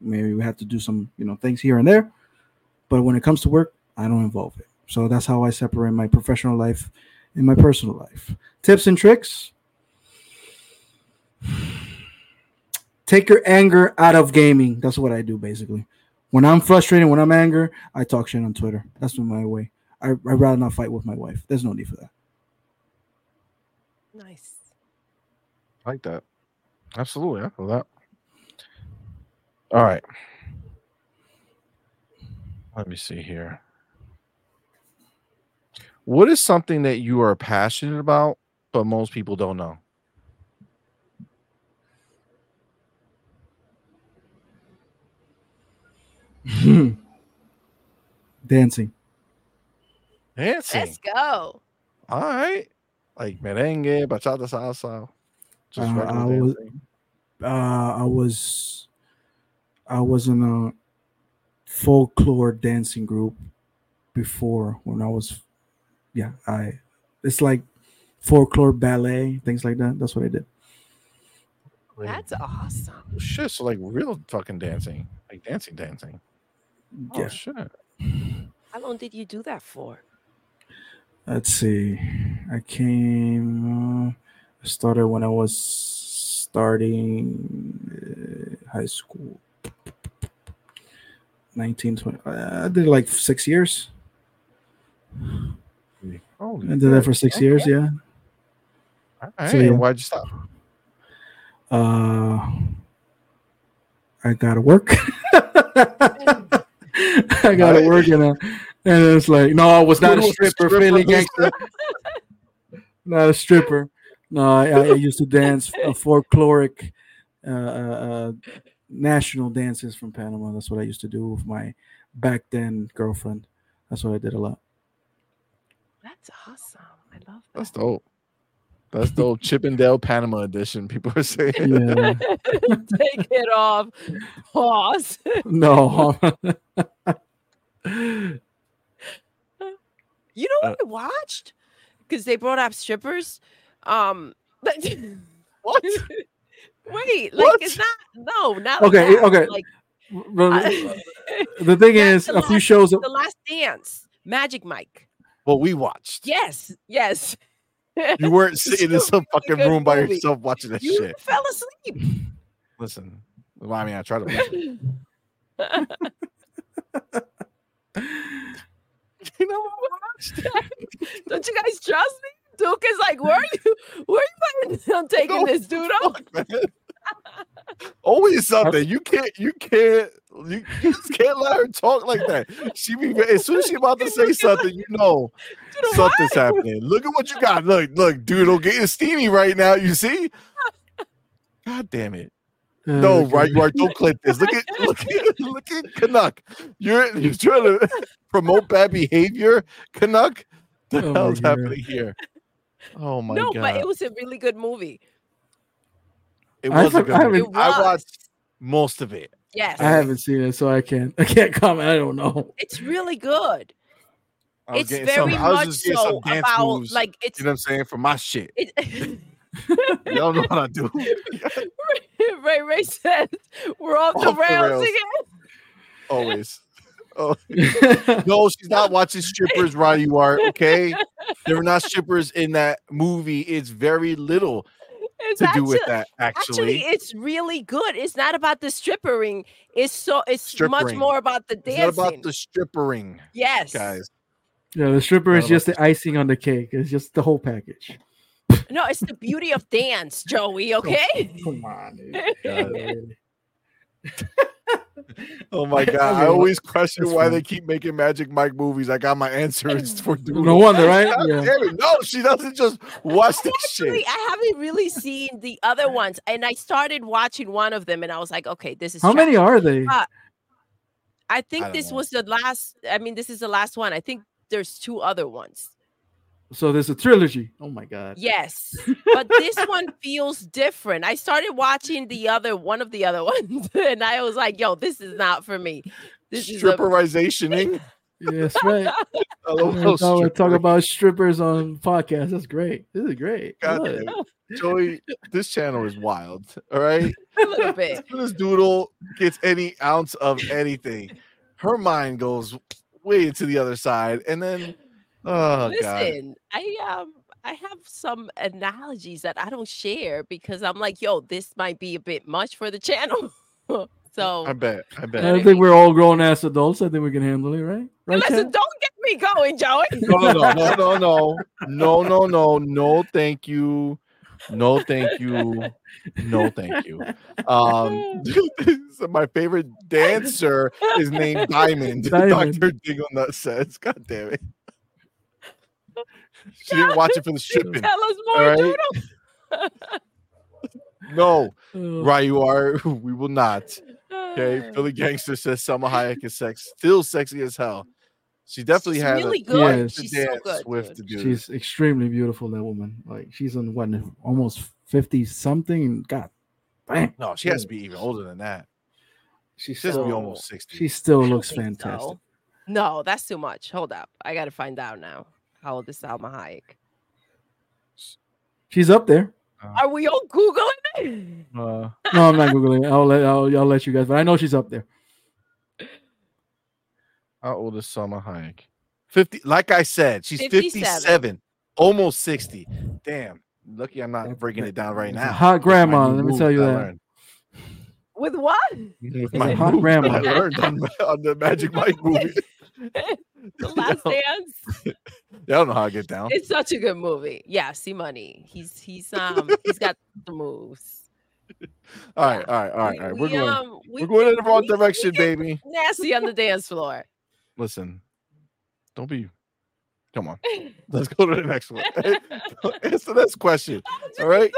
Maybe we have to do some, you know, things here and there. But when it comes to work, I don't involve it. So that's how I separate my professional life and my personal life. Tips and tricks. Take your anger out of gaming. That's what I do basically. When I'm frustrated, when I'm angry, I talk shit on Twitter. That's my way. I, I'd rather not fight with my wife. There's no need for that. Nice. I like that. Absolutely. I feel that. All right. Let me see here. What is something that you are passionate about, but most people don't know? Dancing. Dancing. Let's go. All right. Like merengue, bachata, salsa. Just Uh, I was- Uh, I was I was in a folklore dancing group before when I was yeah, I it's like folklore ballet, things like that. That's what I did. That's awesome. shit. So like real fucking dancing, like dancing, dancing. Oh Yeah. shit. How long did you do that for? Let's see. I came. Uh, I started when I was starting uh, high school. 1920. Uh, I did like six years. Holy I did that for six Okay. years. Yeah. All right. So, yeah. Why'd you stop? Uh, I gotta work. I gotta work, and uh, and it's like, no, I was not a Who was the stripper, stripper? Philly gangster. not a stripper. No, I, I used to dance uh, folkloric, uh, uh, uh, national dances from Panama. That's what I used to do with my back then girlfriend. That's what I did a lot. That's awesome. I love that. That's dope. That's dope. Chippendale Panama edition. People are saying. Yeah. Take it off. Pause. no. You know Uh, what I watched? Because they brought up strippers. Um, What? wait, like What? it's not. No, not like Okay, that. okay. Like the thing is, the a few shows. the Last Dance, Magic Mike. What we watched. Yes, yes. You weren't sitting in some fucking good room by movie. yourself watching that You shit. fell asleep. Listen. Well, I mean, I try to. watch you know what? Don't you guys trust me? Duke is like, where are you? Where are you planning on taking No, this, dude? Fuck. Always something. You can't. You can't. You, you just can't let her talk like that. She be as soon as she about to say something, you know dude, what? something's happening. Look at what you got. Look, look, dude, it'll get steamy right now. You see? God damn it. No, Okay. right, you are. Don't clip this. Look at look at look at Canuck. You're you're trying to promote bad behavior, Canuck. The Oh my hell's happening here? Oh my no, god! but it was a really good movie. it was a good I movie. I watched most of it. Yes, I haven't seen it, so I can't. I can't comment. I don't know. it's really good. It's very some- much just getting some so about moves, like it's you know what I'm saying for my shit. it. Y'all know what I do. Ray Ray says we're off, the Off the rails, rails. again. Always. Oh no, she's not watching strippers, right? You are okay. There were not strippers in that movie. It's very little It's to do actually, with that. actually Actually, it's really good. It's not about the strippering. It's so it's much more about the it's not dancing. about the strippering, yes, guys. yeah, the stripper is just about the icing on the cake. It's just the whole package. No, it's the beauty of dance, Joey. Okay. Come on, God. Oh my god! I always question that's why fine. they keep making Magic Mike movies. I got my answer. It's for doing. No wonder, right? God Yeah. No, she doesn't just watch this Actually, shit. I haven't really seen the other ones, and I started watching one of them, and I was like, okay, this is How trash. many are they? Uh, I think I this know. was the last. I mean, this is the last one. I think there's two other ones. So there's a trilogy. Oh my god. Yes, but this one feels different. I started watching the other one of the other ones, and I was like, "Yo, this is not for me." This is a, Stripperizationing. Yes, right. I love Yeah, those talk, talk about strippers on podcast. That's great. This is great. God damn it. it. Joey, this channel is wild. All right. a little As bit. soon as Doodle gets any ounce of anything, her mind goes way to the other side. And then, oh, God. Listen, I um, I have some analogies that I don't share because I'm like, "Yo, this might be a bit much for the channel." so I bet. I bet. I think we're all grown ass adults. I think we can handle it, right? Right, listen, don't get me going, Joey. No, no, no, no, no, no, no, no, no, no, thank you. No, thank you. No, thank you. Um, so my favorite dancer is named Diamond. Diamond. Dr. Dingle Nut says, God damn it. She didn't watch it for the stripping. Tell us more, All right. Doodle. No, right, you are. We will not. Okay, Philly Gangster says Salma Hayek is sex, still sexy as hell. She definitely She's had really a good. quite Yes. the She's so good, with dude. the dude. She's extremely beautiful. That woman, like she's on what almost fifty something. God, damn, no, she has to be even older than that. she She has to be still almost sixty. she still looks fantastic. so. No, that's too much. Hold up. I got to find out now. How old is Salma Hayek? She's up there. Are we all Googling it? Uh, No, I'm not googling. it. I'll let I'll, I'll let you guys. But I know she's up there. how old is Salma Hayek? Fifty. Like I said, she's 57. fifty-seven, almost sixty. Damn. Lucky I'm not breaking it down right now. hot grandma, let me tell you I that. learned. With what? With my hot grandma. I learned on, on the Magic Mike movie. the Last Dance. Y'all don't know how I get down. It's such a good movie. Yeah, CMoney. He's he's um he's got the moves. All right, all right, all right, all right. We're We, going. um, we We're going in the wrong we- direction, baby. Nasty on the dance floor. Listen, don't be. Come on, let's go to the next one. Answer this question. All right,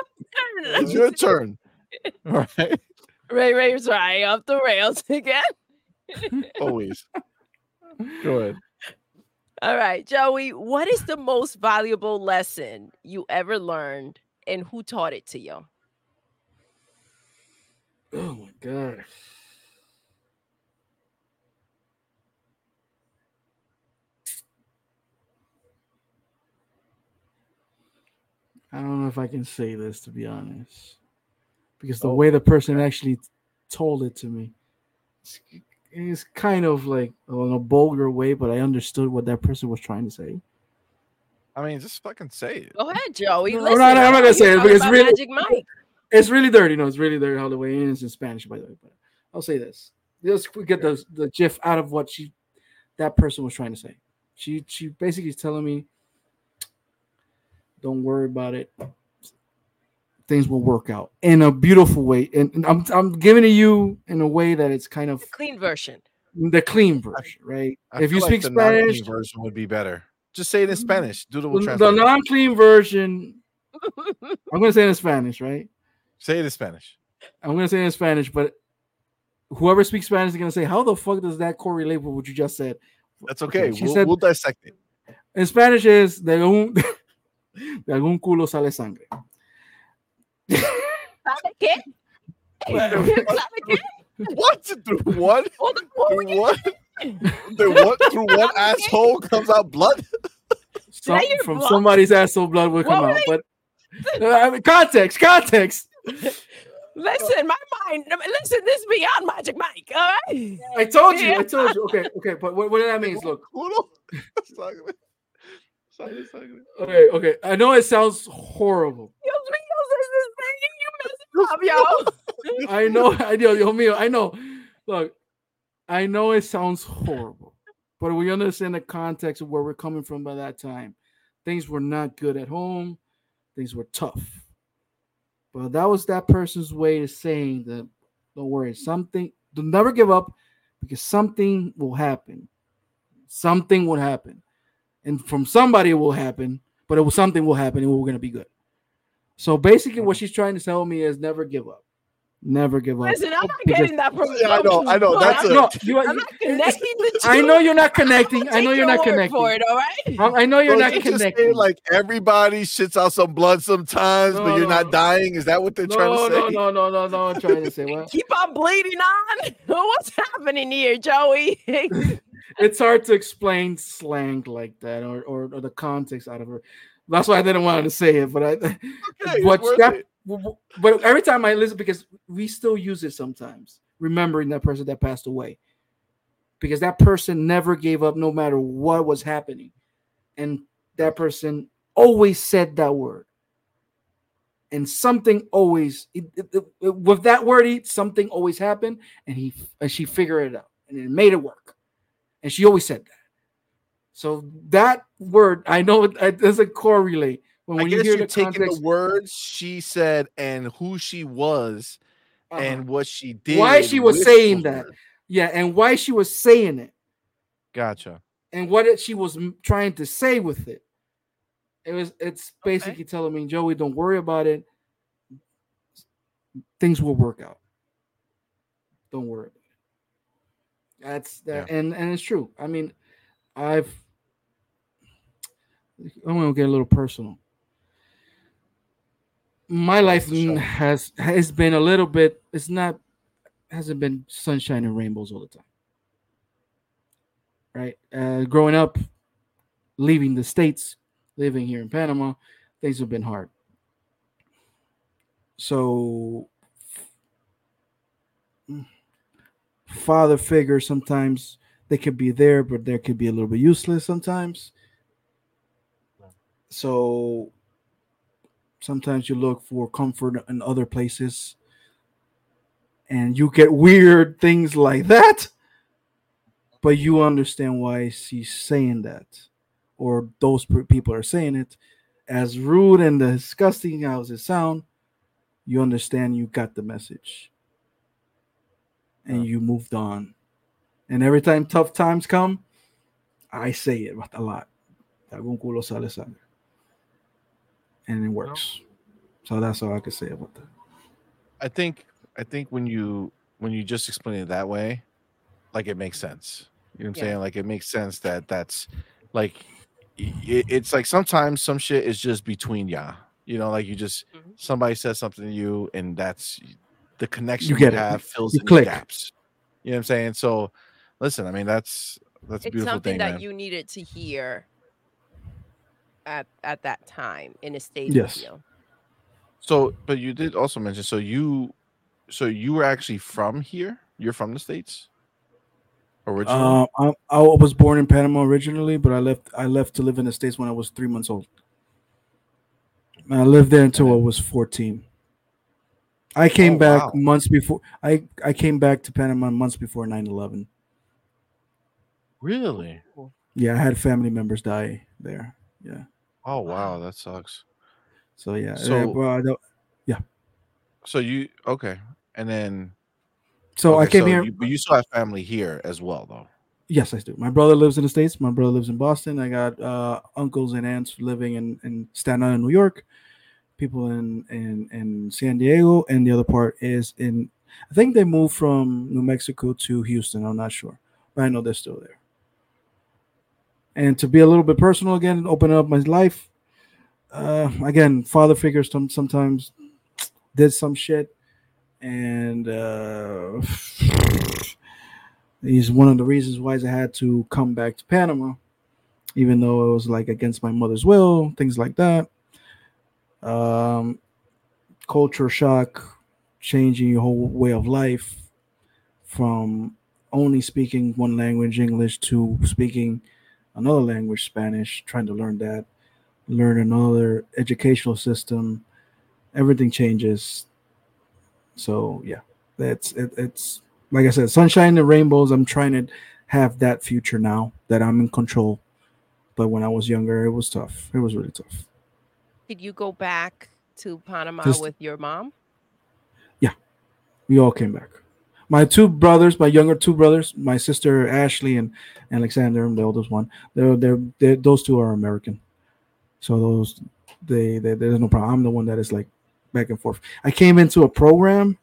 it's your turn. All right, Ray Ray's right off the rails again. always. Go ahead. All right, Joey, what is the most valuable lesson you ever learned and who taught it to you? Oh my god. I don't know if I can say this to be honest, because the Oh, way the person actually told it to me, it's, it's kind of like in a vulgar way, but I understood what that person was trying to say. I mean, just fucking say it. Go ahead, Joey. No, Listen, no, no, I'm not gonna say it because about really- Magic Mike. It's really dirty. No, it's really dirty how the way in. it is in Spanish, by the way. But I'll say this: let's get the the gif out of what she that person was trying to say. She she basically is telling me, "Don't worry about it. Things will work out in a beautiful way." And, and I'm I'm giving it you in a way that it's kind of Clean version. the clean version, right? I if you feel speak like the non-clean Spanish, version would be better. Just say it in mm-hmm. Spanish. Do the the, the non-clean version, I'm gonna say it in Spanish, right? Say it in Spanish. I'm gonna say it in Spanish, but whoever speaks Spanish is gonna say, "How the fuck does that correlate with what you just said?" That's okay. She We'll, said- we'll dissect it. In Spanish is de algún, de algún culo sale sangre. ¿Sabe qué? ¿Sabe qué? What? Through what? Hold on, hold Through what? Through what? Through what asshole comes out blood? Some, from blood? somebody's asshole blood will come were out, but uh, I mean, context, context. Listen, my mind. Listen, this is beyond Magic Mike. All right. I told you, I told you. Okay, okay, but what, what that means? Look, okay, okay. I know it sounds horrible. I know, I know, Dios mío, I know. Look, I know it sounds horrible, but we understand the context of where we're coming from by that time. Things were not good at home, things were tough. But that was that person's way of saying that don't worry, something, don't never give up because something will happen. Something will happen. And from somebody it will happen, but it will something will happen and we're gonna be good. So basically, what she's trying to tell me is never give up. Never give up. Listen, I'm not Because- getting that from Yeah, I know, I know, that's a- no, you, I'm not connecting the two. I know you're not connecting. I'm know you're not connecting. For it, all right. I I know you're Bro, not you just connecting. like everybody shits out some blood sometimes, No, but you're no. not dying. Is that what they're trying to say? no, no, no, no, no. I'm trying to say what? Keep on bleeding on. What's happening here, Joey? It's hard to explain slang like that or, or, or the context out of her. That's why I didn't want to say it, but I. Okay, worth that? it. But every time I listen, because we still use it sometimes, remembering that person that passed away, because that person never gave up, no matter what was happening, and that person always said that word, and something always it- it- with that word, something always happened, and he and she figured it out, and it made it work, and she always said that. So that word, I know it, it doesn't correlate. When, I you guess hear you're the taking context, the words she said and who she was uh-huh. and what she did. why she was saying those that yeah and why she was saying it Gotcha. and what it, she was trying to say with it it was it's basically telling me joey don't worry about it things will work out don't worry That's that, and and it's true. I mean, I've. I'm gonna get a little personal. My life has has been a little bit. It's not hasn't been sunshine and rainbows all the time. Right, uh, growing up, leaving the states, living here in Panama, things have been hard. So, father figure sometimes they could be there, but they could be a little bit useless sometimes. So sometimes you look for comfort in other places and you get weird things like that. But you understand why she's saying that, or those people are saying it. As rude and disgusting as it sound, you understand you got the message and Yeah. you moved on. And every time tough times come, I say it a lot. Algún culo sale sangre. And it works. So that's all I can say about that. I think I think when you when you just explain it that way, like it makes sense. You know what I'm Yeah. saying? Like it makes sense that that's like it, it's like sometimes some shit is just between ya. You know, like you just Mhm. somebody says something to you and that's the connection you, get it. have fills You in click. the gaps. You know what I'm saying? So listen, I mean that's that's a it's beautiful something thing, that man. you needed to hear at at that time in a state Yes. of you. So but you did also mention so you so you were actually from here? You're from the States? Originally? Uh, I, I was born in Panama originally, but I left. I left to live in the states when I was three months old. And I lived there until I was fourteen. I came Oh, back wow. months before. I I came back to Panama months before 9-11. really? Yeah, I had family members die there. Yeah. Oh wow, Wow. that sucks. So yeah. uh, So- don't- So you okay, and then so I came so here. You, but you still have family here as well, though. Yes, I do. My brother lives in the States. My brother lives in Boston. I got uh, uncles and aunts living in, in Staten Island, New York. People in, in, in San Diego. And the other part is in, I think they moved from New Mexico to Houston. I'm not sure. But I know they're still there. And to be a little bit personal again, open up my life. Uh, again, father figures some, sometimes did some shit. And uh, he's one of the reasons why I had to come back to Panama, even though it was like against my mother's will, things like that. Um, culture shock, changing your whole way of life from only speaking one language, English, to speaking another language, Spanish, trying to learn that, learn another educational system. Everything changes. So yeah, that's it, it's like I said, sunshine and rainbows. I'm trying to have that future now that I'm in control. But when I was younger, it was tough. It was really tough. Did you go back to Panama Just- with your mom? Yeah, we all came back. My two brothers, my younger two brothers, my sister Ashley and Alexander, the oldest one. They're, they're, they're those two are American. So those they, they there's no problem. I'm the one that is like back and forth. I came into a program,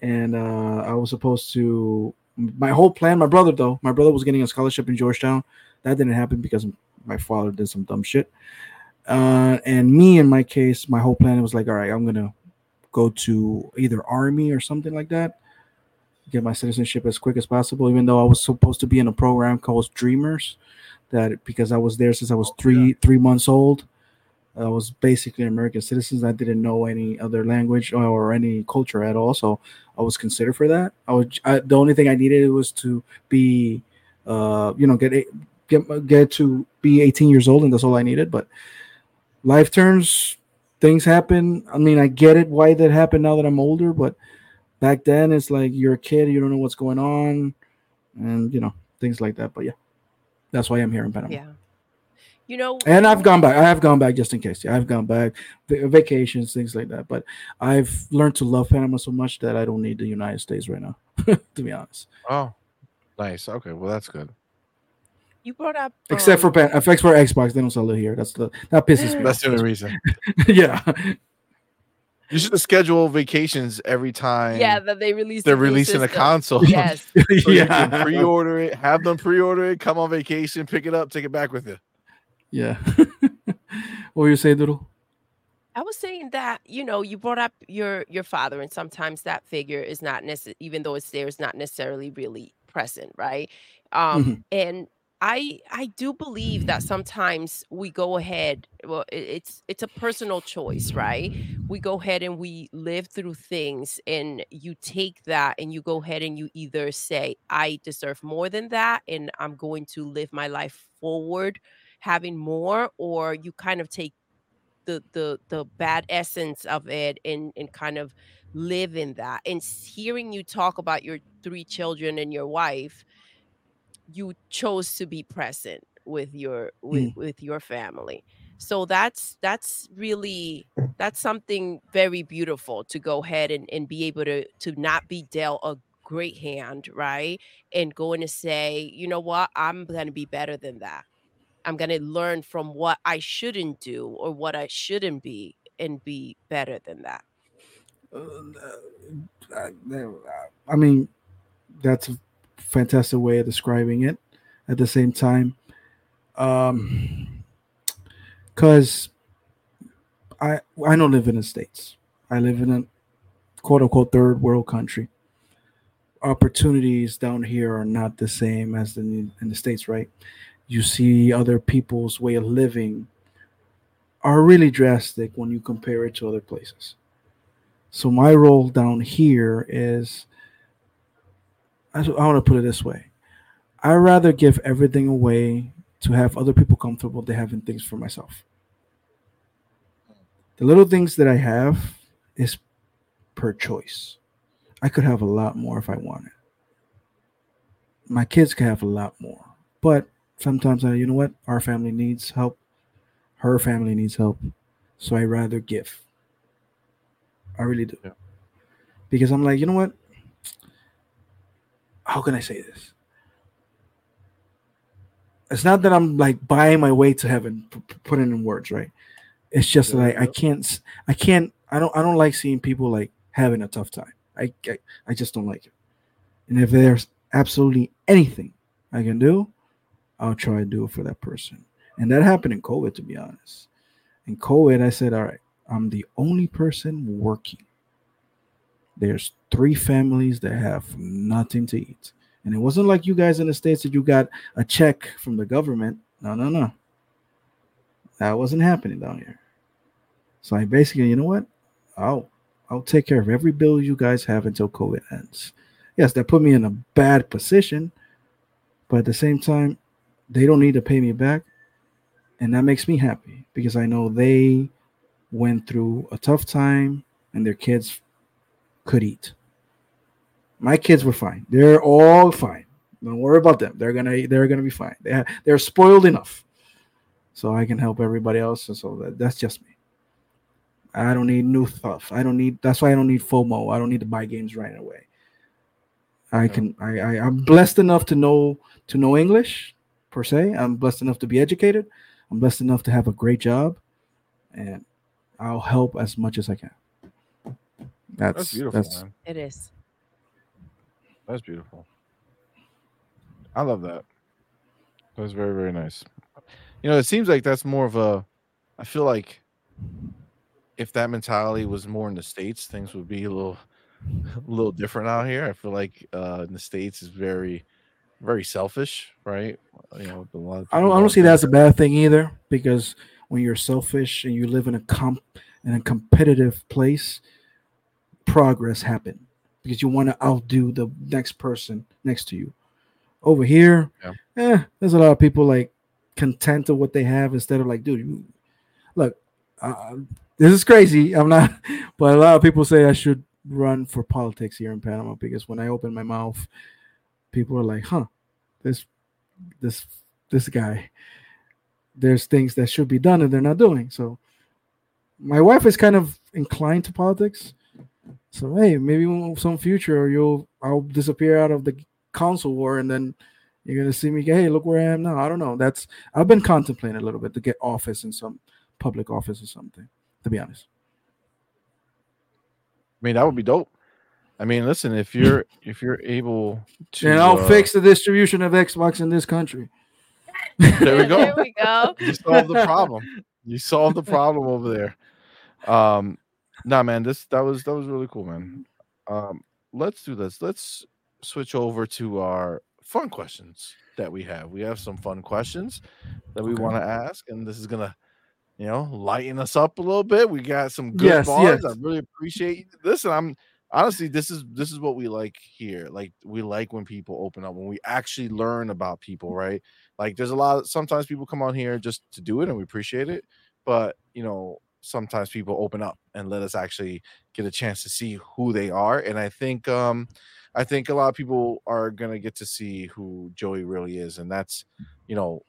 and uh, I was supposed to. My whole plan, my brother though, my brother was getting a scholarship in Georgetown. That didn't happen because my father did some dumb shit. Uh, and me, in my case, my whole plan was like, all right, I'm gonna go to either army or something like that, get my citizenship as quick as possible. Even though I was supposed to be in a program called Dreamers, that because I was there since I was three, three months old, I was basically an American citizen. I didn't know any other language or any culture at all, so I was considered for that. I was I, the only thing I needed was to be, uh, you know, get get get to be 18 years old, and that's all I needed. But life turns, things happen. I mean, I get it why that happened now that I'm older, but back then it's like you're a kid, you don't know what's going on, and you know things like that. But yeah, that's why I'm here in Panama. Yeah. You know, And I've gone back. I have gone back just in case. Yeah, I've gone back, va- vacations, things like that. But I've learned to love Panama so much that I don't need the United States right now. to be honest, Oh, nice. Okay, well that's good. you brought up except for um, Pan- except for Xbox, they don't sell it here. That's the that pisses me. That's off. the only reason. yeah. You should schedule vacations every time. yeah, that they release. they're the new releasing a console. Yes. So you can yeah. pre-order it, have them pre-order it, come on vacation, pick it up, take it back with you. yeah. what were you saying, Doodle? I was saying that you know you brought up your your father, and sometimes that figure is not necessarily, even though it's there, is not necessarily really present, right? Um, Mhm. and I I do believe that sometimes we go ahead. Well, it's it's a personal choice, right? We go ahead and we live through things, and you take that and you go ahead and you either say I deserve more than that, and I'm going to live my life forward having more, or you kind of take the the the bad essence of it and and kind of live in that and hearing you talk about your three children and your wife you chose to be present with your with with your family. So that's that's really that's something very beautiful to go ahead and, and be able to to not be dealt a great hand right? And going to say you know what? I'm going to be better than that. I'm going to learn from what I shouldn't do or what I shouldn't be and be better than that. Uh, I, I mean, that's fantastic way of describing it. At the same time, um, because I I don't live in the states. I live in a quote unquote third world country. Opportunities down here are not the same as in in the states, right? You see other people's way of living are really drastic when you compare it to other places. So my role down here is I, I want to put it this way. I rather give everything away to have other people comfortable than having things for myself. The little things that I have is per choice. I could have a lot more if I wanted. My kids could have a lot more. But sometimes I, you know what? Our family needs help. Her family needs help. So I rather give. I really do. Yeah. Because I'm like, you know what? How can I say this? It's not that I'm like buying my way to heaven, put it in words, right? It's just Yeah, like I yeah. can't, I can't, I don't, I don't like seeing people like having a tough time. I, I, I just don't like it. And if there's absolutely anything I can do, I'll try to do it for that person. And that happened in COVID, to be honest. In COVID, I said, all right, I'm the only person working. There's three families that have nothing to eat. And it wasn't like you guys in the States that you got a check from the government. No, no, no. That wasn't happening down here. So I basically, you know what? I'll I'll take care of every bill you guys have until COVID ends. Yes, that put me in a bad position, but at the same time, they don't need to pay me back. And that makes me happy because I know they went through a tough time and their kids could eat. My kids were fine. They're all fine. Don't worry about them. They're gonna they're gonna be fine. They ha- they're spoiled enough, so I can help everybody else. And so that, that's just me. I don't need new stuff. I don't need. That's why I don't need FOMO. I don't need to buy games right away. I can. I, I I'm blessed enough to know to know English per se. I'm blessed enough to be educated. I'm blessed enough to have a great job, and I'll help as much as I can. That's That's beautiful, That's, man. It is. That's beautiful. I love that. That's very, very nice. You know, it seems like that's more of a. I feel like if that mentality was more in the states, things would be a little, a little different out here. I feel like uh, in the states is very, very selfish, right? You know, a lot of I don't. I don't see that as a bad thing either. Because when you're selfish and you live in a comp in a competitive place, progress happen because you want to outdo the next person next to you. Over here, Yeah. eh, there's a lot of people like content of what they have instead of like, dude, you, look, uh, this is crazy. I'm not, but a lot of people say I should run for politics here in Panama because when I open my mouth, people are like, huh, this, this, this guy. There's things that should be done and they're not doing. So, my wife is kind of inclined to politics. So hey, maybe in some future you'll I'll disappear out of the console war and then you're gonna see me. Hey, look where I am now. I don't know. That's I've been contemplating a little bit to get office in some public office or something. To be honest, I mean, that would be dope. I mean, listen, if you're if you're able to, and I'll uh, fix the distribution of Xbox in this country. There we go. There we go. you solved the problem. You solved the problem over there. Um, nah, man, this that was that was really cool, man. Um, let's do this. Let's switch over to our fun questions that we have. We have some fun questions that we Okay. want to ask, and this is gonna, you know, lighten us up a little bit. We got some good Yes, bars. yes. I really appreciate you. Listen, I'm honestly, this is this is what we like here. Like we like when people open up, when we actually learn about people, right? Like there's a lot of sometimes people come on here just to do it and we appreciate it, but you know, sometimes people open up and let us actually get a chance to see who they are. And I think um I think a lot of people are gonna get to see who Joey really is, and that's you know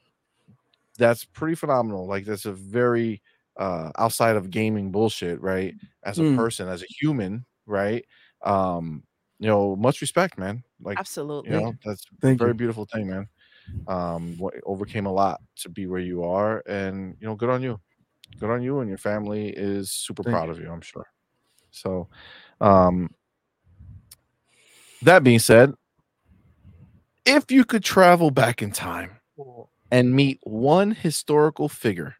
that's pretty phenomenal. Like that's a very uh outside of gaming bullshit, right? As a Mm. person, as a human, right? Um, you know, much respect, man. Like Absolutely. you know, that's a Thank very you. beautiful thing, man. Um, what overcame a lot to be where you are, and you know, good on you. Good on you, and your family is super Thank proud of you. I'm sure. So, um, that being said, if you could travel back in time and meet one historical figure,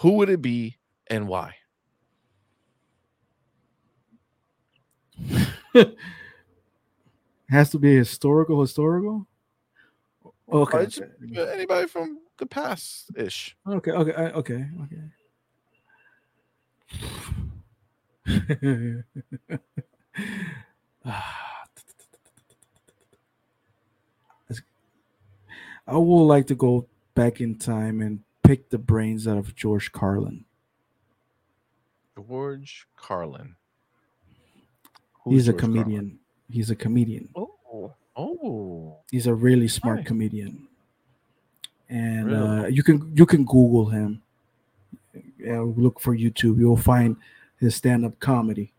who would it be and why? Has to be historical, historical. Okay, Anybody from the past ish? okay, okay, okay, okay. I would like to go back in time and pick the brains out of George Carlin. George Carlin. Who's He's a George Carlin? comedian. He's a comedian. Oh, oh, He's a really smart comedian, and Really? uh, you can you can Google him. Yeah, look for YouTube. You'll find his stand up comedy,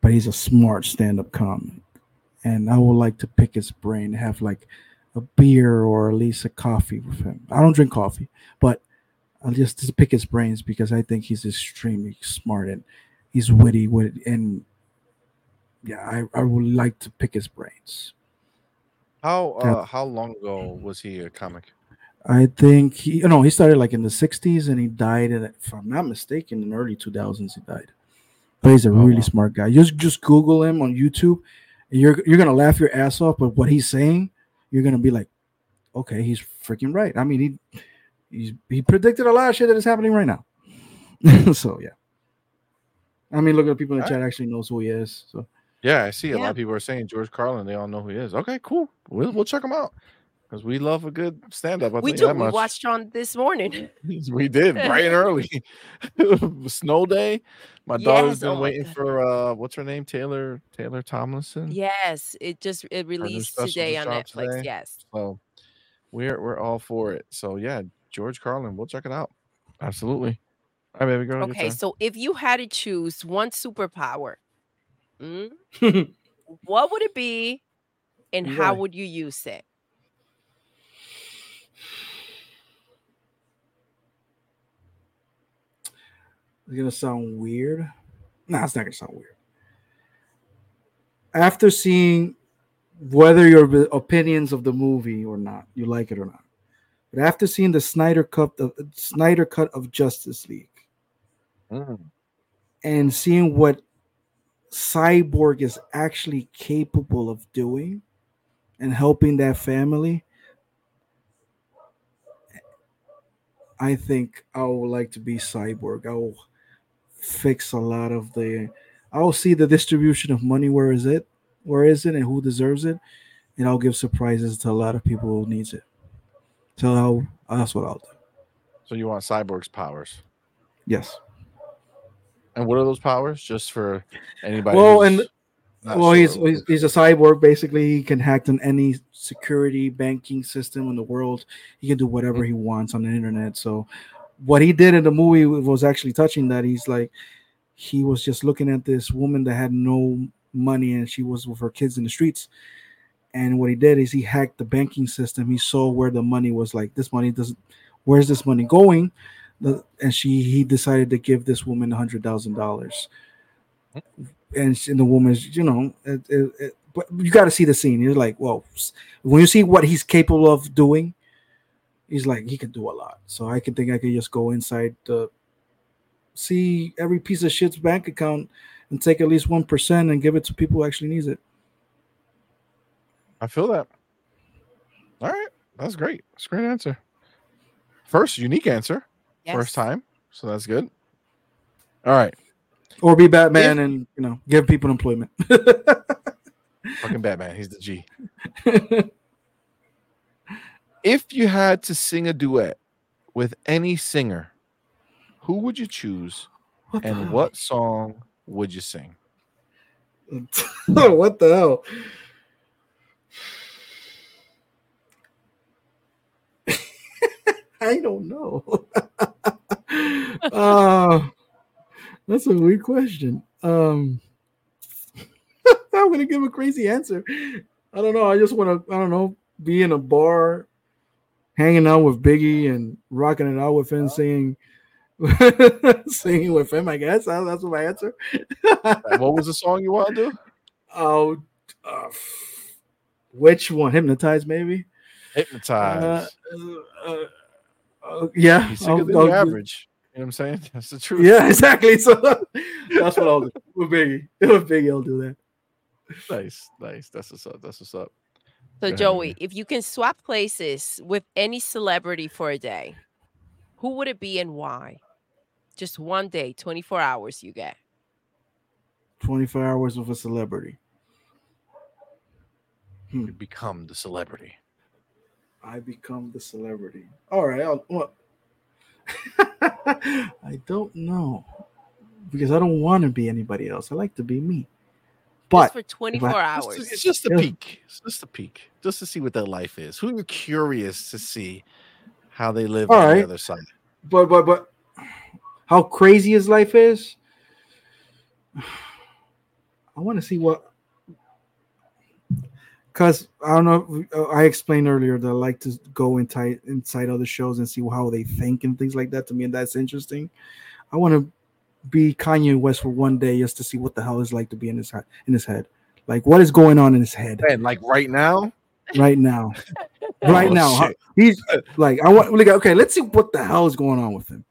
but he's a smart stand up comic, and I would like to pick his brain, have like a beer or at least a coffee with him. I don't drink coffee, but I'll just, just pick his brains because I think he's extremely smart and he's witty, witty and yeah, I, I would like to pick his brains. how uh, how long ago was he a comic? I think he no, he started like in the '60s and he died in, if I'm not mistaken, in the early 2000s. He died, but he's a Oh, really wow. smart guy. Just just Google him on YouTube, and you're you're gonna laugh your ass off. But what he's saying, you're gonna be like, okay, he's freaking right. I mean, he he's, he predicted a lot of shit that is happening right now. so yeah, I mean, look at the people in the Alright. chat actually knows who he is. So Yeah, I see a lot of people are saying George Carlin. They all know who he is. Okay, cool. We'll we'll check him out because we love a good stand up. we do. We watched on this morning. we did bright and early. Snow day. My daughter's Yes, been oh waiting for uh, what's her name? Taylor Taylor Tomlinson. Yes, it just it released today on Netflix. today. Yes. So we're we're all for it. So yeah, George Carlin. We'll check it out. Absolutely. All right, baby girl. Okay, so if you had to choose one superpower, mm, what would it be, and how would you use it? It's gonna sound weird. Nah, it's not gonna sound weird. After seeing whether your opinions of the movie or not, you like it or not, but after seeing the Snyder cut, the Snyder cut of Justice League, Mm. and seeing what Cyborg is actually capable of doing, and helping that family, I think I would like to be Cyborg. I will fix a lot of the. I will see the distribution of money. Where is it? Where is it, and who deserves it? And I'll give surprises to a lot of people who needs it. So I'll, that's what I'll do. So you want Cyborg's powers? Yes. And what are those powers? Just for anybody. Well, and well, he's, sure. he's he's a cyborg. Basically, he can hack on any security banking system in the world. He can do whatever hmm. he wants on the internet. So, what he did in the movie was actually touching. That he's like, he was just looking at this woman that had no money and she was with her kids in the streets. And what he did is he hacked the banking system. He saw where the money was. Like this money doesn't. Where's this money going? And she he decided to give this woman a hundred thousand dollars and, and the woman's, you know, it, it, it, but you got to see the scene. You're like, well, when you see what he's capable of doing, he's like he can do a lot. So I can think I could just go inside the see every piece of shit's bank account and take at least one percent and give it to people who actually needs it. I feel that. All right, that's great. That's a great answer. First unique answer, first time, so that's good. All right, Or be Batman If- and you know give people employment. fucking Batman, he's the G. If you had to sing a duet with any singer, who would you choose, what and what song would you sing? what the hell? I don't know. uh, that's a weird question. Um, I'm gonna give a crazy answer. I don't know. I just want to. I don't know. Be in a bar, hanging out with Biggie and rocking it out with him, singing, singing with him. I guess That- that's my answer. what was the song you want to do? Oh, uh, which one? Hypnotize, maybe. Hypnotize. Uh, uh, uh, yeah, He's I'll- than the average. You know what I'm saying? That's the truth. Yeah, exactly. So that's what I'll do with Biggie. With Biggie, I'll do that. Nice, nice. That's what's up. That's what's up. So ahead, Joey, Amy. if you can swap places with any celebrity for a day, who would it be and why? Just one day, 24 hours you get. 24 hours with a celebrity. Hmm. You become the celebrity. I become the celebrity. All right. I'll, well, I don't know because I don't want to be anybody else. I like to be me. But just for 24 I- It's hours. It's just a peek. It's just a peek, just to see what their life is. Who you're curious to see how they live All on right. the other side. but but but how crazy his life is. I want to see what because I don't know. I explained earlier that I like to go inside inside other shows and see how they think and things like that. To me, and that's interesting. I want to be Kanye West for one day just to see what the hell is like to be in his head. In his head, like what is going on in his head And like right now, right now. Oh, right Oh, now, shit. he's like, I want. Like, okay, let's see what the hell is going on with him.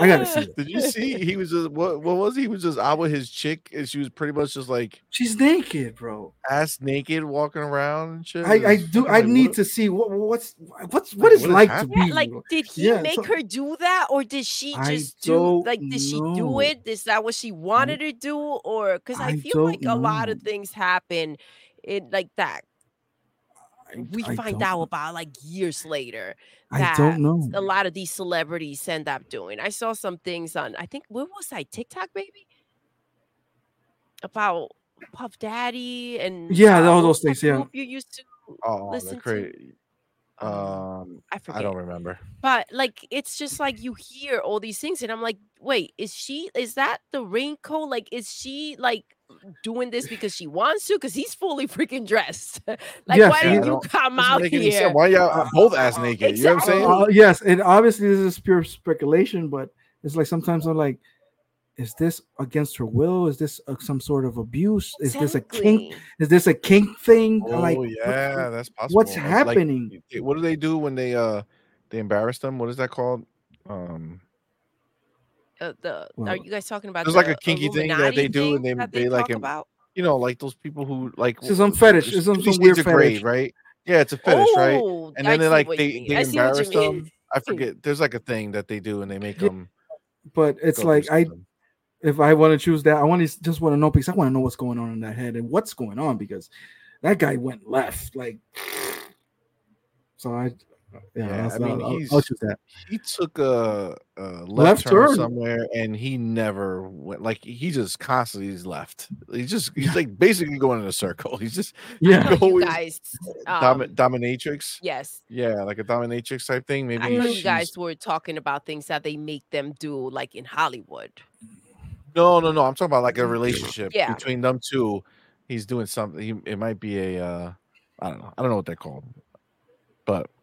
I gotta see. It. did you see he was just what what was he? he was just out with his chick and she was pretty much just like She's naked, bro. ass naked walking around and shit. I, I do. fucking I like, need what- to see what what's what's Like, what it's what is like to be. Yeah, like did he Yeah, make so- her do that or did she just do like did she do it? Is that what she wanted to do? Or because I, I feel like don't a lot of things happen it like that. I- We I find don't- out about like years later. I don't know. A lot of these celebrities end up doing. I saw some things on I think what was I TikTok baby about Puff Daddy and Yeah, all those things, yeah. You used to Oh, listen the to- crazy. um, Um, I forget. I don't remember. but like it's just like you hear all these things and i'm like wait is she is that the raincoat like is she like doing this because she wants to because he's fully freaking dressed like Yes, why yeah, I did you come out make sense. here Why y'all both ass naked? You know what I'm saying? Uh, yes, and obviously this is pure speculation, but it's like sometimes I'm like, is this against her will? Is this uh, some sort of abuse? Is this a kink? Is this a kink thing? Oh like, what- yeah, that's possible. what's It's like- happening? what do they do when they uh they embarrass them? What is that called? Um, Uh, the are you guys talking about there's like a kinky thing that they do and thing they- they, like, about you know, like those people who like It's some fetish. Fifty It's some, some weird fetish. Grey, right? Yeah, it's a fetish, right? Oh, And I then they like they they I see what you embarrass them. I forget. There's like a thing that they do and they make them. But it's like I if I want to choose that, I want to just want to know because I want to know what's going on in that head and what's going on because that guy went left like. So I, yeah, Yeah, that's, I mean, I'll, I'll- he's- I'll choose that. he took a, a left, Left turn, turn. somewhere and he never went like he just constantly is left. He's just he's like basically going in a circle. He's just Yeah, I you always guys domi- um, dominatrix. yes Yeah, like a dominatrix type thing. Maybe I know you guys were talking about things that they make them do, like in Hollywood. No, no, no. I'm talking about like a relationship Yeah. between them two. He's doing something. He, it might be a. Uh, I don't know. I don't know what they're called. But yeah.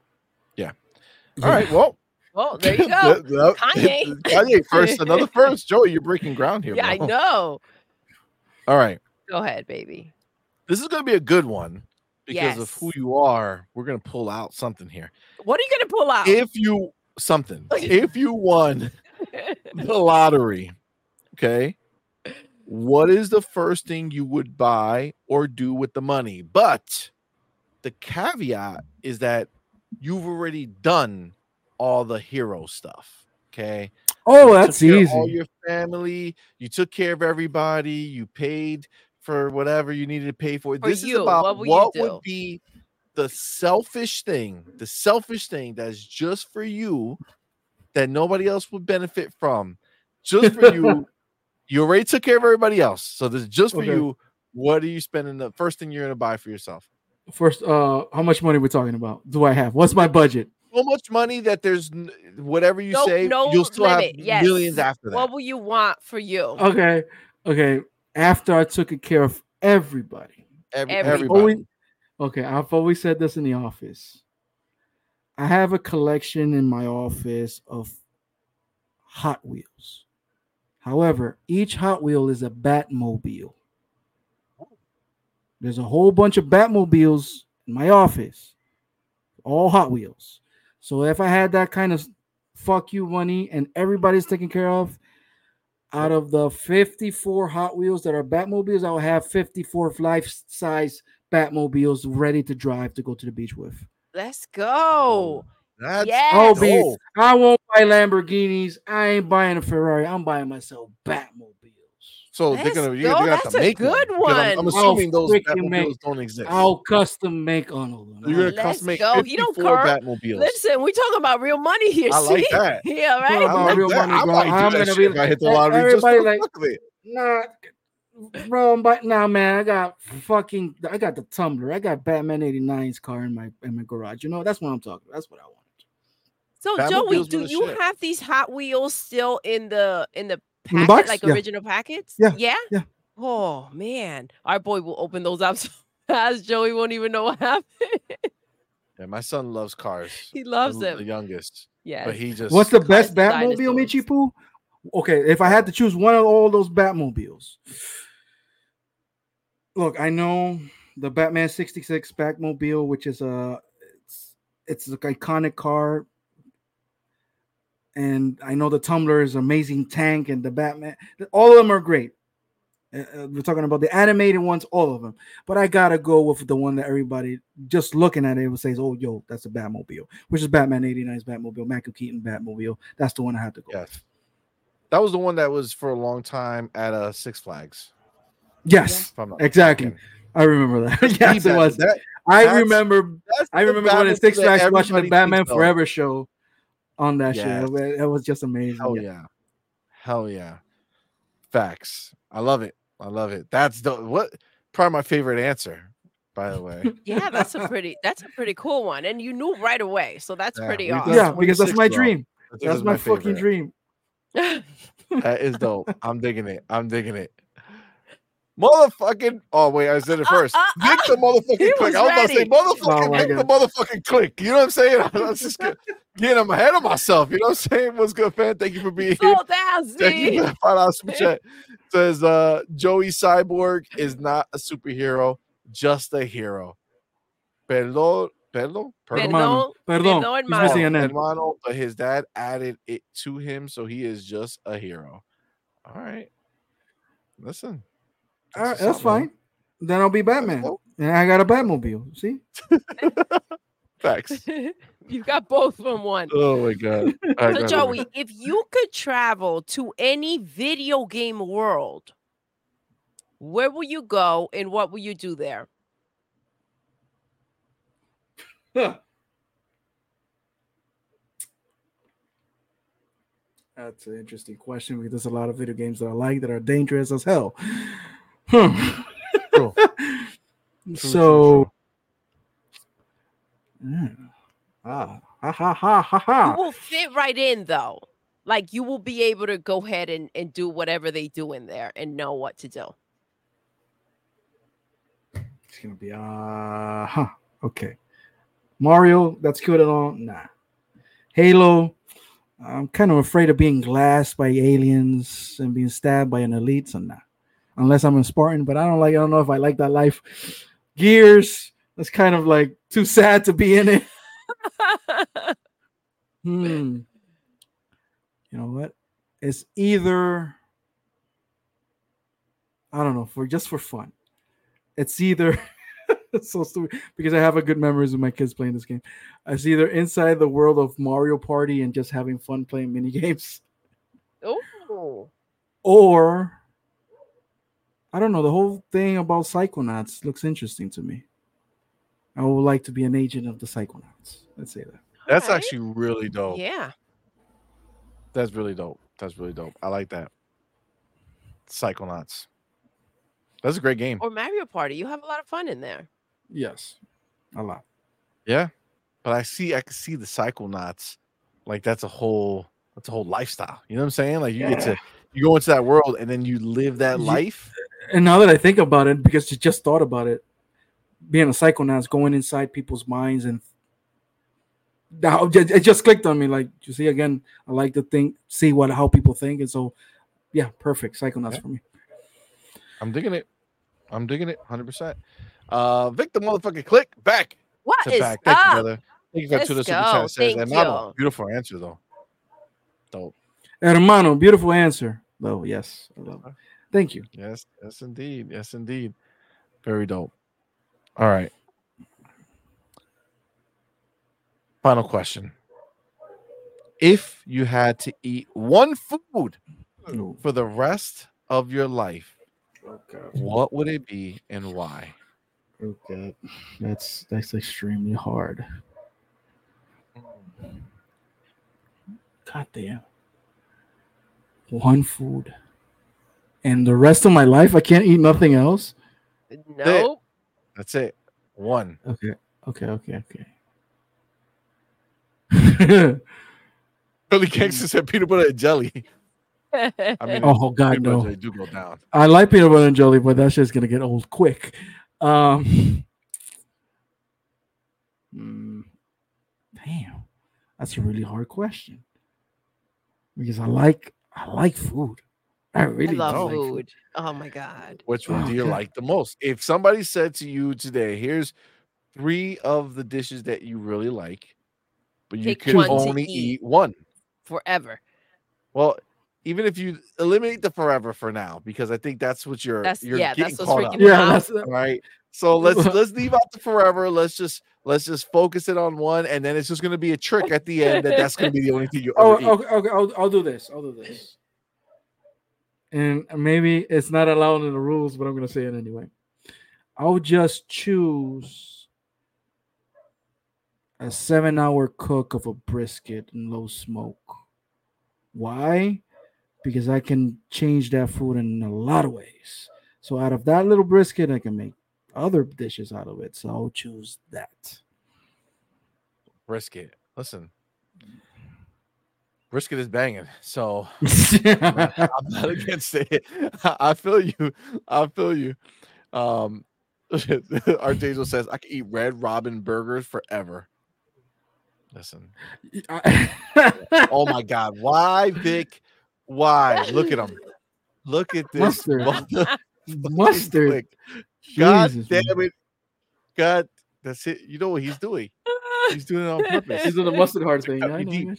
All right. Well, Well, there you go. the- the- Kanye. Kanye first. Another first. Joey, you're breaking ground here. yeah, I know. All right. Go ahead, baby. This is going to be a good one because of who you are. We're going to pull out something here. What are you gonna pull out? If you something, if you won the lottery, okay, what is the first thing you would buy or do with the money? But the caveat is that you've already done all the hero stuff. Okay. Oh, You that's took care of easy. All your family, you took care of everybody, you paid for whatever you needed to pay for. For this you, is about what what, will you do? would be the selfish thing, the selfish thing that's just for you that nobody else would benefit from. Just for you. you already took care of everybody else. So this is just for Okay. you. What are you spending the first thing you're gonna buy for yourself? First, uh, how much money we're talking about? Do I have? What's my budget? So much money that there's n- whatever you No- say, no you'll still limit, have yes. millions after that. what will you want for you? Okay, okay. After I took care of everybody, Every, every- everybody. always, okay. I've always said this in the office. I have a collection in my office of Hot Wheels. However, each Hot Wheel is a Batmobile. There's a whole bunch of Batmobiles in my office, all Hot Wheels. So if I had that kind of fuck you money and everybody's taken care of, out of the 54 Hot Wheels that are Batmobiles, I'll have 54 life size Batmobiles ready to drive to go to the beach with. Let's go. That's Yes. I'll be. I won't buy Lamborghinis. I ain't buying a Ferrari. I'm buying myself Batmobiles. So they're gonna, you're, go. gonna have That's to a make good one, 'cause I'm, I'm one. I'll assuming those Batmobiles make- don't exist. I'll custom make on of them. So you're gonna Let's custom make go. You don't 54. Batmobiles. Listen, we talking about real money here. I like see? that. yeah, right. I about like real that. money, I bro. might do I'm gonna be- if I hit the lottery just for everybody the like- fuck of. Nah, bro, I'm buy- nah, man. I got fucking, I got the tumbler. I got Batman 89's car in my in my garage. You know, that's what I'm talking. That's what I want. So Batmobiles Joey, do you shit. have these Hot Wheels still in the In the packet, box? like Yeah. original packets? Yeah, Yeah. yeah. Oh man, our boy will open those up so fast. Joey won't even know what happened. Yeah, my son loves cars. he loves them. the youngest, Yeah. but he just What's the best Batmobile, dinosaurs. Michi Poo? Okay, if I had to choose one of all those Batmobiles, look, I know the Batman 66 Batmobile, which is a it's it's an iconic car. And I know the Tumbler is amazing tank, and the Batman, all of them are great. Uh, uh, we're talking about the animated ones, all of them. But I gotta go with the one that everybody just looking at it would say, "Oh, yo, that's a Batmobile," which is Batman 89's Batmobile, Michael Keaton Batmobile. That's the one I had to go. with. yes. That was the one that was for a long time at uh Six Flags. Yes, if I'm not exactly. mistaken. I remember that. He yes, it was. that- I remember. I remember going to Six Flags watching the Batman thinks of. Forever show on that Yes. show. It, it was just amazing. Hell yeah. yeah. Hell yeah. Facts. I love it. I love it. That's the what probably my favorite answer, by the way. yeah, that's a pretty that's a pretty cool one. And you knew right away. So that's Yeah, pretty we've awesome. Yeah, because that's my dream. That's is my, fucking dream. That is dope. I'm digging it. I'm digging it. Motherfucking. Oh wait, I said it Uh, first. uh, Make uh, the motherfucking click. was I was about to say motherfucking Oh my make the motherfucking click. You know what I'm saying? I was just get- getting ahead of myself. You know what I'm saying? What's good, fan? Thank you for being here. Slow down, Thank you for that five dollar super chat. Says uh Joey Cyborg is not a superhero, just a hero. Perdón, perdón, perdón. Perdón, Perdón, perdón, he's missing an. Hermano, but his dad added it to him, so he is just a hero. All right. Listen. All right, that's up, man. fine. Then I'll be Batman, dope. and I got a Batmobile. See, Facts. you got both from one. Oh my god. All right, So go ahead, Joey, if you could travel to any video game world, where will you go and what will you do there? that's an interesting question because there's a lot of video games that I like that are dangerous as hell. Hmm. True. true, so, Yeah. ah, ha ha ha ha ha. You will fit right in though. Like you will be able to go ahead and, and do whatever they do in there and know what to do. It's gonna be uh huh. Okay. Mario, that's good and all. Nah. Halo. I'm kind of afraid of being glassed by aliens and being stabbed by an elite, so nah. Unless I'm in Spartan. But I don't like. I don't know if I like that life. Gears. That's kind of like too sad to be in it. Hmm. You know what? It's either I don't know for just for fun. It's either it's so stupid because I have a good memories of my kids playing this game. It's either inside the world of Mario Party and just having fun playing mini games, Ooh. or I don't know. The whole thing about Psychonauts looks interesting to me. I would like to be an agent of the Psychonauts. Let's say that. That's Alright. actually really dope. Yeah. That's really dope. That's really dope. I like that. Psychonauts. That's a great game. Or Mario Party. You have a lot of fun in there. Yes, a lot. Yeah. But I see I can see the Psychonauts. Like that's a whole that's a whole lifestyle. You know what I'm saying? Like you get to you go into that world and then you live that Ye- life. And now that I think about it, because you just thought about it, being a psychonaut, going inside people's minds, and now it it just clicked on me. Like you see, again, I like to think, see what how people think, and so yeah, perfect psychonauts Yeah. for me. I'm digging it. I'm digging it 100%. Uh Victor motherfucking click back What to is back. Thank you, up? brother. Thank you for Let's two super go. chat says Thank and Mama, beautiful answer though. Dope. Hermano, beautiful answer. Though, yes, I love it. Thank you. Yes, yes, indeed. Yes, indeed. Very dope. All right. Final question. If you had to eat one food for the rest of your life, okay. what would it be and why? Okay, that's that's extremely hard. Mm. God damn. One food. And the rest of my life I can't eat nothing else? Nope. That's it. One. Okay. Okay, okay, okay. Billy Gangster said peanut butter and jelly. I mean, oh god peanut butter no. jelly do go down. I like peanut butter and jelly, but that shit's gonna get old quick. Um hmm, damn. That's a really hard question. Because I like I like food. I I really love do like food. Oh my god. Which one oh, do you Okay. like the most? If somebody said to you today, here's three of the dishes that you really like, but you Pick could one to only eat. eat one. Forever. Well, even if you eliminate the forever for now, because I think that's what you're That's- you're yeah, getting that's what's caught up. freaking me Yeah, out. that's All right. So let's let's leave out the forever. Let's just let's just focus it on one, and then it's just gonna be a trick at the end that that's gonna be the only thing you oh, ever Oh, eat. okay, okay. I'll, I'll do this. I'll do this. And maybe it's not allowed in the rules, but I'm gonna say it anyway. I'll just choose a seven-hour cook of a brisket in low smoke. Why? Because I can change that food in a lot of ways. So out of that little brisket, I can make other dishes out of it. So I'll choose that. Brisket. Listen, brisket is banging. So yeah, I'm not against it. I feel you. I feel you. Um, Archangel says I can eat Red Robin burgers forever. Listen. Oh my God. Why, Vic? Why? Look at him. Look at this. Mustard. Mustard. God Jesus, damn it. God, that's it. You know what he's doing? He's doing it on purpose. He's doing the mustard heart thing.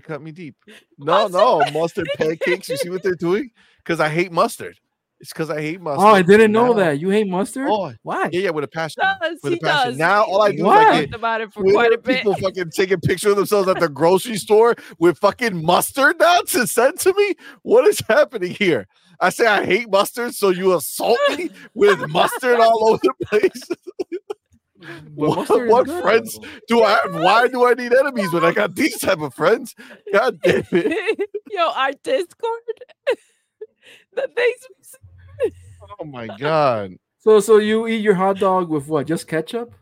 Cut me deep. to cut me deep. No, no, mustard pancakes. You see what they're doing? Because I hate mustard. It's because I hate mustard. Oh, I didn't know Now- that. You hate mustard? Oh, Why? yeah, yeah, with a passion. does. With a He passion. does. Now all I do Why? is I talked get about it for Twitter quite a bit. people fucking taking pictures of themselves at the grocery store with fucking mustard now to send to me. What is happening here? I say I hate mustard, so you assault me with mustard all over the place. But What- mustard what friends. Do I? Why do I need enemies when I got these type of friends? God damn it! Yo, our Discord. the things. Oh my god! So, so you eat your hot dog with what? Just ketchup?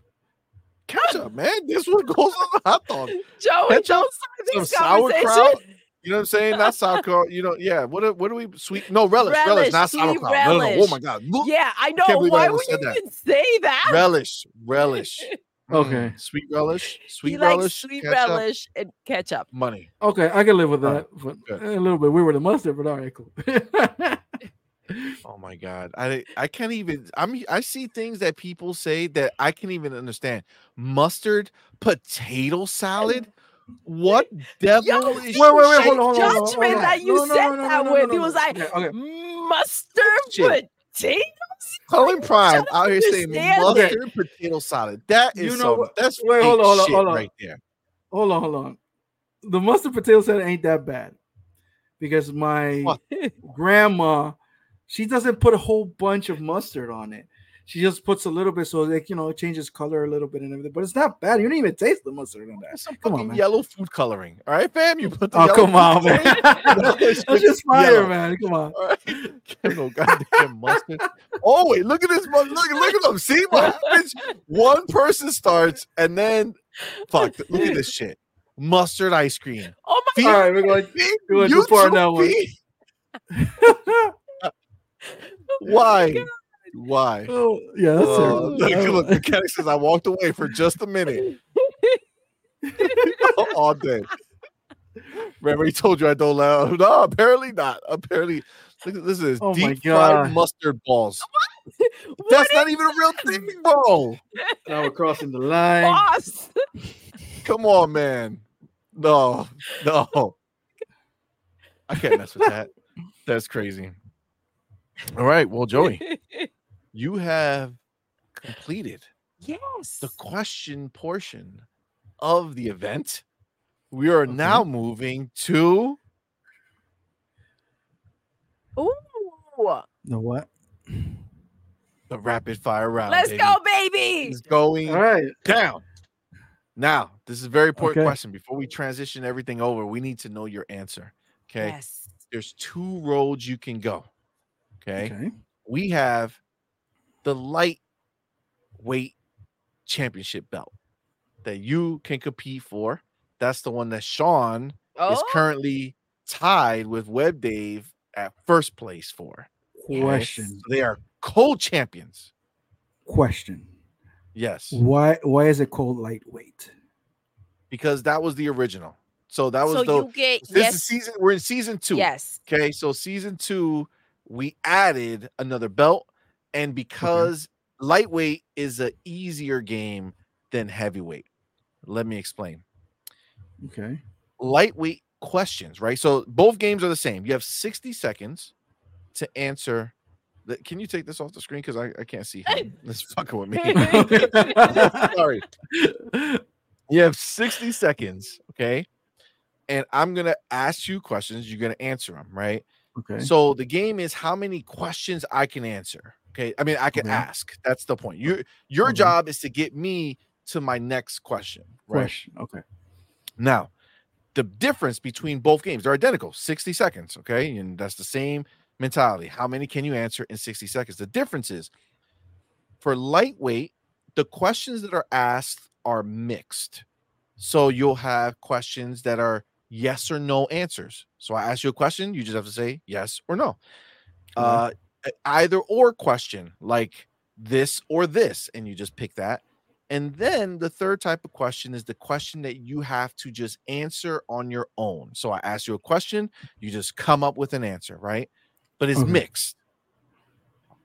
Ketchup, man. This one goes on the hot dog. Joe, Ketchup, don't Some start these sauerkraut. Conversations. You know what I'm saying? Not sauerkraut. You know, yeah. What? do- What do we sweet? No relish, relish, Relish, not sweet sauerkraut. No, no, no. Oh my god! Look, Yeah, I know. believe I Why ever would you said that. even say that? relish, relish. Okay. Mm, sweet relish, sweet he likes relish, sweet ketchup, relish and ketchup. money. Okay, I can live with All that. but a little bit. We were the mustard, but all right, cool. Oh my god. I I can't even I mean I see things that people say that I can't even understand. Mustard potato salad? What devil Yo, is Wait, wait, wait, hold on, hold on, hold on, hold judgment on. that you No, no, said no, no, that no, with. no, He no. was like, Okay, okay. mustard Shit. potatoes. Colin Prime out here saying understand it. mustard potato salad. That is You know some, that's wait, hold on, hold on, shit hold on. right there. Hold on, hold on. The mustard potato salad ain't that bad because my What? grandma, she doesn't put a whole bunch of mustard on it. She just puts a little bit so like you know it changes color a little bit and everything. But it's not bad. You don't even taste the mustard on that. Some Come on, fucking man. yellow food coloring. All right, fam. You put the Oh yellow come on, man. coloring- No, That's just fire, yellow. man. Come on. All right. Get no goddamn mustard. Oh wait, look at this. mu- Look, look at them. See what happens? One person starts, and then fuck. Look at this shit. Mustard ice cream. Oh my god! All right, we're going. feet- we went you too far on two that one. Why? Oh Why? Oh, yeah, that's uh, Oh, look, it. look, mechanic says I walked away for just a minute. All day. Remember, he told you I don't allow. No, apparently not. Apparently, look at this is Oh my deep fried mustard balls. What That's not even a real thing, bro. Now we're crossing the line. boss? Come on, man. No, no. I can't mess with that. That's crazy. All right. Well, Joey, you have completed yes. the question portion of the event. We are now moving to Ooh. the what? the rapid fire round. Let's baby. go, baby. It's going All right. down. Now, this is a very important Okay. question. Before we transition everything over, we need to know your answer. Okay. Yes. There's two roads you can go. Okay. Okay. We have the lightweight championship belt that you can compete for. That's the one that Sean is Oh, currently tied with Web Dave at first place for. Question. So they are co-champions. Question. Yes, Why why is it called lightweight? because that was the original. So that was so the you get this yes, is season. We're in season two. yes. Okay, so season two, we added another belt, and because lightweight is an easier game than heavyweight, let me explain. Okay. Lightweight questions, right? So both games are the same. You have 60 seconds to answer. The, can you take this off the screen? Because I, I can't see him. That's fucking with me. Sorry. You have 60 seconds, okay? And I'm gonna ask you questions. You're gonna answer them, right? okay. So the game is how many questions I can answer. Okay. I mean, I can Okay. ask. That's the point. Your your Okay. job is to get me to my next question. Right. Question. Okay. Now, the difference between both games, they're identical, 60 seconds. Okay. And that's the same mentality. How many can you answer in 60 seconds? The difference is for lightweight, the questions that are asked are mixed. So you'll have questions that are yes or no answers. So I ask you a question, you just have to say yes or no. Uh, e- either or question like this or this, and you just pick that. And then the third type of question is the question that you have to just answer on your own. So I ask you a question, you just come up with an answer, right? But it's Okay. mixed.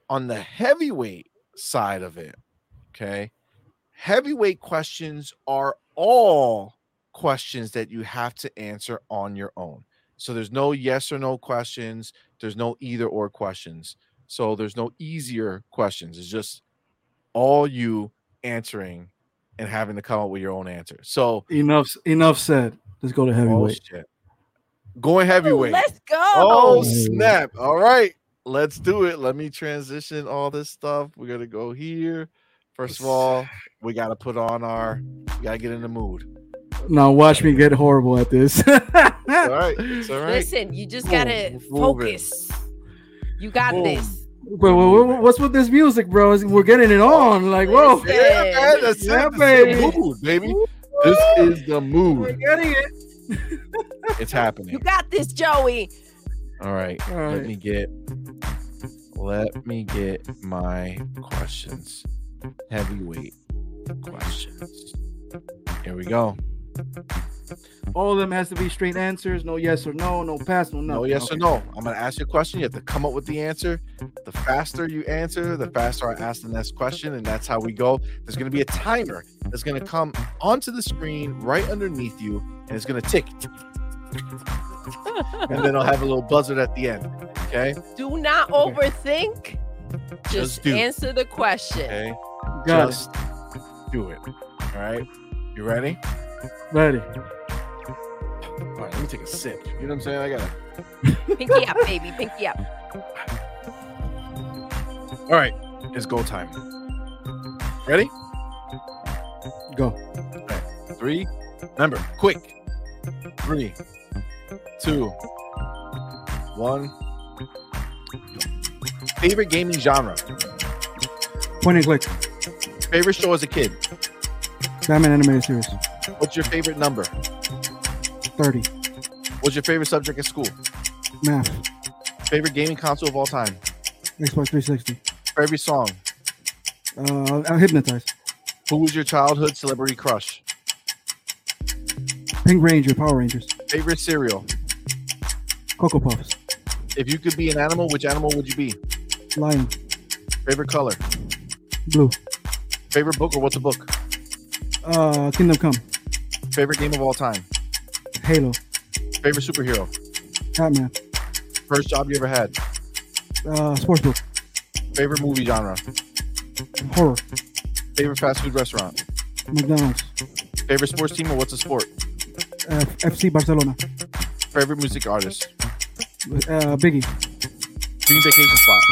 On the heavyweight side of it, okay, heavyweight questions are all questions that you have to answer on your own. So there's no yes or no questions, there's no either or questions. So there's no easier questions. It's just all you answering and having to come up with your own answer. So Enough enough said. Let's go to oh heavyweight. shit. Going Ooh, heavyweight. let's go. Oh Oh. snap. All right. Let's do it. Let me transition all this stuff. We're gonna go here. First of all, we gotta put on our we gotta get in the mood. Now watch me get horrible at this. All right. It's all right. Listen, you just gotta focus. it. Focus. You got Boom. this. But wha- wha- what's with this music, bro? We're getting it on. Like, whoa, Yeah, man, that's Yeah, it. Baby. the mood, baby. This is the we're mood. getting it. It's happening. You got this, Joey. All right. All Let me get let me get my questions. Heavyweight questions. Here we go. All of them has to be straight answers. No yes or no. No pass. No nothing. No yes okay. or no. I'm gonna ask you a question. You have to come up with the answer. The faster you answer, the faster I ask the next question, and that's how we go. There's gonna be a timer that's gonna come onto the screen right underneath you, and it's gonna tick. and then I'll have a little buzzer at the end. Okay. Do not Okay. overthink. Just, Just do. answer the question. Okay. Got Just do it. All right. You ready? Ready. All right. Let me take a sip. You know what I'm saying? I gotta. Pinky up, baby. Pinky up. All right. It's go time. Ready? Go. Three. Remember, quick. Three, two, one. Favorite gaming genre. Point and click. Favorite show as a kid. Batman animated series. What's your favorite number? 30. What's your favorite subject in school? Math. Favorite gaming console of all time. Xbox 360. Favorite song. Uh, I'm hypnotized. Who was your childhood celebrity crush? Pink Ranger. Power Rangers. Favorite cereal. Cocoa Puffs. If you could be an animal, which animal would you be? Lion. Favorite color. Blue. Favorite book or what's a book? Uh, Kingdom Come. Favorite game of all time. Halo. Favorite superhero. Batman. First job you ever had. Uh, Sportsbook. Favorite movie genre. Horror. Favorite fast food restaurant. McDonald's. Favorite sports team or what's a sport? Uh, FC Barcelona. Favorite music artist. Uh, Biggie. Dream vacation spot.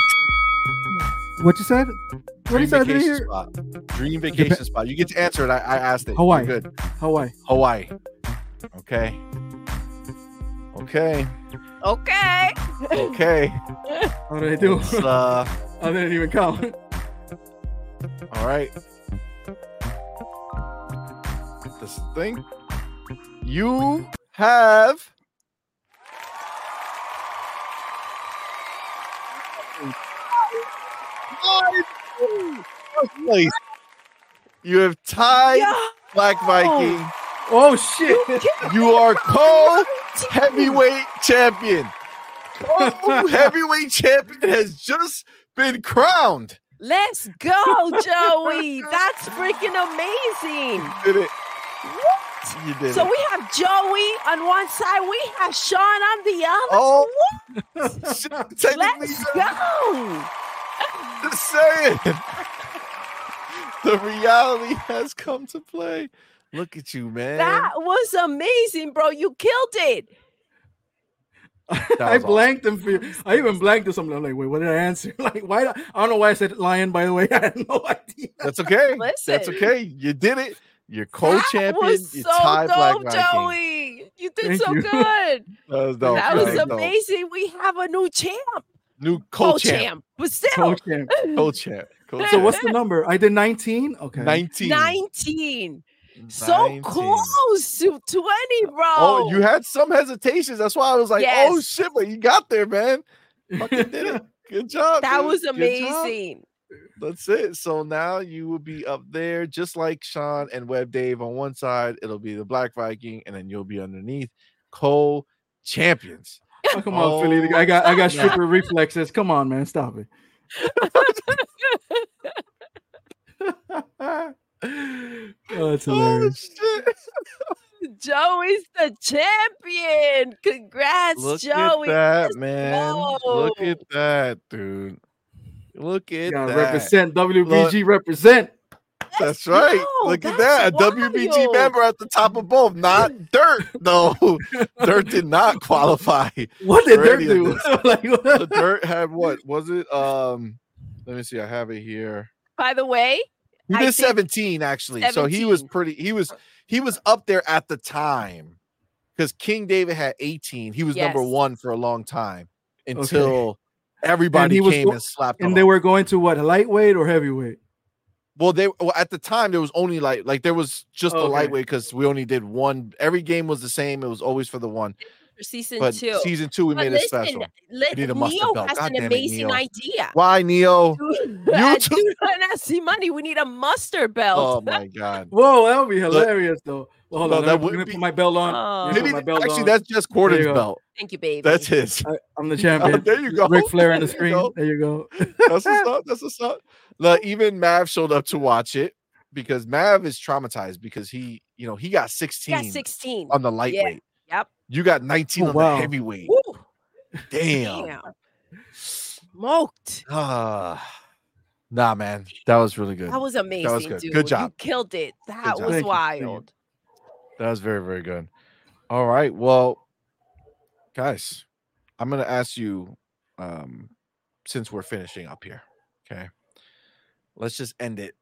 What you said? What Dream you said? Spot. Dream vacation spot. You get to answer it. I, I asked it. You're Hawaii. Good. Hawaii. Hawaii. Okay. Okay. Okay. Okay. How did I do? Uh, I didn't even count. all right. This thing. You have. You have tied Yeah. Black Viking. Oh shit! You are co heavyweight champion. Co oh. heavyweight champion has just been crowned. Let's go, Joey. That's freaking amazing. Did it? What? You did So it. we have Joey on one side, we have Sean on the other. Oh, What? shit, Let's go. just saying. The reality has come to play. Look at you, man. That was amazing, bro. You killed it. I was blanked them for you. I even blanked or something. I'm like, wait, what did I answer? Like, why? I don't know why I said lion. By the way, I had no idea. That's okay. Listen, That's okay. You did it. You're That co-champion. You so tied Black dope, Viking. Joey. You did Thank so you. good. That was dope. that was dope. amazing. We have a new champ. New co-champ. Co-champ. But Co-champ. Co-champ. Co-champ. So what's the number? I did 19. Okay. 19. 19. So 19. close to 20, uh, bro. Oh, you had some hesitations. That's why I was like, oh shit, but you got there, man. Fucking did it. Good job. that dude. was amazing. That's it. So now you will be up there, just like Sean and Web Dave on one side. It'll be the Black Viking, and then you'll be underneath co champions. Oh, come on, Philly. Oh, I got I got stripper reflexes. Come on, man. Stop it. Oh, it's Oh, hilarious. shit. Joey's the champion. Congrats, Look Joey. at that, Let's man. Look at that, dude. Look at that. represent WBG. Represent. That's right. go. Look at That's that. A WBG member at the top of both. Not Dirt, though. Dirt did not qualify. What did For Dirk any of do? like, The what? Dirt had what? Was it? Um, let me see. I have it here. By the way, He I did think 17 actually. So he was pretty. He was uh, he was up there at the time because King David had 18. He was number one for a long time until everybody he came go- and slapped him. And they up. were going to what? Lightweight or heavyweight? Well, they well, at the time there was only like like there was just the lightweight because we only did one. Every game was the same. It was always for the one. For season But two. season two we But made listen, it special. let, need a mustard Neo belt. has God an damn it, amazing idea. Why Neo? Dude, You dude, and I see money. We need a mustard belt. Oh my god! Whoa, that would be hilarious though. Well, hold No, on. that Let me, would let be- put my belt on. Oh. Maybe my belt actually on. that's just There you Gordon's belt. Thank you, baby. That's his. I, I'm the oh, champion. there you go. Ric Flair on the There you screen. go. There you go. That's what's up. That's what's up. Like, even Mav showed up to watch it because Mav is traumatized because he, you know, he got You 16 got 16. on the lightweight. Yep. You got 19 Oh, on wow. the heavyweight. Woo. Damn. Damn. Smoked. Ah. nah, man. That was really good. That was amazing, good. dude. Good You job. You killed it. That job. was Thank you. You. wild. That was very, very good. All right. Well, guys, I'm gonna ask you, um, since we're finishing up here, okay. Let's just end it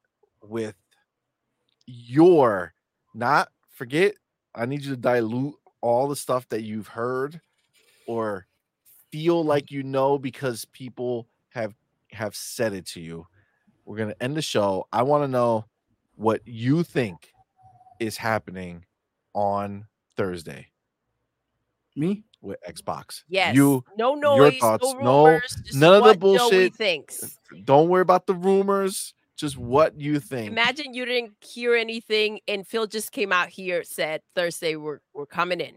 with your not forget. I need you to dilute all the stuff that you've heard or feel mm. like you know because people have have said it to you. We're gonna end the show. I want to know what you think is happening on Thursday Me? with Xbox. Yes. You no your noise, thoughts, no no- rumors. just none of the bullshit. thinks. don't worry about the rumors, just what you think. Imagine you didn't hear anything, and Phil just came out here said Thursday we're we're coming in.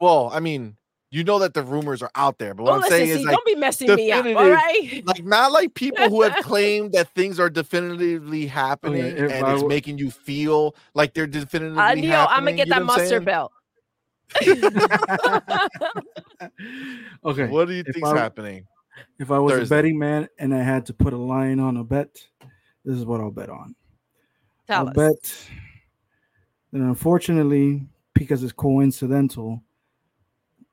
well, I mean, you know that the rumors are out there, but what Oh, I'm listen, saying see, is like don't be messing me up, all definitive- right? like not like people who have claimed that things are definitively happening if and I it's were- making you feel like they're definitively Uh, Neo, I'm gonna get you that know what mustard saying? belt. okay. What do you If think's I- happening? If I was Thursday. a betting man and I had to put a line on a bet, this is what I'll bet on. Tell I'll us. bet that unfortunately, because it's coincidental,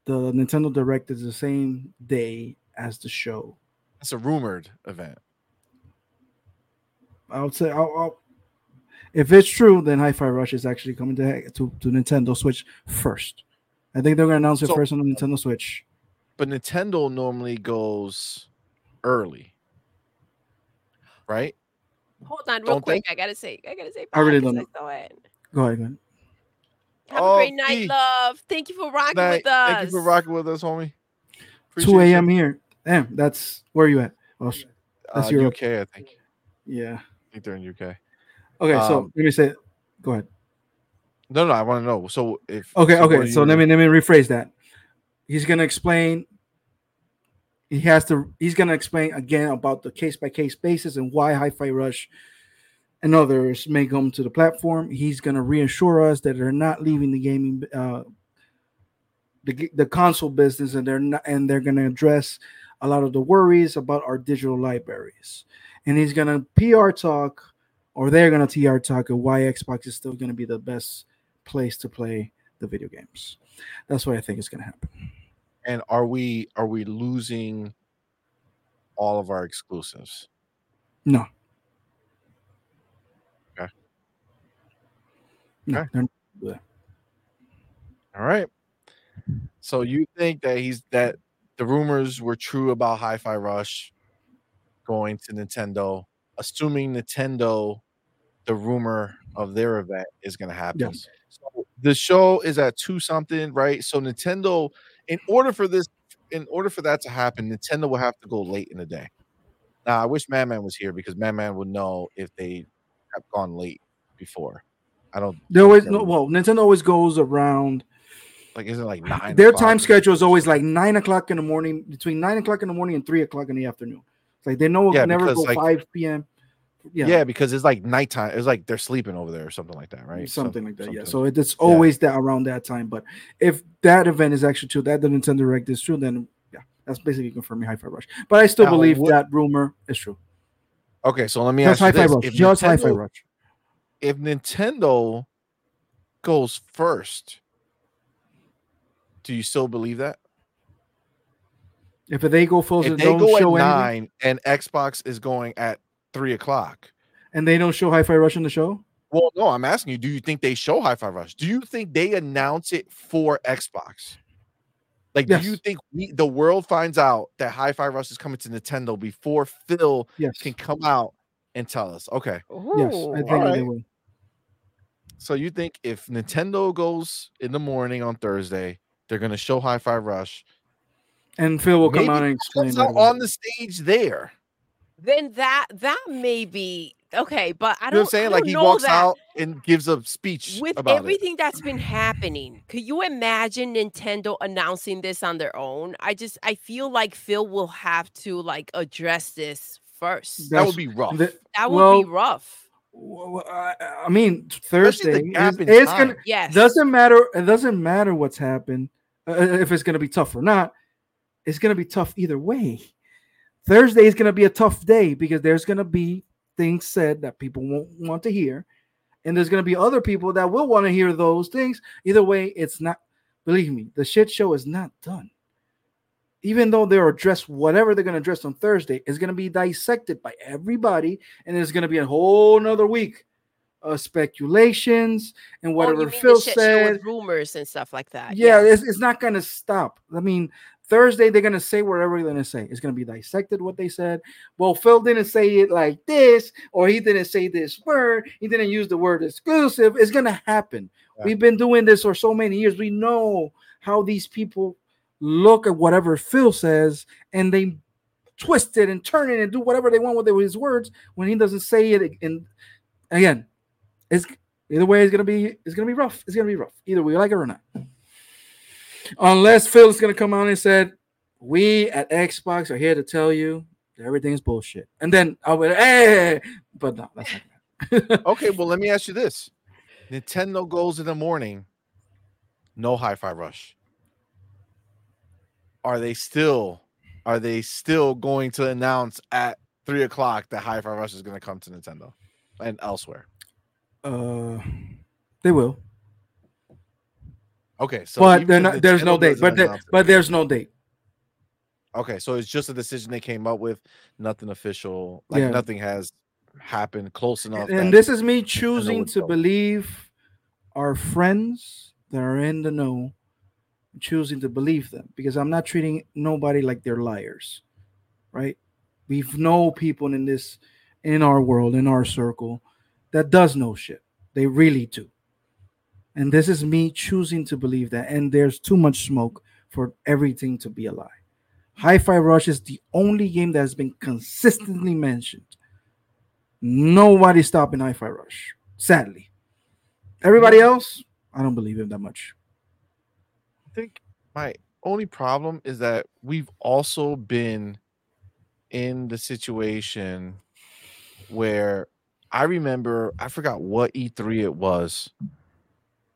the Nintendo Direct is the same day as the show. It's a rumored event. I would say, I'll, I'll, if it's true, then Hi-Fi Rush is actually coming to, to to Nintendo Switch first. I think they're gonna announce it So- first on the Nintendo Switch. But Nintendo normally goes early. Right? Hold on, real Don't they? quick. I gotta say, I gotta say. I really bye, 'cause don't know. it. Go ahead, go ahead. Have Oh, a great night, Fee. love. Thank you for rocking Night. with us. Thank you for rocking with us, homie. 2 Appreciate you. a.m. here. Damn, that's where are you at? Oh, sh- That's Uh, Europe. UK, I think. yeah. I think they're in UK. Okay, so Um, let me say. Go ahead. No, no, I want to know. So if Okay, so okay. So you- let me let me rephrase that. He's gonna explain. He has to. He's gonna explain again about the case by case basis and why Hi-Fi Rush and others may come to the platform. He's gonna reassure us that they're not leaving the gaming, uh, the the console business, and they're not, and they're gonna address a lot of the worries about our digital libraries. And he's gonna PR talk, or they're gonna TR talk of why Xbox is still gonna be the best place to play the video games. That's what I think is going to happen. And are we are we losing all of our exclusives? No. Okay. No, Okay. they're not gonna do that. All right. So you think that he's that the rumors were true about Hi-Fi Rush going to Nintendo, assuming Nintendo, the rumor of their event is going to happen. Yes. So the show is at two something, right? So Nintendo, in order for this, in order for that to happen, Nintendo will have to go late in the day. Now I wish Man Man was here because Man Man would know if they have gone late before. I don't. They always I no. Well, Nintendo always goes around. like is it like nine? Their o'clock time schedule is always like nine o'clock in the morning, between nine o'clock in the morning and three o'clock in the afternoon. It's like they know Yeah, never go like- five p.m. Yeah. Yeah, because it's like nighttime. It's like they're sleeping over there or something like that, right? Some- something like that. Yeah, something. so it- it's always that around that time. But if that event is actually true, that the Nintendo Direct is true, then yeah, that's basically confirming Hi-Fi Rush. But I still Now, believe what- that rumor is true. okay, so let me Just ask you Hi-Fi this: Rush. if Just Hi-Fi Nintendo, Rush. if Nintendo goes first, do you still believe that? If they go full, If they don't go at show anything, nine and Xbox is going at three o'clock, and they don't show Hi-Fi Rush in the show, well, no, I'm asking you: Do you think they show Hi-Fi Rush? Do you think they announce it for Xbox? Like, do you think we, the world finds out that Hi-Fi Rush is coming to Nintendo before Phil yes, can come out and tell us? Okay, yes, I think Alright. they will. so you think if Nintendo goes in the morning on Thursday, they're gonna show Hi-Fi Rush And Phil will come Maybe out and explain out on the stage there? Then that that may be okay, but I don't. know what I'm saying? Like don't he walks that. out and gives a speech with about it. everything that's been happening could you imagine nintendo announcing this on their own i just i feel like phil will have to like address this first That would be rough. the- that would well, be rough Well, I, I mean, Thursday the is, it's gonna yes doesn't matter. It doesn't matter what's happened uh, if it's gonna be tough or not. It's gonna be tough either way. Thursday is gonna be a tough day because there's gonna be things said that people won't want to hear, and there's gonna be other people that will want to hear those things. Either way, it's not. Believe me, the shit show is not done. Even though they're addressed, whatever they're gonna address on Thursday is gonna be dissected by everybody, and there's gonna be a whole nother week of speculations and Oh, whatever the Phil said. rumors and stuff like that Yeah, it's, it's not going to stop. I mean, Thursday they're going to say whatever they're going to say. It's going to be dissected what they said. Well, Phil didn't say it like this, or he didn't say this word. He didn't use the word exclusive. It's going to happen. Yeah. We've been doing this for so many years. We know how these people look at whatever Phil says and they twist it and turn it and do whatever they want with his words when he doesn't say it. And again, it's either way. It's gonna be it's gonna be rough. It's gonna be rough. Either we like it or not. Unless Phil's gonna come out and said, "We at Xbox are here to tell you that everything is bullshit," and then I would, "Hey," but no, that's not. Okay, well, let me ask you this: Nintendo goes in the morning, no Hi-Fi Rush. Are they still? Are they still going to announce at three o'clock that Hi-Fi Rush is going to come to Nintendo and elsewhere? uh, they will, Okay, so but not, there's no date. But there, but there's no date. okay, so it's just a decision they came up with, nothing official, like Yeah. nothing has happened close enough. And that- this is me choosing to go. believe our friends that are in the know, choosing to believe them because I'm not treating nobody like they're liars, right? We've know people in this, in our world, in our circle, that does know shit. They really do. And this is me choosing to believe that. And there's too much smoke for everything to be a lie. Hi-Fi Rush is the only game that has been consistently mentioned. Nobody's stopping Hi-Fi Rush. Sadly, everybody else, I don't believe him that much. I think my only problem is that we've also been in the situation where I remember I forgot what E3 it was,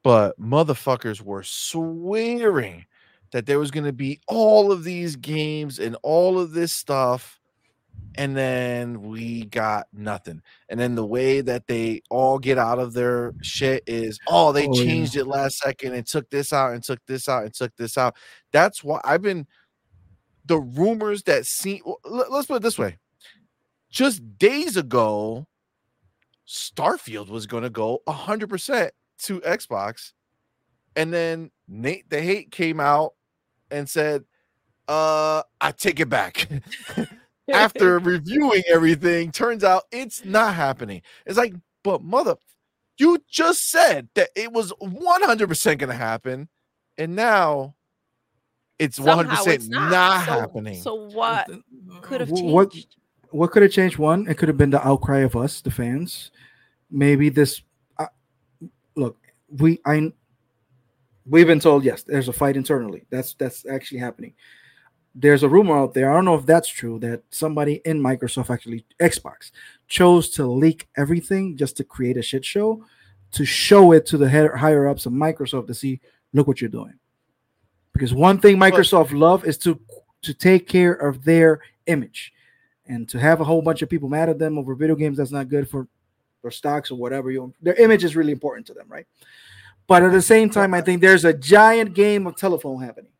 but motherfuckers were swearing that there was going to be all of these games and all of this stuff and then we got nothing. And then the way that they all get out of their shit is, oh, they Oh, yeah. changed it last second and took this out and took this out and took this out. That's why I've been the rumors that seem. let- Let's put it this way: just days ago, Starfield was going to go hundred percent to Xbox, and then Nate the Hate came out and said, "Uh, I take it back." after reviewing everything, turns out it's not happening. It's like, but mother, you just said that it was 100% going to happen, and now it's 100% not, not, So- happening. so what could have changed What what could have changed? One, it could have been the outcry of us, the fans. Maybe this. We I we've been told yes. There's a fight internally. That's that's actually happening. There's a rumor out there. I don't know if that's true that somebody in Microsoft, actually Xbox, chose to leak everything just to create a shit show, to show it to the head, higher ups of Microsoft to see, look what you're doing. Because one thing But- Microsoft love is to to take care of their image and to have a whole bunch of people mad at them over video games that's not good for their stocks or whatever you their image is really important to them right but at the same time i think there's a giant game of telephone happening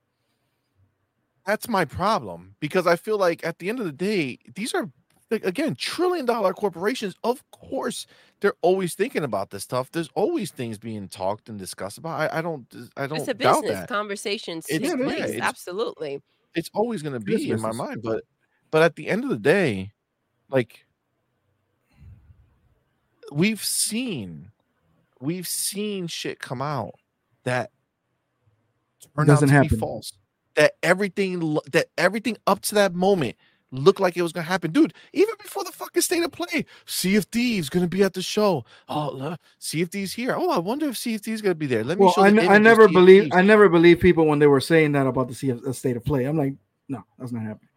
That's my problem because I feel like at the end of the day, these are like, again trillion dollar corporations. Of course, they're always thinking about this stuff. There's always things being talked and discussed about. I, I don't, I don't it's a doubt business that. conversations It's- take yeah, place it's- absolutely it's always going to It is be in my mind but but at the end of the day like we've seen we've seen shit come out that turned Doesn't out to be false that everything that everything up to that moment looked like it was gonna happen, dude. Even before the fucking state of play, Sea of Thieves gonna be at the show. Oh, look, Sea of Thieves here. Oh, I wonder if Sea of Thieves gonna be there. Let me Well, show. I, the n- image I of never believe I never believed people when they were saying that about the sea of the state of play. I'm like, no, that's not happening.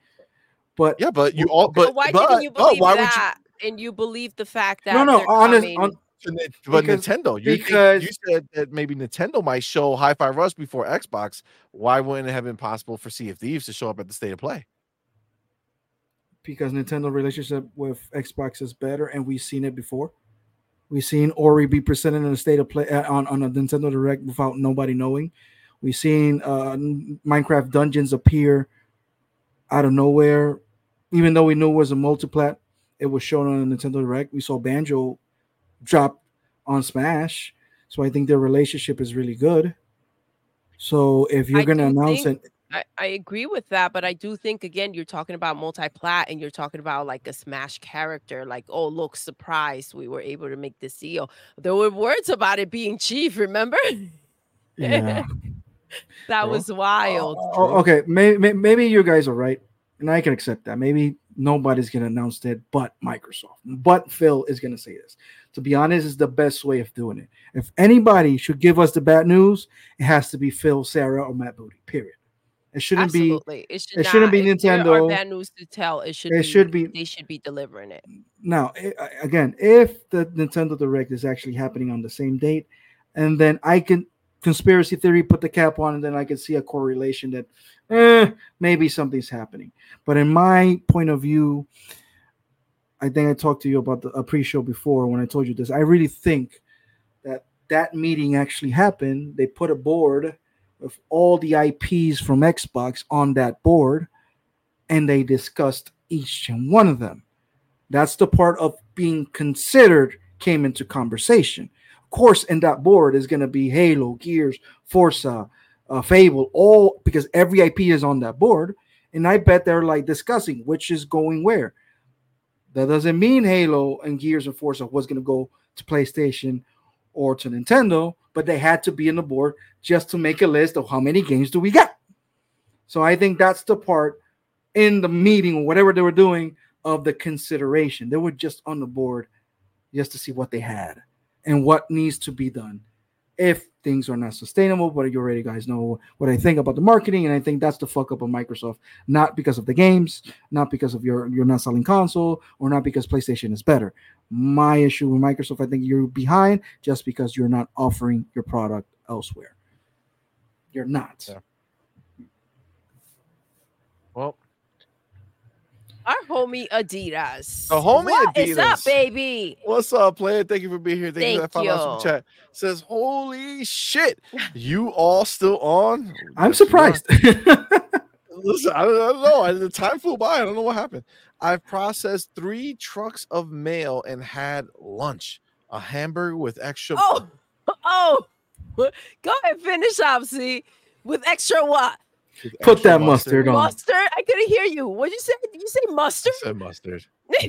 But Yeah, but you all. okay. But But why but, didn't you but believe why that? And you believe the fact that no, no, honest, on, would you? But Because- Nintendo, you think- because- you said that maybe Nintendo might show Hi-Fi Rush before Xbox. Why wouldn't it have been possible for Sea of Thieves to show up at the state of play? because Nintendo relationship with Xbox is better, and we've seen it before. We've seen Ori be presented in a state of play uh, on, on a Nintendo Direct without nobody knowing. We've seen uh, Minecraft Dungeons appear out of nowhere, even though we knew it was a multiplat. It was shown on a Nintendo Direct. We saw Banjo drop on Smash, so I think their relationship is really good. So if you're I going to announce think- it, I, I agree with that, but I do think again you're talking about multi-plat and you're talking about like a smash character, like, oh look, surprise, we were able to make this deal. There were words about it being chief, remember? yeah. that True. was wild. Oh, oh okay, maybe maybe you guys are right, and I can accept that. Maybe nobody's gonna announce that, but Microsoft, but Phil is gonna say this. To be honest, is the best way of doing it. If anybody should give us the bad news, it has to be Phil, Sarah, or Matt Booty. Period. It shouldn't be. Absolutely. it, should it shouldn't be if there are Nintendo. bad news to tell. It should It be should be they should be delivering it. now I- again if the nintendo direct is actually happening on the same date and then i can conspiracy theory put the cap on and then i can see a correlation that eh, maybe something's happening but in my point of view i think i talked to you about the a pre-show before when i told you this i really think that that meeting actually happened they put a board of all the ips from xbox on that board and they discussed each and one of them that's the part of being considered came into conversation. Of course, in that board is going to be Halo, Gears, Forza, uh, Fable, all because every IP is on that board. And I bet they're like discussing which is going where. That doesn't mean Halo and Gears and Forza was going to go to PlayStation or to Nintendo, but they had to be in the board just to make a list of how many games do we get. So I think that's the part in the meeting or whatever they were doing of the consideration. They were just on the board just to see what they had and what needs to be done if things are not sustainable. But you already guys know what I think about the marketing, and I think that's the fuck up of Microsoft. Not because of the games, not because of your you're not selling console, or not because PlayStation is better. My issue with Microsoft, I think you're behind just because you're not offering your product elsewhere. You're not. Yeah. Well, Our homie Adidas. The homie Adidas. What is up, Adidas. baby? what's up, player? Thank you for being here. Thank, you. I Thank found out some chat. Says, holy shit, you all still on? I'm Yes, surprised. Listen, I don't, I don't know. I, the time flew by. I don't know what happened. I've processed three trucks of mail and had lunch. A hamburger with extra. Oh, oh, go ahead, finish up, see, with extra what? With Put that mustard on. Mustard? I couldn't hear you. What'd you say? Did you say I mustard? said mustard.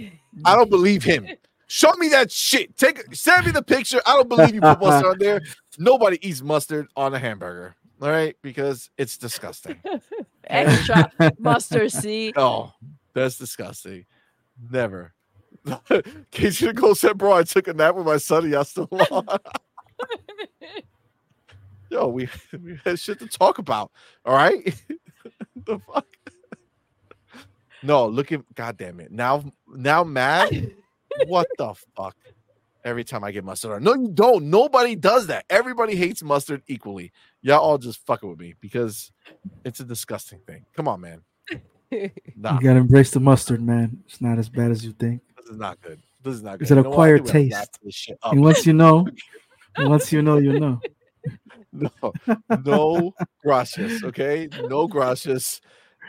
I don't believe him. Show me that shit. Take send me the picture. I don't believe you put mustard on there. Nobody eats mustard on a hamburger. All right, because it's disgusting. extra mustard, see? Oh, that's disgusting. Never. Casey Nicole said, "Bro, I took a nap with my son. and Y'all still on?" Yo, we we had shit to talk about. All right. the fuck. No, look at God damn it. Now, now, mad. what the fuck? Every time I get mustard on. No, you don't. Nobody does that. Everybody hates mustard equally. Y'all all just fucking with me because it's a disgusting thing. Come on, man. Nah, You gotta embrace the mustard, man. It's not as bad as you think. this is not good. This is not good. It's an You know acquired think we gotta wrap taste. this shit up. And once you know, once you know, you know. No, no gracias. Okay, no gracias.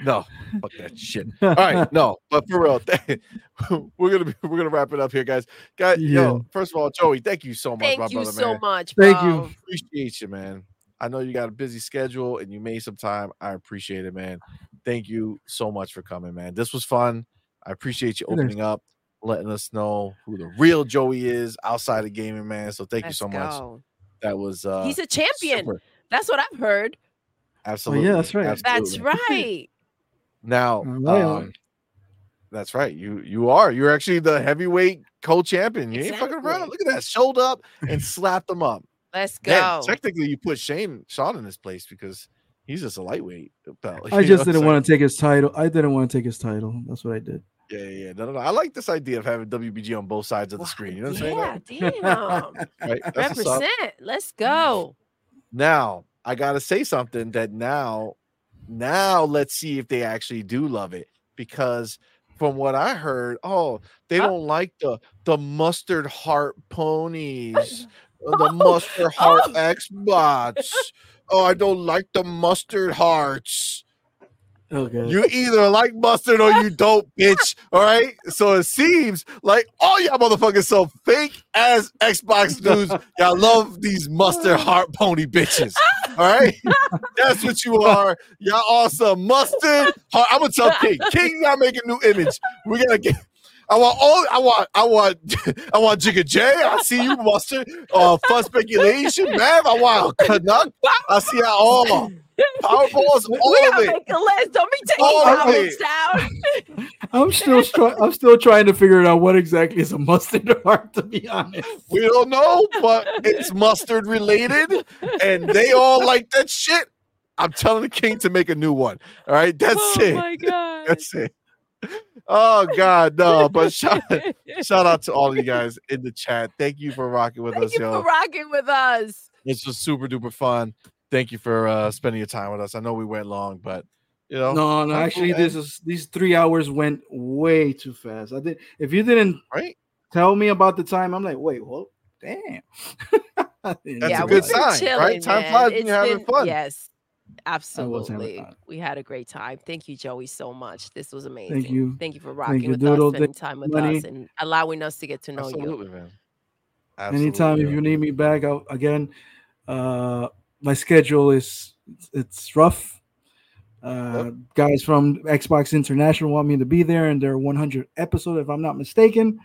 No, fuck that shit. All right, no, but for real, we're gonna be, we're gonna wrap it up here, guys. Guys, Yeah. yo, first of all, Joey, thank you so much, my Thank you brother, so man. much. Thank you. bro. Appreciate you, man. I know you got a busy schedule and you made some time. I appreciate it, man. Thank you so much for coming, man. This was fun. I appreciate you opening up, letting us know who the real Joey is outside of gaming, man. So thank Let's you so much. Go. That was uh He's a champion. super. That's what I've heard. Absolutely. Yeah, that's right. That's right. Now, um, That's right. You you are. You're actually the heavyweight co-champion. You ain't fucking around. Look at that. Showed up and slapped him up. Let's Then, go. technically, you put Shane Sean in his place because he's just a lightweight belt. I just didn't want to take his title. I didn't want to take his title. That's what I did. Yeah, yeah, yeah. No, no, no. I like this idea of having WBG on both sides of the Wow, screen. You know what I'm saying? Yeah, damn. Right? That's what's up. Represent. Let's go. Now I gotta say something that now, now let's see if they actually do love it because from what I heard, oh, they don't like the the mustard heart ponies, uh, the mustard heart Oh. Xbox. Oh, I don't like the mustard hearts. Okay. You either like mustard or you don't, bitch. All right. So it seems like all y'all motherfuckers so fake as Xbox dudes. Y'all love these mustard heart pony bitches. All right. That's what you are. Y'all awesome. Mustard. Heart. I'm gonna tell King. King gotta make a new image. We gotta get. I want all. I want. I want. I want Jigga J. I see you, mustard. Uh, fun speculation, man. I want Canuck. I see y'all all. Powerballs, we all of gotta it. make a list. Don't be taking All of it. down. I'm still try- I'm still trying to figure out what exactly is a mustard heart. To be honest, We don't know, but it's mustard related, and they all like that shit. I'm telling the king to make a new one. All right, that's oh it. my god. That's it. Oh God, no! But shout, shout out to all of you guys in the chat. Thank you for rocking with Thank us, you yo. for rocking with us. It's just super duper fun. Thank you for uh, spending your time with us. I know we went long, but you know, no, no. Actually, cool, this is these three hours went way too fast. I did. If you didn't right? tell me about the time, I'm like, wait, well, damn. That's yeah, a we've good been sign, chilling, right? Time man. flies when It's you're having fun. Yes, having absolutely. We had a great time. Thank you, Joey, so much. This was amazing. Thank you. Thank you for rocking you, with Doodle. us, spending Thank time with Money. us, and allowing us to get to know you. Absolutely, man. Anytime if you need me back, I'll, again, uh, my schedule is it's rough. Uh, Guys from Xbox International want me to be there in their 100 episode, if I'm not mistaken.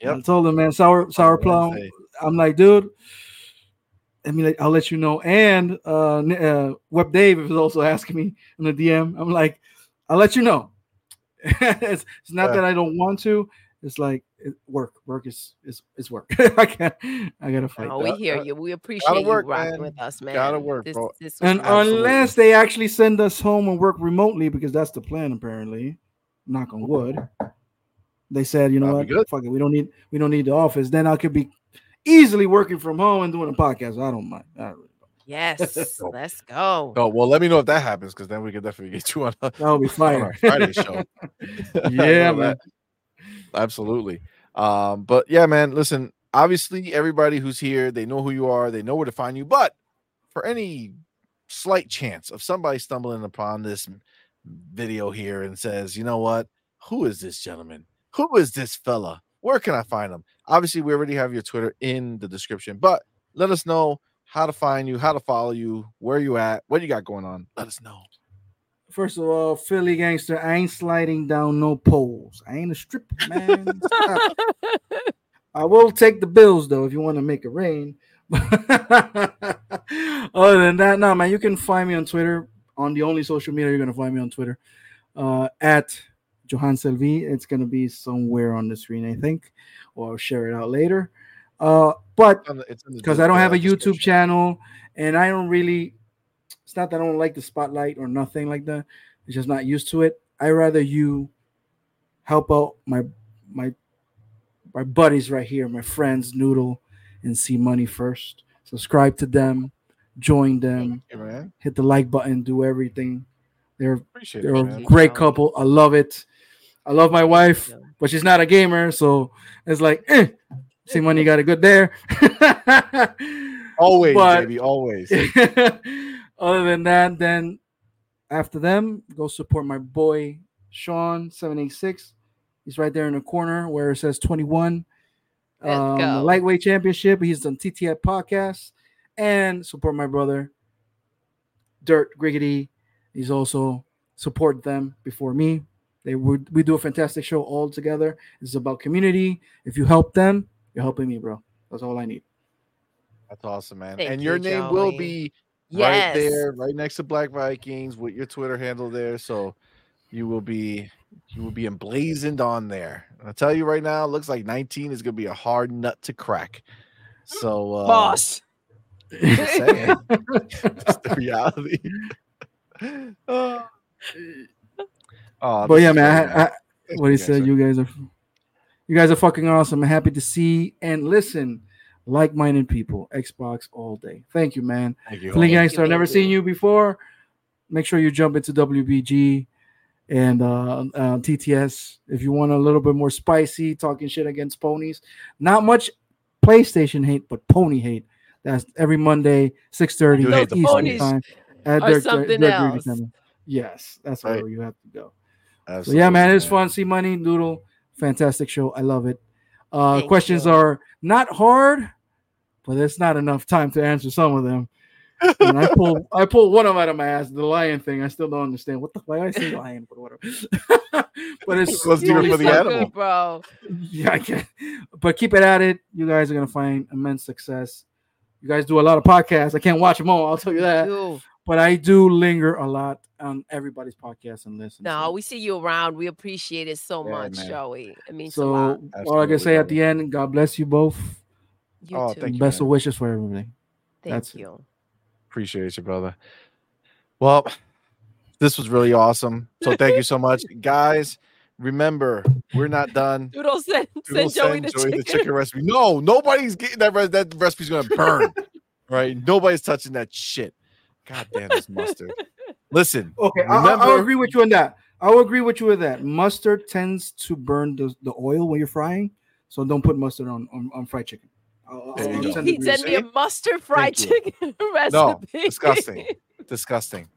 Yep. I told them, man, sour sour plum. I'm like, dude. I mean, like, I'll let you know. And uh, uh, Web Dave is also asking me in the DM. I'm like, I'll let you know. it's, it's not Yeah. that I don't want to. It's like it, work. Work is is is work. I can't. I gotta fight. Oh, that. we hear that- you. We appreciate work, you rocking man. with us, man. Gotta work, this, bro. This was And. Absolutely. unless they actually send us home and work remotely, because that's the plan apparently. Knock on wood. They said, you know That'd what? Fuck it. We don't need we don't need the office. Then I could be easily working from home and doing a podcast. I don't mind. I don't really yes, let's go. Oh well, let me know if that happens because then we can definitely get you on, a, That'll be on our Friday show. Yeah, man. that. Absolutely. Um, but yeah, man, listen, obviously everybody who's here, they know who you are, they know where to find you. But for any slight chance of somebody stumbling upon this video here and says, you know what, who is this gentleman? Who is this fella? Where can I find them? Obviously, we already have your Twitter in the description, but let us know how to find you, how to follow you, where you at, what you got going on. Let us know. First of all, Philly gangster, I ain't sliding down no poles. I ain't a stripper, man. I will take the bills though if you want to make it rain. Other than that, no, man, you can find me on Twitter on the only social media you're gonna find me on Twitter uh, at JohanzelV. It's gonna be somewhere on the screen, I think, or I'll share it out later. Uh, but It's on the- it's in the because I don't have a YouTube channel and I don't really it's not that I don't like the spotlight or nothing like that. It's just not used to it. I rather you help out my my my buddies right here, my friends Doodle and CMoney first. Subscribe to them, join them, hit the like button, do everything. They're Appreciate they're it, a great couple. I love it. I love my wife, you. but she's not a gamer, so it's like, eh, CMoney got it good there. Always, But- baby, always. Other than that, then after them, go support my boy Sean seven eight six. He's right there in the corner where it says twenty one. Um, the lightweight championship. He's on TTF podcast and support my brother Dirt Griggity. He's also support them before me. They would we do a fantastic show all together. It's about community. If you help them, you're helping me, bro. That's all I need. That's awesome, man. Thank and you, your name will be Yes. right there, right next to Black Vikings with your Twitter handle there. So you will be you will be emblazoned on there. I'll tell you right now, it looks like 19 is going to be a hard nut to crack. So, uh, Boss. just saying. It's the reality. oh, Oh, but yeah, man. I, I, what he said, answer. you guys are, you guys are fucking awesome. I'm happy to see and listen, like-minded people. Xbox all day. Thank you, man. Thank you. Fling Gangster, I've never thank seen you. you before. Make sure you jump into WBG and uh, uh, TTS if you want a little bit more spicy, talking shit against ponies. Not much PlayStation hate, but pony hate. That's every Monday, six thirty You hate the Eastern ponies time. At are Dirk- something Dirk Greedy else. Yes, that's Right. where you have to go. So Absolutely, yeah, man, it's fun. CMoney, Noodle, fantastic show. I love it. Uh, Thank questions you. are not hard, but it's not enough time to answer some of them. And I pulled I pulled one of them out of my ass, the lion thing. I still don't understand what the why I say lion, but whatever. but it's Let's do it for the so animal. good, bro. yeah, I can. But keep it at it. You guys are gonna find immense success. You guys do a lot of podcasts. I can't watch them all. I'll tell you that. You. But I do linger a lot on everybody's podcast and listen. No, So- we see you around. We appreciate it so Yeah, much, man. Joey. It means a lot. So all I can Absolutely, say at the end, God bless you both. You Oh, too. thank you, Best man. of wishes for everything. Thank that's it. you. Appreciate you, brother. Well, this was really awesome. So thank you so much, guys. Remember, we're not done. Doodle send, Doodle send Joey send the Joey chicken. recipe. No, nobody's getting that. Re- that recipe's gonna burn. right? Nobody's touching that shit. God damn this mustard. Listen, Okay, I, I, Remember- I'll agree with you on that. I'll agree with you with that. Mustard tends to burn the, the oil when you're frying, so don't put mustard on on, on fried chicken. I'll, I'll go. He sent me a mustard fried Thank you. chicken recipe. disgusting. disgusting.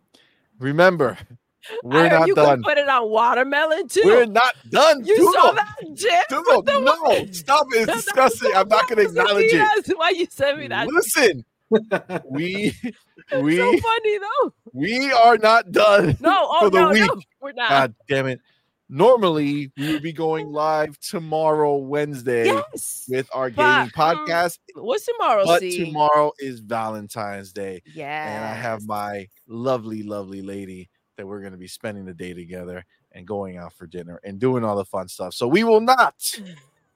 Remember, we're I heard not you done. could put it on watermelon too. We're not done. you Doodle. saw that, Jim? Doodle, no, stop it. It's disgusting. I'm not gonna acknowledge it. Why you sent me that. Listen, we we so funny though. we are not done. No, oh For the no, no, week. we're not. God damn it. Normally, we would be going live tomorrow, Wednesday, yes. with our But, gaming um, podcast. What's tomorrow? But see? tomorrow is Valentine's Day. Yeah. And I have my lovely, lovely lady that we're going to be spending the day together and going out for dinner and doing all the fun stuff. So we will not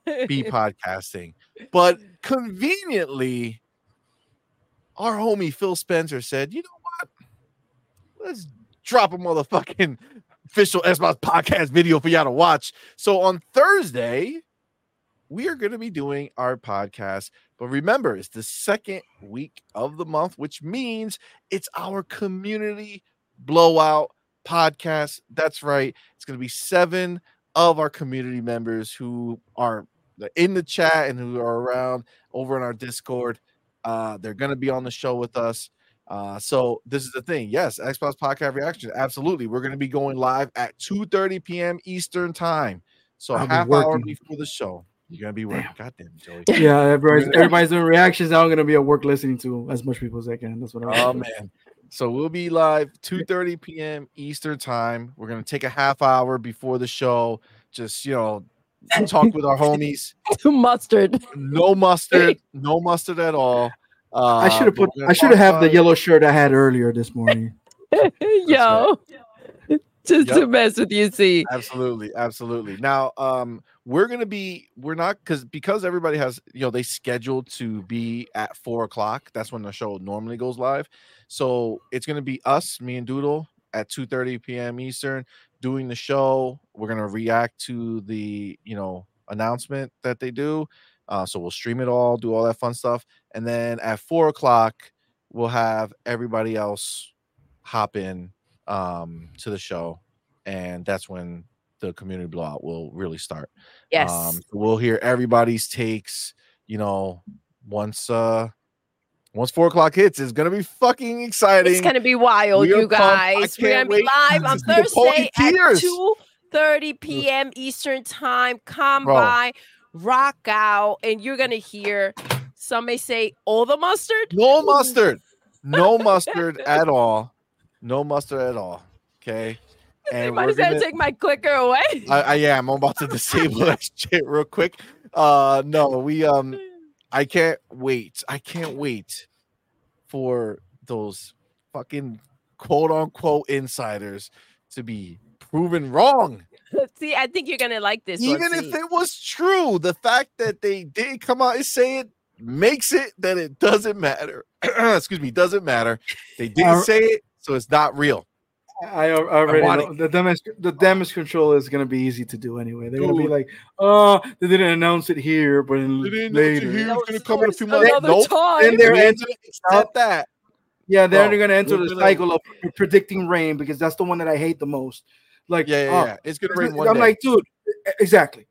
be podcasting. But conveniently, our homie Phil Spencer said, you know what? Let's drop a motherfucking official Xbox podcast video for y'all to watch. So on Thursday, we are going to be doing our podcast. But remember, it's the second week of the month, which means it's our community blowout podcast. That's right. It's going to be seven of our community members who are in the chat and who are around over in our Discord. Uh, they're going to be on the show with us. Uh, so this is the thing. Yes, Xbox podcast reaction. Absolutely. We're going to be going live at 2 30 p.m. Eastern time. So I'll be half hour before the show. You're to be working. God damn, Joey. yeah, everybody's, everybody's doing reactions. I'm gonna be at work listening to as much people as I can. That's what I'm. Oh man. So we'll be live 2:30 p.m. Eastern time. We're gonna take a half hour before the show. Just you know, talk with our homies. mustard. No mustard, no mustard at all. Uh, I should have put. I should have talk had the yellow shirt I had earlier this morning. Yo. Just Yep. to mess with you, see. Absolutely, absolutely. Now, um, we're gonna be we're not because because everybody has you know they scheduled to be at four o'clock. That's when the show normally goes live. So it's gonna be us, me and Doodle, at two thirty p.m. Eastern, doing the show. We're gonna react to the you know announcement that they do. Uh, so we'll stream it all, do all that fun stuff, and then at four o'clock we'll have everybody else hop in um to the show and that's when the community blowout will really start Yes. um we'll hear everybody's takes you know once uh once four o'clock hits it's gonna be fucking exciting it's gonna be wild, We you guys. We're gonna can't be live on see the pony Thursday at. 2 30 p.m. Eastern time. Come Bro. by, rock out, and you're gonna hear some may say all the mustard. no mustard no mustard at all no mustard at all okay and Might we're as well gonna, take my clicker away. I, I am i'm about to disable that shit real quick uh no we um I can't wait. I can't wait for those fucking quote unquote insiders to be proven wrong. See, I think you're gonna like this. Even one. if it was true, the fact that they didn't come out and say it makes it that it doesn't matter. Excuse me, doesn't matter. They didn't say it, so it's not real. I, I already want know the damage. The damage control is gonna be easy to do anyway. They're gonna be like, "Oh, they didn't announce it here, but in They didn't announce it later." here. It's gonna come in a few months. another Nope. time. Then they're We ent- that. Yeah, they're Bro, gonna enter the gonna- cycle of predicting rain because that's the one that I hate the most. Like, Yeah, yeah, oh, yeah. It's gonna rain one I'm day. like, dude, exactly.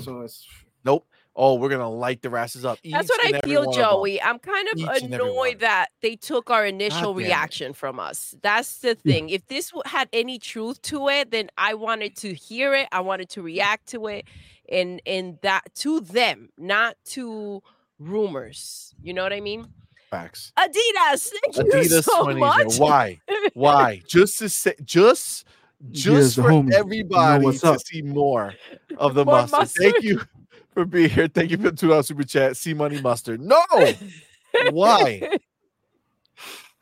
So it's nope. Oh, we're gonna light the asses up. That's what I feel, one of them. Joey. I'm kind of Each and every one. annoyed that they took our initial damn it. reaction from us. That's the thing. If this had any truth to it, then I wanted to hear it. I wanted to react to it, and and that to them, not to rumors. You know what I mean? Facts. Adidas, thank you Adidas so 20s. much. Why? Why? Just to say, just, just the for homie. You know everybody to see more of the More mustard. mustard. Thank you for being here. Thank you for the two dollars super chat. CMoney mustard. No, why?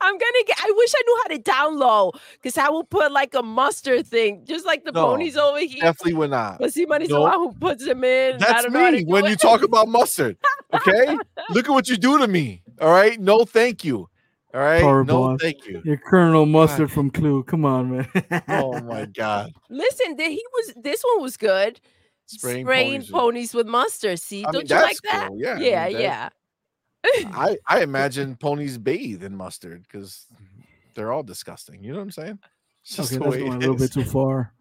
I'm gonna get. I wish I knew how to download because I will put like a mustard thing, just like the No, ponies over here. Definitely would not. But CMoney's Nope. the one who puts them in. That's don't know how to me when it. you talk about mustard. Okay, look at what you do to me. All right, no, thank you. All right, Power no, boss. thank you. your Colonel Mustard from Clue. Come on, man. Oh my god, Listen, he was. This one was good. Spraying, Spraying ponies. ponies with mustard. See, I don't mean, you like that's that? cool, yeah, I yeah, mean, yeah. I I imagine ponies bathe in mustard because they're all disgusting. You know what I'm saying? It's just okay, the that's way going a little bit too far.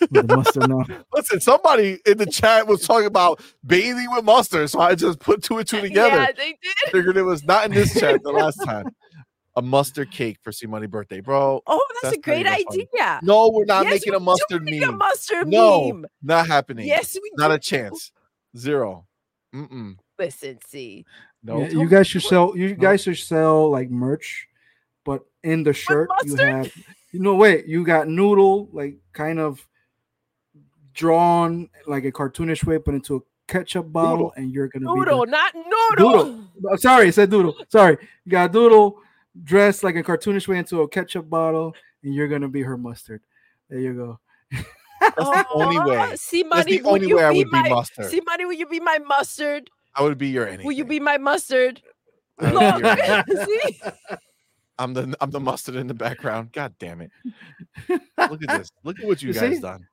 with the mustard. Listen, somebody in the chat was talking about bathing with mustard, so I just put two and two together. Yeah, they did. Figured it was not in this chat the last time. A mustard cake for CMoney birthday, bro. Oh, that's, That's a great not even funny. idea. No, we're not Yes, making we're a mustard doing A meme. mustard No, meme. not happening. Yes, we not do. a chance. Zero. Mm-mm. Listen, see. No. Yeah, you guys should sell. You guys should sell like merch, but in the shirt you mustard? have. You know, wait. You got noodle, like kind of drawn like a cartoonish way, put into a ketchup bottle, Doodle. and you're gonna Noodle, be. not noodle. Doodle. The, sorry, I said doodle. Sorry, you got doodle dressed like a cartoonish way into a ketchup bottle, and you're gonna be her mustard. There you go. That's the oh, only way. See, That's money. the only way I be would be my, mustard. CMoney. Will you be my mustard? I would be your anything. Will you be my mustard? I would be your Look, anything. see, I'm the I'm the mustard in the background. God damn it. Look at this. Look at what you, You guys see? done.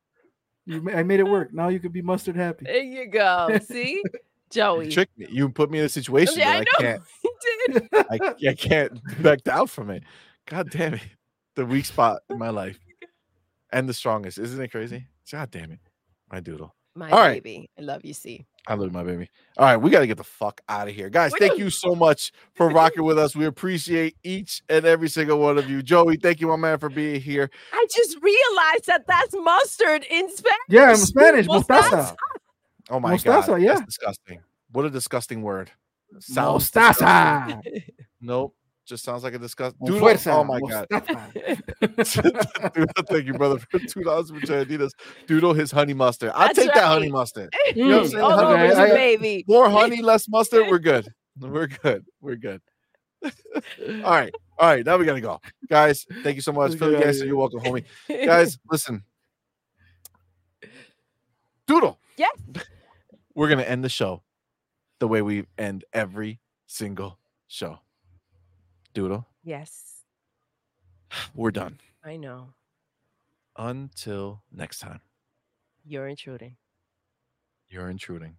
You, I made it work. Now you could be mustard happy. there you go. See, Joey. You tricked me. You put me in a situation Yeah, I that know. I can't You did. I, I can't back down from it. God damn it. The weak spot in my life. And the strongest. Isn't it crazy? God damn it. My doodle. My All right. baby. I love you. See. I love my baby. All right, we got to get the fuck out of here. Guys, We thank do. you so much for rocking with us. We appreciate each and every single one of you. Joey, thank you, my man, for being here. I just realized that that's mustard in Spanish. Yeah, I'm Spanish. Mostaza. Mostaza. Oh my Mostaza, god. yeah. That's disgusting. What a disgusting word. Sounds disgusting. Mostaza. Nope. Just sounds like a disgust. Dude, fuerza, oh my god. mostaza. Doodle, thank you, brother, for two dollars for Adidas. Doodle his honey mustard. I'll That's take that honey right. mustard. you know what I'm saying? All over Okay, you, I- baby. More honey, less mustard. We're good. We're good. We're good. all right. All right. Now we gotta go. Guys, thank you so much. Let's Philly get outta you're welcome, homie. Guys, listen. Doodle. Yeah. We're gonna end the show the way we end every single show. Doodle, yes, we're done. I know. Until next time, You're intruding. you're intruding.